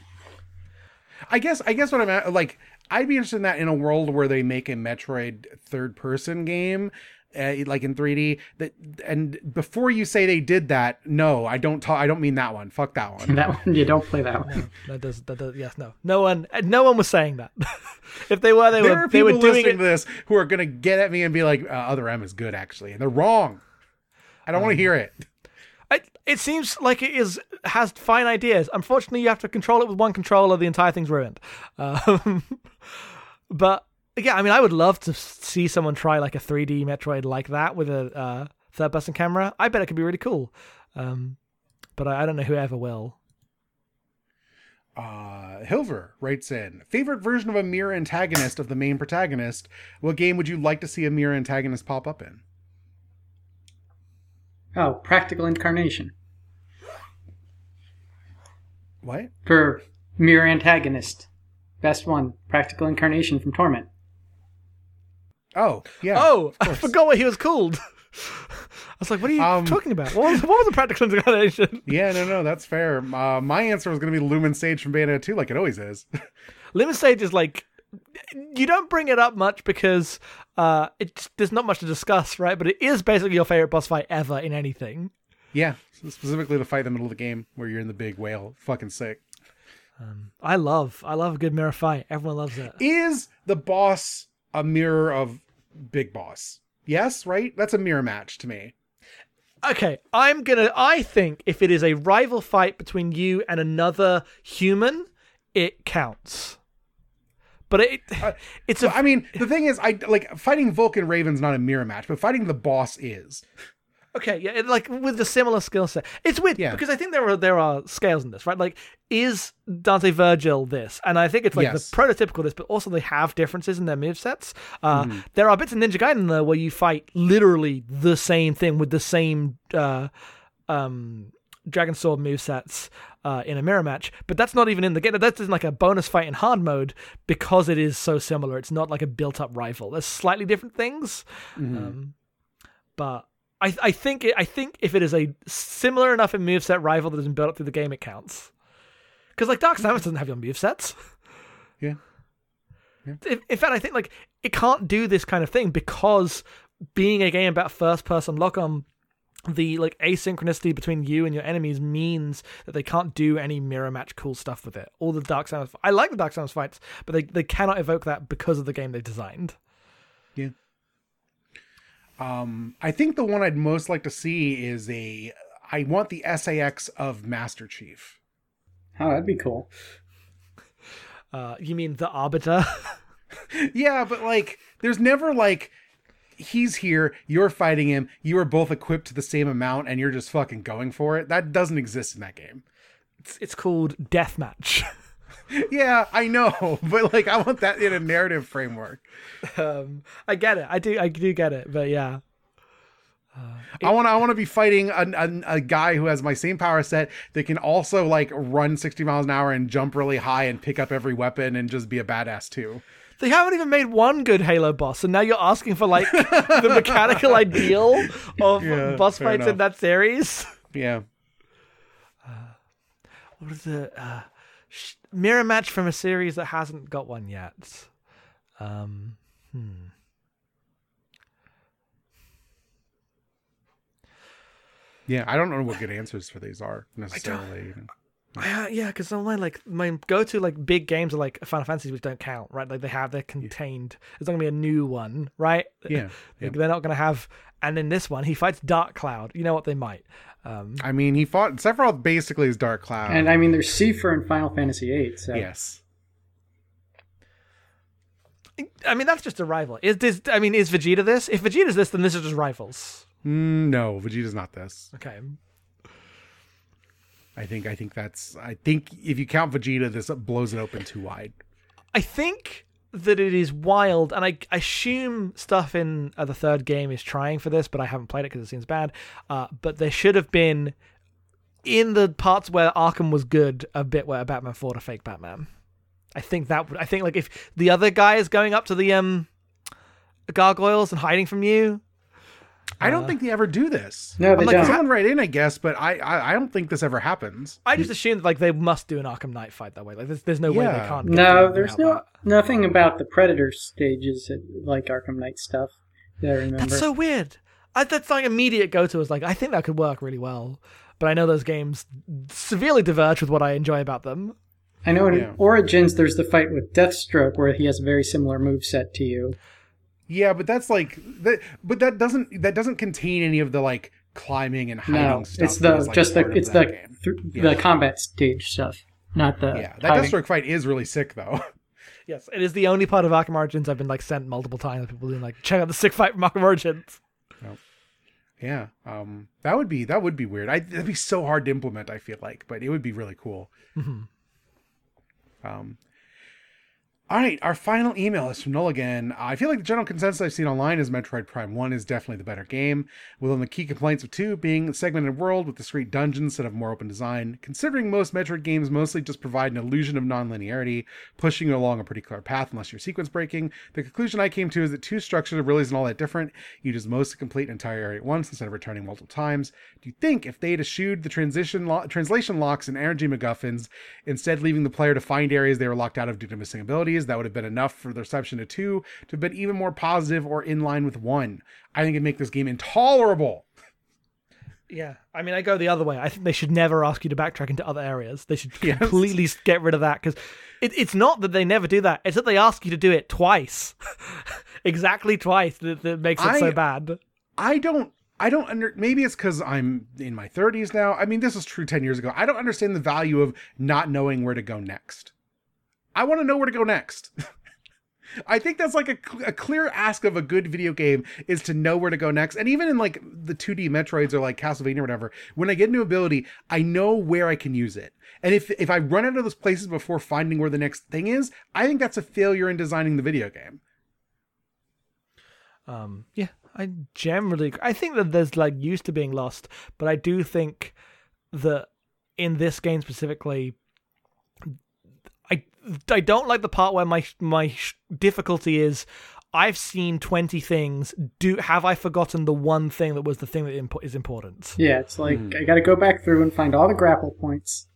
Speaker 1: I guess I guess what I'm at, like I'd be interested in that in a world where they make a Metroid third person game. Uh, like in 3D, that and before you say they did that, no, I don't talk. I don't mean that one. Fuck that one.
Speaker 3: That one you don't play that one.
Speaker 2: That does that does yes no no one no one was saying that. if they were, they
Speaker 1: there
Speaker 2: were
Speaker 1: are
Speaker 2: they
Speaker 1: people
Speaker 2: were doing
Speaker 1: listening
Speaker 2: it.
Speaker 1: to this who are gonna get at me and be like, uh, "Other M is good, actually," and they're wrong. I don't
Speaker 2: Um,
Speaker 1: want to hear it.
Speaker 2: I, it seems like it is has fine ideas. Unfortunately, you have to control it with one controller. The entire thing's ruined. Um, but yeah, I mean, I would love to see someone try like a 3D Metroid like that with a uh, third-person camera. I bet it could be really cool. Um, but I, I don't know who ever will.
Speaker 1: Uh, Hilver writes in favorite version of a mirror antagonist of the main protagonist. What game would you like to see a mirror antagonist pop up in?
Speaker 3: Oh, Practical Incarnation
Speaker 1: What?
Speaker 3: for Mirror Antagonist. Best one, Practical Incarnation from Torment.
Speaker 1: Oh, yeah.
Speaker 2: oh, I forgot what he was called. I was like, "What are you
Speaker 1: Um,
Speaker 2: talking about? What was, what was the practical incarnation?"
Speaker 1: Yeah, no, no, that's fair. Uh, my answer was going to be Lumen Sage from Bayonetta 2, like it always is.
Speaker 2: Lumen Sage is like you don't bring it up much because uh, it's there's not much to discuss, right? But it is basically your favorite boss fight ever in anything.
Speaker 1: yeah, specifically the fight in the middle of the game where you're in the big whale. Fucking sick.
Speaker 2: I love I love a good mirror fight. Everyone loves it.
Speaker 1: Is the boss a mirror of Big Boss? Yes, right? That's a mirror match to me.
Speaker 2: Okay, I'm gonna. I think if it is a rival fight between you and another human, it counts. But it uh, it's a
Speaker 1: I mean, the thing is, I like fighting Vulcan Raven's not a mirror match, but fighting the boss is.
Speaker 2: Okay, yeah, it, like with a similar skill set. It's weird
Speaker 1: Yeah.
Speaker 2: because I think there are there are scales in this, right? Like, is Dante Virgil this? And I think it's like
Speaker 1: Yes.
Speaker 2: the prototypical this, but also they have differences in their movesets. Uh, There are bits in Ninja Gaiden though where you fight literally the same thing with the same uh, um, Dragon Sword movesets uh, in a mirror match, but that's not even in the game. That's in like a bonus fight in hard mode because it is so similar. It's not like a built-up rival. There's slightly different things, um, but I I think it, I think if it is a similar enough in moveset rival that has been built up through the game, it counts. Because like Dark Samus doesn't have your movesets.
Speaker 1: Yeah.
Speaker 2: In, in fact, I think like it can't do this kind of thing because being a game about first-person lock-on the like asynchronicity between you and your enemies means that they can't do any mirror match cool stuff with it. All the Dark Samus, I like the Dark Samus fights, but they they cannot evoke that because of the game they've designed.
Speaker 1: Yeah. Um, I think the one I'd most like to see is a. I want the SA-X of Master Chief.
Speaker 3: Oh, that'd be cool.
Speaker 2: Uh, you mean the Arbiter?
Speaker 1: Yeah, but like, there's never like, he's here, you're fighting him, you are both equipped to the same amount, and you're just fucking going for it. That doesn't exist in that game.
Speaker 2: it's, it's called Deathmatch.
Speaker 1: Yeah, I know, but like, I want that in a narrative framework.
Speaker 2: um, I get it. I do. I do get it. But yeah,
Speaker 1: I want to. I want to be fighting a, a, a guy who has my same power set that can also like run 60 miles an hour and jump really high and pick up every weapon and just be a badass too.
Speaker 2: They haven't even made one good Halo boss, and now you're asking for like the mechanical ideal of
Speaker 1: Yeah,
Speaker 2: boss fights in that series.
Speaker 1: Yeah.
Speaker 2: What is it? Uh, mirror match from a series that hasn't got one yet. Um, hmm.
Speaker 1: Yeah, I don't know what good answers for these are necessarily.
Speaker 2: I, uh, yeah, because my like my go-to like big games are like Final Fantasies, which don't count, right? Like they have they're contained. It's not gonna be a new one, right?
Speaker 1: Yeah, yeah.
Speaker 2: Like, they're not gonna have. And in this one, he fights Dark Cloud. You know what they might. Um,
Speaker 1: I mean, he fought Sephiroth basically is Dark Cloud.
Speaker 3: And I mean, there's Seifer in Final Fantasy VIII. So
Speaker 1: yes.
Speaker 2: I mean, that's just a rival. Is this? I mean, is Vegeta this? If Vegeta's this, then this is just rivals.
Speaker 1: Mm, no, Vegeta's not this.
Speaker 2: Okay.
Speaker 1: I think I think that's I think if you count Vegeta, this blows it open too wide.
Speaker 2: I think that it is wild, and I, assume stuff in uh, the third game is trying for this, but I haven't played it because it seems bad. Uh, but there should have been in the parts where Arkham was good, a bit where Batman fought a fake Batman. I think that would. I think like if the other guy is going up to the um gargoyles and hiding from you,
Speaker 1: I don't uh, think they ever do this.
Speaker 3: No, they
Speaker 2: I'm like,
Speaker 3: don't.
Speaker 1: Someone write in, I guess, but I, I I don't think this ever happens.
Speaker 2: I just assume that like they must do an Arkham Knight fight that way. Like there's, there's no way they can't. get
Speaker 3: No,
Speaker 2: anything
Speaker 3: there's
Speaker 2: out
Speaker 3: no
Speaker 2: that.
Speaker 3: nothing about the Predator stages like Arkham Knight stuff that I remember.
Speaker 2: That's so weird. I, that's like immediate go to is like I think that could work really well, but I know those games severely diverge with what I enjoy about them.
Speaker 3: I know in
Speaker 1: Yeah.
Speaker 3: Origins there's the fight with Deathstroke where he has a very similar moveset to you.
Speaker 1: Yeah, but that's like that. But that doesn't that doesn't contain any of the like climbing and hiding
Speaker 3: No,
Speaker 1: stuff.
Speaker 3: it's the
Speaker 1: like,
Speaker 3: just the it's the th-
Speaker 1: Yeah.
Speaker 3: the combat stage stuff, not the
Speaker 1: yeah. That
Speaker 3: hiding.
Speaker 1: Deathstroke fight is really sick though.
Speaker 2: Yes, it is the only part of Arkham Origins I've been like sent multiple times. People being like, check out the sick fight from Arkham Origins.
Speaker 1: yeah, um, that would be that would be weird. I, that'd be so hard to implement. I feel like, but it would be really cool. hmm Um, all right, our final email is from Null again. I feel like the general consensus I've seen online is Metroid Prime 1 is definitely the better game, with the key complaints of 2 being the segmented world with discrete dungeons instead of more open design. Considering most Metroid games mostly just provide an illusion of non-linearity, pushing you along a pretty clear path unless you're sequence breaking, the conclusion I came to is that 2 structure really isn't all that different. You just mostly complete an entire area at once instead of returning multiple times. Do you think if they'd eschewed the transition lo- translation locks and energy MacGuffins, instead leaving the player to find areas they were locked out of due to missing abilities, that would have been enough for the reception of two to have been even more positive or in line with one? I think it'd make this game intolerable.
Speaker 2: Yeah, I mean, I go the other way. I think they should never ask you to backtrack into other areas. They should
Speaker 1: Yes.
Speaker 2: completely get rid of that because it, it's not that they never do that; it's that they ask you to do it twice, exactly twice. That, that makes it
Speaker 1: I-
Speaker 2: so bad.
Speaker 1: I don't. I don't under. Maybe it's because I'm in my 30s now. I mean, this was true 10 years ago. I don't understand the value of not knowing where to go next. I want to know where to go next. I think that's like a, a clear ask of a good video game is to know where to go next. And even in like the 2D Metroids or like Castlevania or whatever, when I get a new ability, I know where I can use it. And if if I run out of those places before finding where the next thing is, I think that's a failure in designing the video game.
Speaker 2: Um, yeah, I generally I think that there's like used to being lost, but I do think that in this game specifically, I I don't like the part where my my difficulty is. I've seen twenty things. Do have I forgotten the one thing that was the thing that impo- is important?
Speaker 3: Yeah, it's like hmm. I got to go back through and find all the grapple points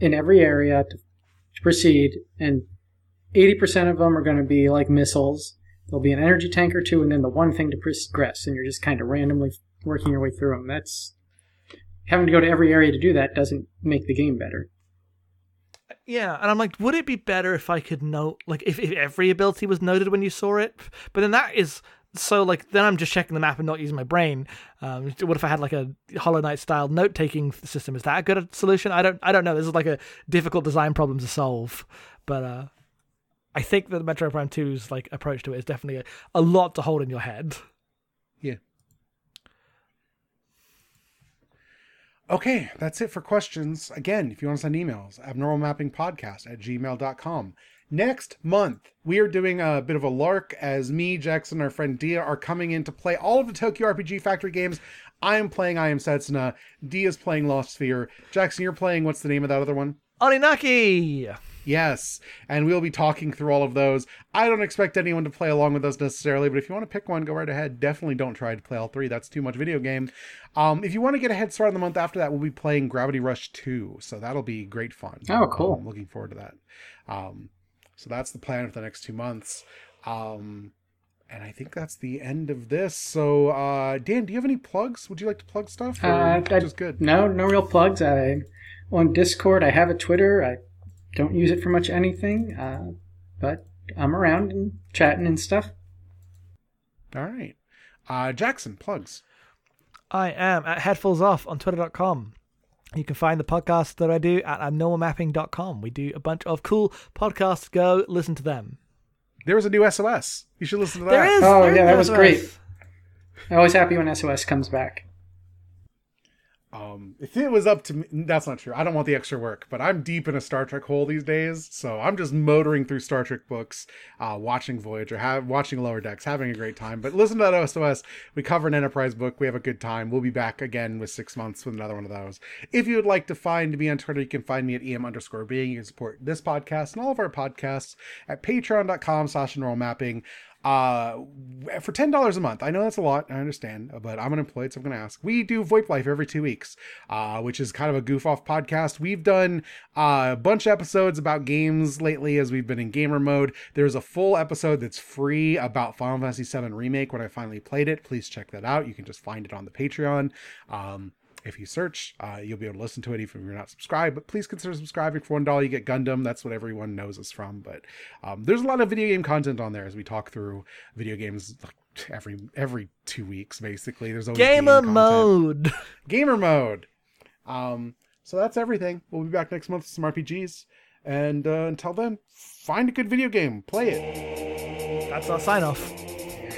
Speaker 3: in every area to, to proceed, and eighty percent of them are going to be like missiles. There'll be an energy tank or two, and then the one thing to progress, and you're just kind of randomly working your way through them. That's having to go to every area to do that doesn't make the game better.
Speaker 2: Yeah, and I'm like, would it be better if I could note, like, if, if every ability was noted when you saw it? But then that is so, like, then I'm just checking the map and not using my brain. Um, what if I had like a Hollow Knight style note taking system? Is that a good solution? I don't, I don't know. This is like a difficult design problem to solve, but uh, I think that Metroid Prime 2's like approach to it is definitely a, a lot to hold in your head.
Speaker 1: Yeah. Okay, that's it for questions. Again, if you want to send emails, abnormalmappingpodcast at gmail.com. Next month, we are doing a bit of a lark as me, Jackson, our friend Dia are coming in to play all of the Tokyo RPG Factory games. I am playing I Am Setsuna. Dia's playing Lost Sphere. Jackson, you're playing what's the name of that other one?
Speaker 2: Oninaki!
Speaker 1: Yes, and we'll be talking through all of those. I don't expect anyone to play along with us necessarily, but if you want to pick one, go right ahead. Definitely don't try to play all three. That's too much video game. Um, if you want to get a head start on the month after that, we'll be playing Gravity Rush 2, so that'll be great fun.
Speaker 3: Oh, cool.
Speaker 1: I'm looking forward to that. Um, so that's the plan for the next two months. Um, and I think that's the end of this. So, uh, Dan, do you have any plugs? Would you like to plug stuff? Or
Speaker 3: Uh, I-
Speaker 1: just good.
Speaker 3: No, no real plugs. I on Discord. I have a Twitter. I don't use it for much anything, uh, but I'm around and chatting and stuff.
Speaker 1: All right. Uh, Jackson, plugs.
Speaker 2: I am at Headfuls Off on Twitter.com. You can find the podcast that I do at abnormalmapping.com. We do a bunch of cool podcasts. Go listen to them.
Speaker 1: There was a new SOS. You should listen to that.
Speaker 2: There is.
Speaker 3: Oh,
Speaker 2: there is
Speaker 3: yeah,
Speaker 2: no
Speaker 3: that was
Speaker 2: SOS.
Speaker 3: great. I'm always happy when SOS comes back.
Speaker 1: Um, if it was up to me, that's not true. I don't want the extra work, but I'm deep in a Star Trek hole these days, so I'm just motoring through Star Trek books, uh, watching Voyager, have, watching Lower Decks, having a great time. But listen to that SOS. We cover an Enterprise book. We have a good time. We'll be back again with six months with another one of those. If you would like to find me on Twitter, you can find me at em underscore being. You can support this podcast and all of our podcasts at patreon.com slash neural mapping uh for ten dollars a month i know that's a lot i understand but i'm unemployed so i'm gonna ask. We do voip life every two weeks uh which is kind of a goof off podcast. We've done uh, a bunch of episodes about games lately as we've been in gamer mode. There's a full episode that's free about final fantasy 7 remake when i finally played it. Please check that out. You can just find it on the patreon. Um if you search, uh, you'll be able to listen to it even if you're not subscribed. But please consider subscribing. For one dollar, you get Gundam. That's what everyone knows us from. But um, there's a lot of video game content on there as we talk through video games like every every two weeks. Basically, there's always
Speaker 2: Gamer
Speaker 1: content.
Speaker 2: mode.
Speaker 1: Gamer mode. Um, so that's everything. We'll be back next month with some RPGs. And uh, until then, find a good video game, play it.
Speaker 2: That's our sign off.